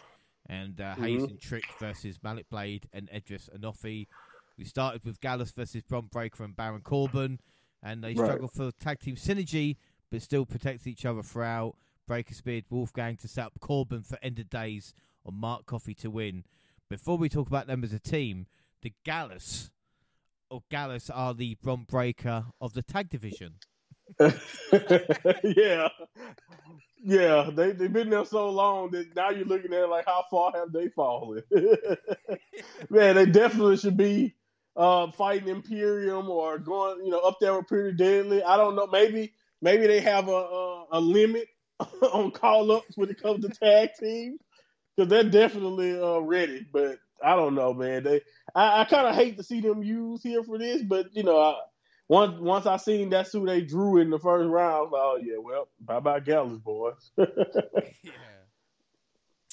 Speaker 1: And uh,
Speaker 2: Mhm.
Speaker 1: Hayes and Trick versus Malik Blade and Edris Enofi. We started with Gallus versus Bron Breakker and Baron Corbin. And they
Speaker 2: Right.
Speaker 1: struggled for tag team synergy, but still protected each other throughout. Breakker speared Wolfgang to set up Corbin for end of days on Mark Coffey to win. Before we talk about them as a team, the Gallus or Gallus are the Bron Breakker of the tag division. *laughs*
Speaker 2: yeah, yeah, they they've been there so long that now you're looking at it like how far have they fallen? *laughs* Man, they definitely should be uh, fighting Imperium or going, you know, up there with Pretty Deadly. I don't know. Maybe maybe they have a a, a limit *laughs* on call ups when it comes to tag teams because they're definitely uh, ready. But I don't know, man. They I, I kind of hate to see them used here for this, but you know. I, once once I seen that's who they drew in the first round, like, oh yeah, well, bye bye Gallus boys. *laughs*
Speaker 1: yeah.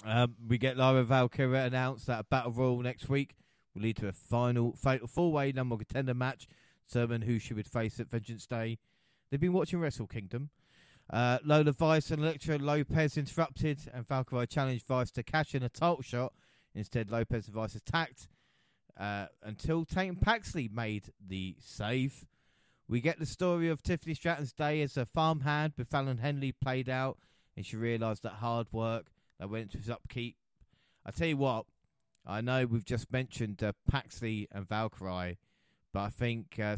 Speaker 1: Um, we get Lyra Valkyria announced that a battle royal next week will lead to a final fatal four way number contender match. Determine who she would face at Vengeance Day. They've been watching Wrestle Kingdom. Uh, Lola Vice and Elektra Lopez interrupted, and Valkyria challenged Vice to cash in a title shot. Instead, Lopez and Vice attacked uh, until Tatum Paxley made the save. We get the story of Tiffany Stratton's day as a farmhand with Fallon Henley played out, and she realised that hard work that went into his upkeep. I tell you what, I know we've just mentioned uh, Paxley and Valkyria, but I think uh,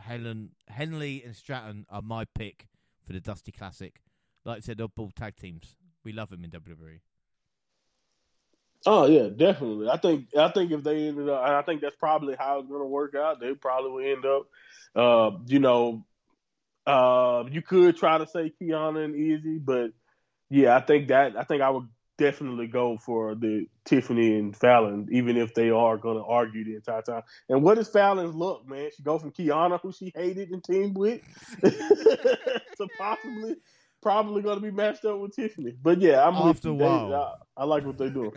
Speaker 1: Fallon Henley and Stratton are my pick for the Dusty Classic. Like I said, oddball tag teams. We love them in. WWE.
Speaker 2: Oh yeah, definitely. I think I think if they ended up, and I think that's probably how it's gonna work out. They probably will end up, uh, you know, uh, you could try to say Kiana and Izzy, but yeah, I think that I think I would definitely go for the Tiffany and Fallon, even if they are gonna argue the entire time. And what is Fallon's look, man? She go from Kiana, who she hated and teamed with, *laughs* to possibly. Probably going to be matched up with Tiffany, but yeah, I'm with
Speaker 1: After
Speaker 2: you,
Speaker 1: a while.
Speaker 2: I, I like what they're doing.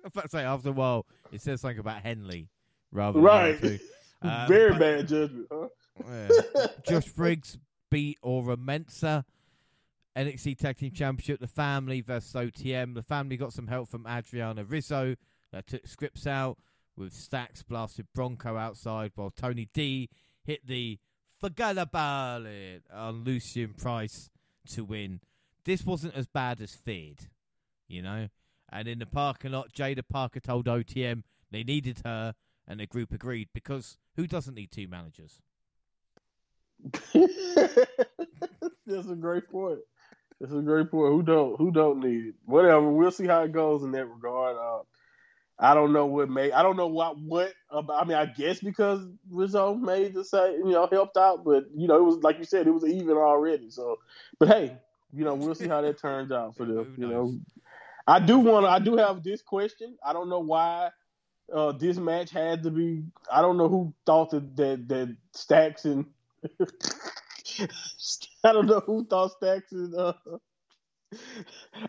Speaker 2: *laughs*
Speaker 1: I was about to say, after a while, it says something about Henley rather than other. *laughs* Uh,
Speaker 2: Very
Speaker 1: but-
Speaker 2: bad judgment, huh?
Speaker 1: Yeah. *laughs* Josh Briggs beat Oro Mensah. NXT Tag Team Championship, the family versus OTM. The family got some help from Adriana Rizzo that took Scrypts out with Stacks blasted Bronco outside while Tony D hit the forget about it on Lucien Price to win. This wasn't as bad as feared, you know. And in the parking lot, Jaida Parker told OTM they needed her, and the group agreed because who doesn't need two managers? *laughs*
Speaker 2: That's a great point. That's a great point. Who don't who don't need it? Whatever. We'll see how it goes in that regard. Uh, I don't know what made. I don't know what what. About, I mean, I guess because Rizzo made the say, you know, helped out, but you know, it was like you said, it was even already. So, but hey, you know, we'll see how that turns out for them. You know, I do want. I do have this question. I don't know why uh, this match had to be. I don't know who thought that that, that Stacks and *laughs* I don't know who thought Stacks and uh, I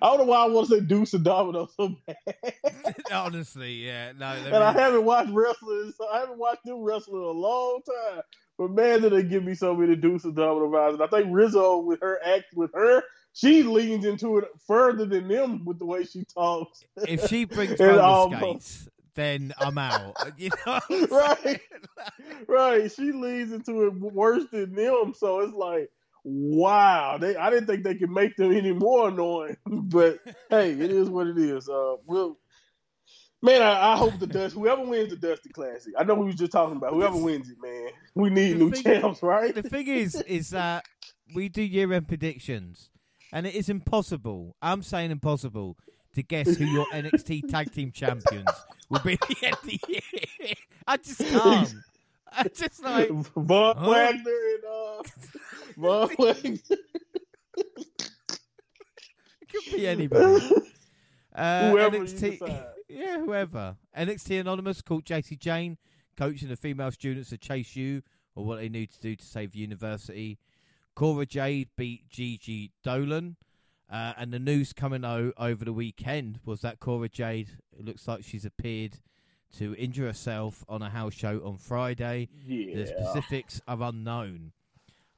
Speaker 2: don't know why I want to say Deuce and Domino so bad. *laughs*
Speaker 1: Honestly, yeah, no. *laughs*
Speaker 2: and I haven't watched wrestling. So I haven't watched them wrestle in a long time. but man, did they give me so many deuces double vibes. And I think Rizzo with her act with her, she leans into it further than them with the way she talks.
Speaker 1: If she brings *laughs* roller skates, then I'm out. *laughs* You know,
Speaker 2: right, *laughs* right. She leans into it worse than them. So it's like, wow. They, I didn't think they could make them any more annoying. but hey, it is what it is. Uh, we'll Man, I, I, hope the Dust, whoever wins the Dusty Classic, I know we was just talking about whoever wins it, man. We need the new champs, right?
Speaker 1: The thing is, is that we do year end predictions, and it is impossible. I'm saying impossible to guess who your *laughs* NXT Tag Team Champions will be at the end of the year. I just can't. I just like
Speaker 2: Von huh? Wagner and uh, Von *laughs* Wagner.
Speaker 1: it could be anybody.
Speaker 2: Uh, Whoever NXT,
Speaker 1: yeah, whoever. NXT Anonymous called Jacy Jayne, coaching the female students to Chase U or what they need to do to save the university. Cora Jade beat Gigi Dolan. Uh, and the news coming out over the weekend was that Cora Jade, it looks like she's appeared to injure herself on a house show on Friday.
Speaker 2: Yeah.
Speaker 1: The specifics are unknown.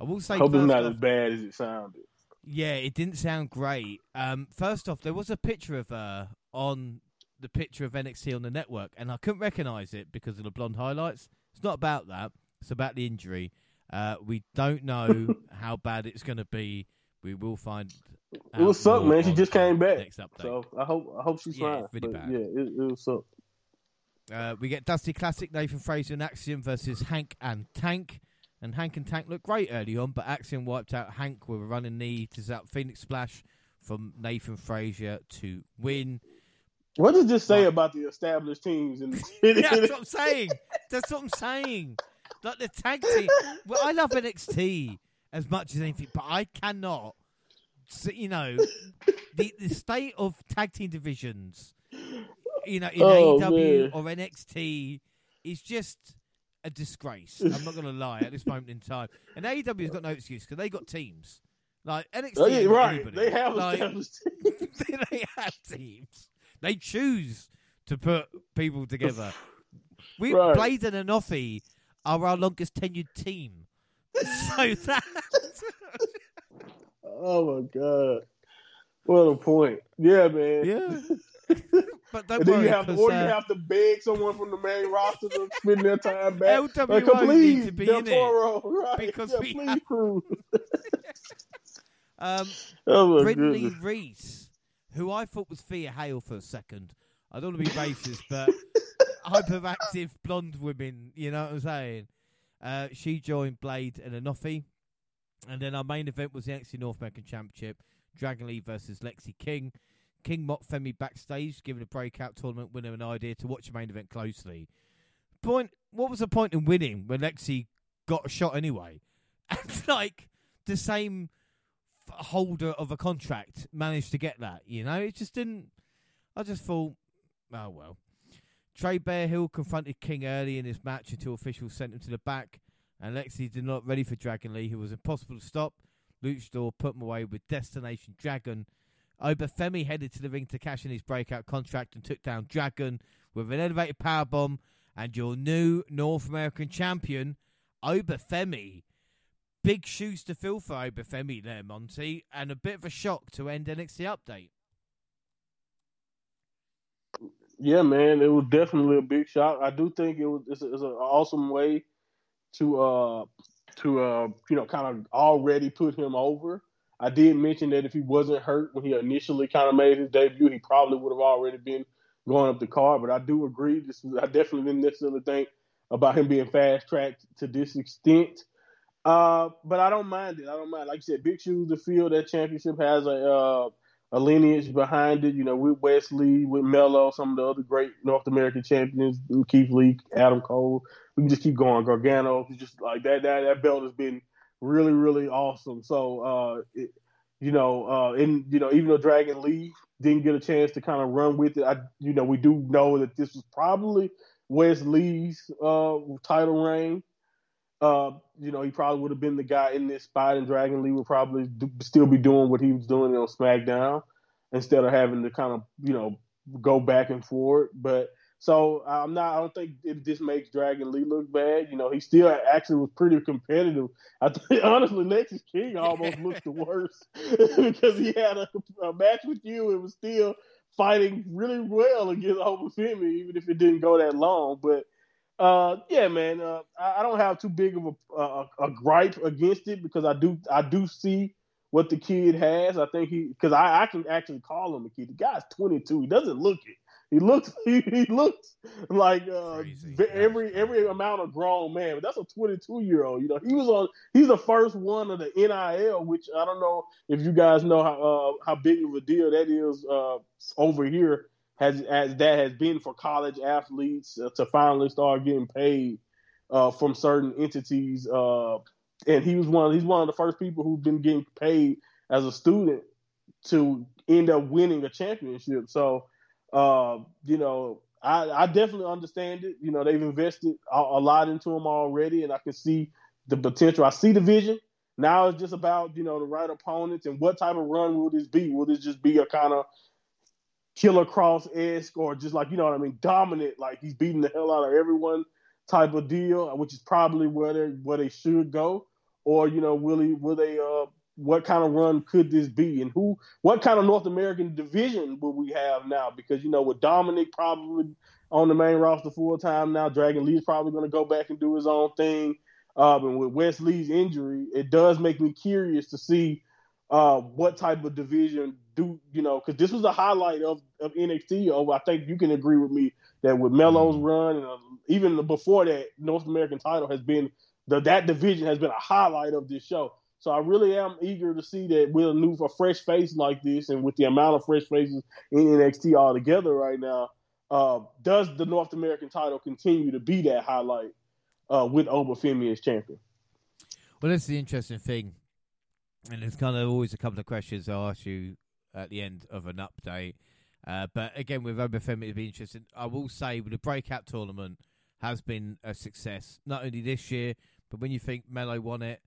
Speaker 1: I will say,
Speaker 2: hope it's not off, as bad as it sounded.
Speaker 1: Yeah, it didn't sound great. Um, first off, there was a picture of her on the picture of NXT on the network, and I couldn't recognise it because of the blonde highlights. It's not about that. It's about the injury. Uh, we don't know *laughs* how bad it's going to be. We will find.
Speaker 2: It will suck, man. She just came back. Next update. So I hope I hope she's yeah, fine. Really bad. Yeah, it, it will suck.
Speaker 1: Uh, we get Dusty Classic, Nathan Frazer and Axiom versus Hank and Tank. And Hank and Tank looked great early on, but Axiom wiped out Hank with a running knee to up Phoenix Splash from Nathan Frazer to win.
Speaker 2: What does this say about the established teams in the? *laughs*
Speaker 1: That's *laughs* what I'm saying. That's what I'm saying. Like the tag team. Well, I love NXT as much as anything, but I cannot. You know, the the state of tag team divisions. You know, in oh, AEW man. or NXT is just a disgrace. I'm not going to lie at this moment in time. And AEW has got no excuse because they got teams. Like NXT, right? Anybody.
Speaker 2: They have like, *laughs*
Speaker 1: they have teams. They choose to put people together. We right. Blade and Enofi are our longest tenured team. *laughs* so that.
Speaker 2: oh my god! What a point! Yeah, man.
Speaker 1: Yeah. *laughs* But don't
Speaker 2: and
Speaker 1: worry,
Speaker 2: you have or you
Speaker 1: uh,
Speaker 2: have to beg someone from the main roster to spend their time back.
Speaker 1: LWO like, please, need to be in
Speaker 2: Toro, it *laughs*
Speaker 1: right? because
Speaker 2: yeah,
Speaker 1: we
Speaker 2: please,
Speaker 1: have...
Speaker 2: crew.
Speaker 1: um, oh Brinley Reece who I thought was Thea Hale for a second. I don't want to be racist, but *laughs* hyperactive blonde women, you know what I'm saying? Uh, she joined Blade and Enofi. And then our main event was the NXT North American Championship, Dragon Lee versus Lexis King. King mocked Femi backstage, giving a breakout tournament winner an idea to watch the main event closely. Point. What was the point in winning when Lexis got a shot anyway? *laughs* And like the same holder of a contract managed to get that. You know, it just didn't. I just thought, oh well. Trey Bearhill confronted King early in his match until officials sent him to the back, and Lexis did not ready for Dragon Lee, who was impossible to stop. Luchador put him away with Destination Dragon. Femi headed to the ring to cash in his breakout contract and took down Dragon with an elevated power bomb. And your new North American champion, Femi big shoes to fill for Oba Femi there, Monty, and a bit of a shock to end NXT update.
Speaker 2: Yeah, man, it was definitely a big shock. I do think it was it's, it's an awesome way to uh to uh you know kind of already put him over. I did mention that if he wasn't hurt when he initially kind of made his debut, he probably would have already been going up the card. But I do agree. This is, I definitely didn't necessarily think about him being fast tracked to this extent. Uh, but I don't mind it. I don't mind. Like you said, big shoes to fill. That championship has a uh, a lineage behind it. You know, with Wes Lee, with Melo, some of the other great North American champions, Keith Lee, Adam Cole. We can just keep going. Gargano, just like that. That that belt has been really, really awesome. So, uh, it, you know, uh, and you know, even though Dragon Lee didn't get a chance to kind of run with it, I, you know, we do know that this was probably Wes Lee's uh, title reign. Uh, you know, he probably would have been the guy in this spot, and Dragon Lee would probably do, still be doing what he was doing on SmackDown instead of having to kind of, you know, go back and forth. But So I'm not. I don't think if this makes Dragon Lee look bad. You know, he still actually was pretty competitive. I *laughs* honestly, Lexis King almost looked the worst *laughs* because he had a, a, match with you and was still fighting really well against Oba Femi, even if it didn't go that long. But uh, yeah, man, uh, I, I, don't have too big of a, a, a gripe against it because I do I do see what the kid has. I think he because I, I can actually call him a kid. The guy's 22. He doesn't look it. He looks *laughs* he, he looks like uh, every every amount of grown man, but that's a 22 year old. You know, he was on. He's the first one of the NIL, which I don't know if you guys know how uh, how big of a deal that is uh, over here. Has as that has been for college athletes uh, to finally start getting paid uh, from certain entities. Uh, and he was one. He's one of the first people who've been getting paid as a student to end up winning a championship. So uh, you know, I, I, definitely understand it. You know, they've invested a, a, lot into him already, and I can see the potential. I see the vision. Now it's just about you know the right opponents and what type of run will this be? Will this just be a kind of Killer Kross esque or just like you know what I mean, dominant, like he's beating the hell out of everyone type of deal, which is probably where they where they should go, or you know, will he will they uh what kind of run could this be and who what kind of North American division will we have now? Because you know with Dominik probably on the main roster full time now, Dragon Lee's probably going to go back and do his own thing. Um, and with Wes Lee's injury, it does make me curious to see uh, what type of division do you know? Because this was a highlight of, of NXT. Oh, I think you can agree with me that with Melo's mm-hmm. run and uh, even before that, North American title has been the that division has been a highlight of this show. So I really am eager to see that Will New a fresh face like this, and with the amount of fresh faces in NXT altogether right now, uh, does the North American title continue to be that highlight uh, with Oba Femi as champion?
Speaker 1: Well, that's the interesting thing, and it's kind of always a couple of questions I'll ask you at the end of an update. Uh, but again, with Oba Femi, it'd be interesting. I will say, the breakout tournament has been a success, not only this year, but when you think Melo won it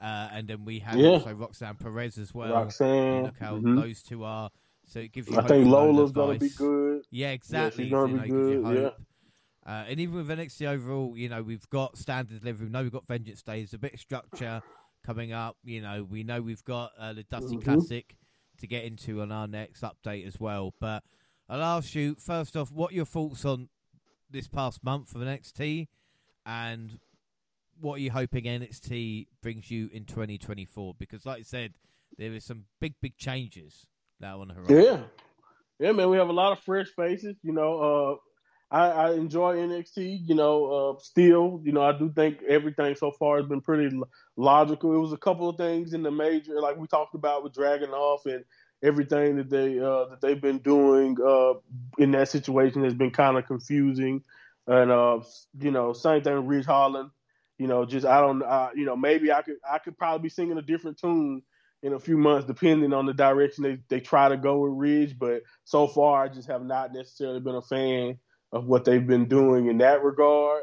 Speaker 1: uh, and then we have yeah. also Roxanne Perez as well.
Speaker 2: Roxanne,
Speaker 1: look how mm-hmm. those two are. So it gives you.
Speaker 2: I think Lola's gonna be good.
Speaker 1: Yeah, exactly. Yeah, she's gonna be good. Yeah. Uh, and even with NXT overall, you know, we've got standard delivery. We know we've got Vengeance Days, a bit of structure coming up. You know, we know we've got uh, the Dusty mm-hmm. Classic to get into on our next update as well. But I'll ask you first off, what your thoughts on this past month for NXT, and what are you hoping NXT brings you in 2024? Because, like I said, there is some big, big changes now on the horizon.
Speaker 2: Yeah, yeah, man. We have a lot of fresh faces. You know, uh, I, I, enjoy NXT. You know, uh, still, you know, I do think everything so far has been pretty logical. It was a couple of things in the major, like we talked about with Dragunov and everything that they uh, that they've been doing uh, in that situation has been kind of confusing. And uh, you know, same thing with Ridge Holland you know, just I don't, uh, you know, maybe I could I could probably be singing a different tune in a few months, depending on the direction they, they try to go with Ridge. But so far, I just have not necessarily been a fan of what they've been doing in that regard.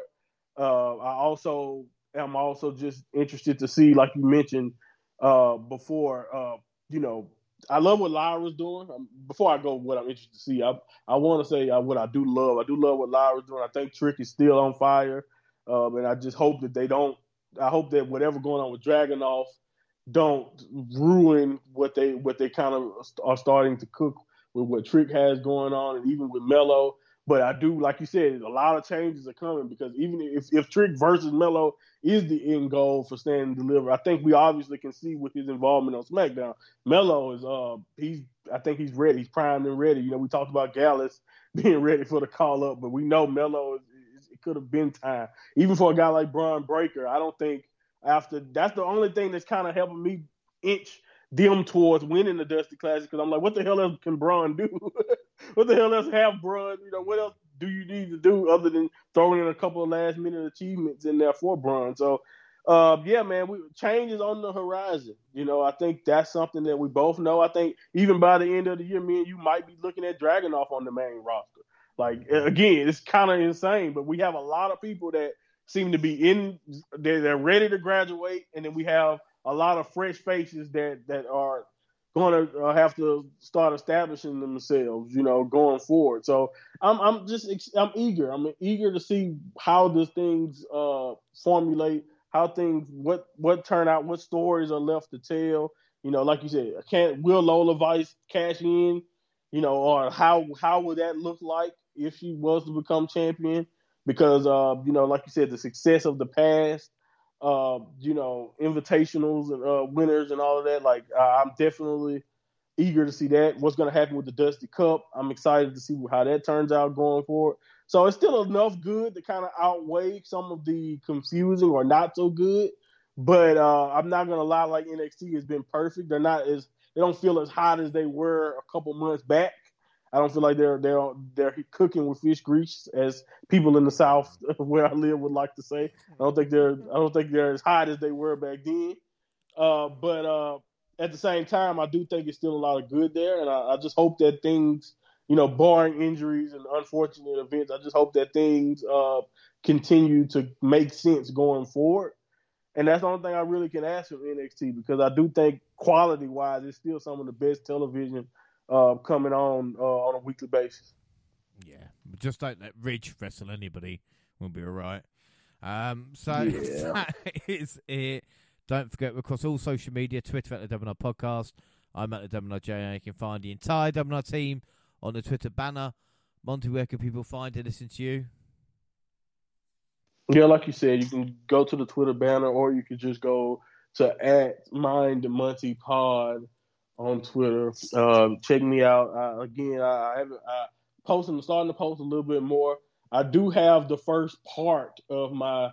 Speaker 2: Uh, I also am also just interested to see, like you mentioned uh, before, uh, you know, I love what Lyra's doing. Um, before I go, what I'm interested to see, I I want to say uh, what I do love. I do love what Lyra's doing. I think Trick is still on fire. Um, and I just hope that they don't. I hope that whatever going on with Dragunov don't ruin what they what they kind of are starting to cook with what Trick has going on, and even with Melo. But I do, like you said, a lot of changes are coming because even if, if Trick versus Melo is the end goal for Stand and Deliver, I think we obviously can see with his involvement on SmackDown, Melo is uh he's I think he's ready, he's primed and ready. You know, we talked about Gallus *laughs* being ready for the call up, but we know Melo is, could have been time. Even for a guy like Bron Breakker. I don't think after that's the only thing that's kind of helping me inch them towards winning the Dusty Classic because I'm like, what the hell else can Bron do? *laughs* what the hell else have Bron? You know, what else do you need to do other than throwing in a couple of last minute achievements in there for Bron? So, uh, yeah, man, we change is on the horizon. You know, I think that's something that we both know. I think even by the end of the year, me and you might be looking at Dragunov on the main roster. Like again, it's kind of insane, but we have a lot of people that seem to be in they're, they're ready to graduate, and then we have a lot of fresh faces that that are going to uh, have to start establishing themselves, you know, going forward. So I'm I'm just I'm eager. I'm eager to see how the things uh, formulate, how things what what turn out, what stories are left to tell. You know, like you said, can't will Lola Vice cash in? You know, or how how would that look like if she was to become champion? Because uh, you know, like you said, the success of the past uh, you know, invitationals and uh, winners and all of that. Like, I'm definitely eager to see that. What's going to happen with the Dusty Cup? I'm excited to see how that turns out going forward. So it's still enough good to kind of outweigh some of the confusing or not so good. But uh, I'm not gonna lie, like NXT has been perfect. They're not as they don't feel as hot as they were a couple months back. I don't feel like they're they're they're cooking with fish grease, as people in the South *laughs* where I live would like to say. I don't think they're I don't think they're as hot as they were back then. Uh, but uh, at the same time, I do think it's still a lot of good there, and I, I just hope that things, you know, barring injuries and unfortunate events, I just hope that things uh, continue to make sense going forward. And that's the only thing I really can ask from NXT because I do think quality wise, it's still some of the best television uh, coming on uh, on a weekly basis.
Speaker 1: Yeah, just don't let Ridge wrestle anybody. We'll be all right. Um, so *laughs* yeah. that is it. Don't forget, across all social media, Twitter at the WNR Podcast. I'm at the WNR J. You can find the entire WNR team on the Twitter banner. Monty, where can people find and listen to you?
Speaker 2: Yeah, like you said, you can go to the Twitter banner or you could just go to at Mind Monty Pod on Twitter. Um, check me out. Again, I, I haven't I posting, starting to post a little bit more. I do have the first part of my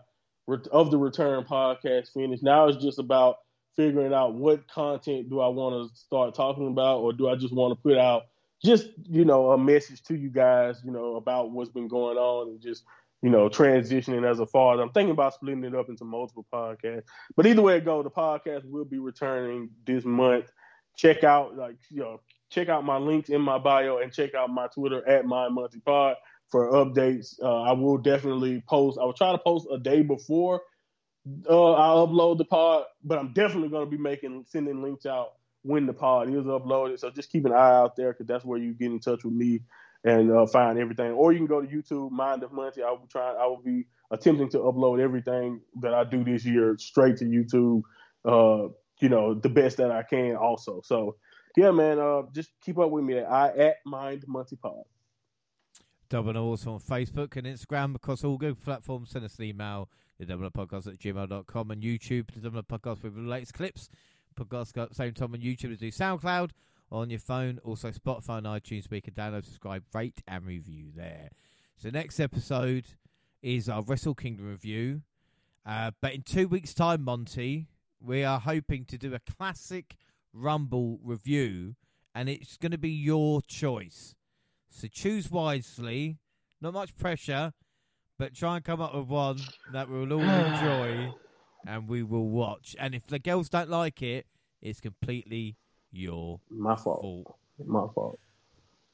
Speaker 2: of the return podcast finished. Now it's just about figuring out what content do I want to start talking about, or do I just want to put out just you know a message to you guys, you know, about what's been going on and just you know transitioning as a father. I'm thinking about splitting it up into multiple podcasts, but either way it goes, the podcast will be returning this month check out like you know check out my links in my bio and check out my Twitter at my monthly pod for updates. Uh, I will definitely post. I will try to post a day before uh, I upload the pod, but I'm definitely going to be making sending links out when the pod is uploaded. So just keep an eye out there because that's where you get in touch with me and uh, find everything. Or you can go to YouTube, Mind of Monty. I will try. I will be attempting to upload everything that I do this year straight to YouTube. Uh, you know, the best that I can also. So yeah, man, uh, just keep up with me at I at Mind Monty Pod.
Speaker 1: Double also on Facebook and Instagram across all good platforms. Send us an email, the double podcast at gmail.com and YouTube, the double podcast with the latest clips. Podcast got same time on YouTube as do SoundCloud on your phone, also Spotify and iTunes you can download, subscribe, rate and review there. So next episode is our Wrestle Kingdom review. Uh, but in two weeks' time, Monty, we are hoping to do a classic Rumble review, and it's going to be your choice. So choose wisely. Not much pressure, but try and come up with one that we'll all *sighs* enjoy and we will watch. And if the girls don't like it, it's completely your
Speaker 2: my fault. fault. My fault.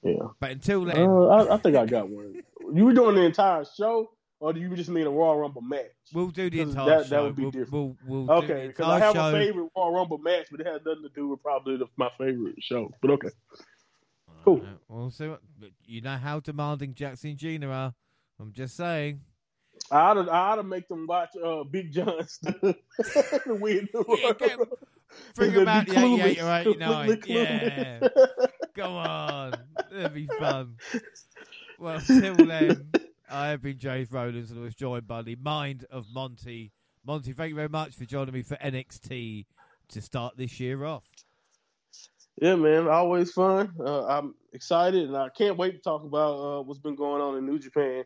Speaker 2: Yeah.
Speaker 1: But until then,
Speaker 2: uh, I, I, think I got one. *laughs* You were doing the entire show, or do you just mean a Royal Rumble match?
Speaker 1: We'll do the entire
Speaker 2: that,
Speaker 1: show.
Speaker 2: That would be
Speaker 1: we'll,
Speaker 2: different.
Speaker 1: We'll, we'll
Speaker 2: okay, because I have show. a favorite Royal Rumble match, but it has nothing to do with probably the, my favorite show. But okay, cool.
Speaker 1: Right. Well, so you know how demanding Jackson and Gina are. I'm just saying.
Speaker 2: I ought to, I ought to make them watch uh, Big John's *laughs* win.
Speaker 1: yeah, get, bring them out the 88 or 89. Yeah. Come on. That'd be fun. *laughs* Well, till then. I have been James Rowlands and I was joined by the mind of Monty. Monty, thank you very much for joining me for NXT to start this year off.
Speaker 2: Yeah, man, always fun. Uh, I'm excited and I can't wait to talk about uh, what's been going on in New Japan.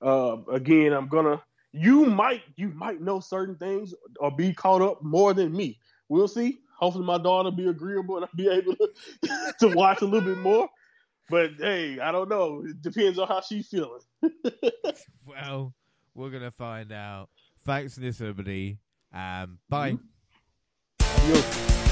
Speaker 2: Uh, again, I'm gonna. You might, you might know certain things or be caught up more than me. We'll see. Hopefully, my daughter be agreeable and I'll be able to, *laughs* to watch a little bit more. But hey, I don't know. It depends on how she's feeling. *laughs*
Speaker 1: well, we're gonna find out. Thanks, everybody. Um, bye.
Speaker 2: Mm-hmm.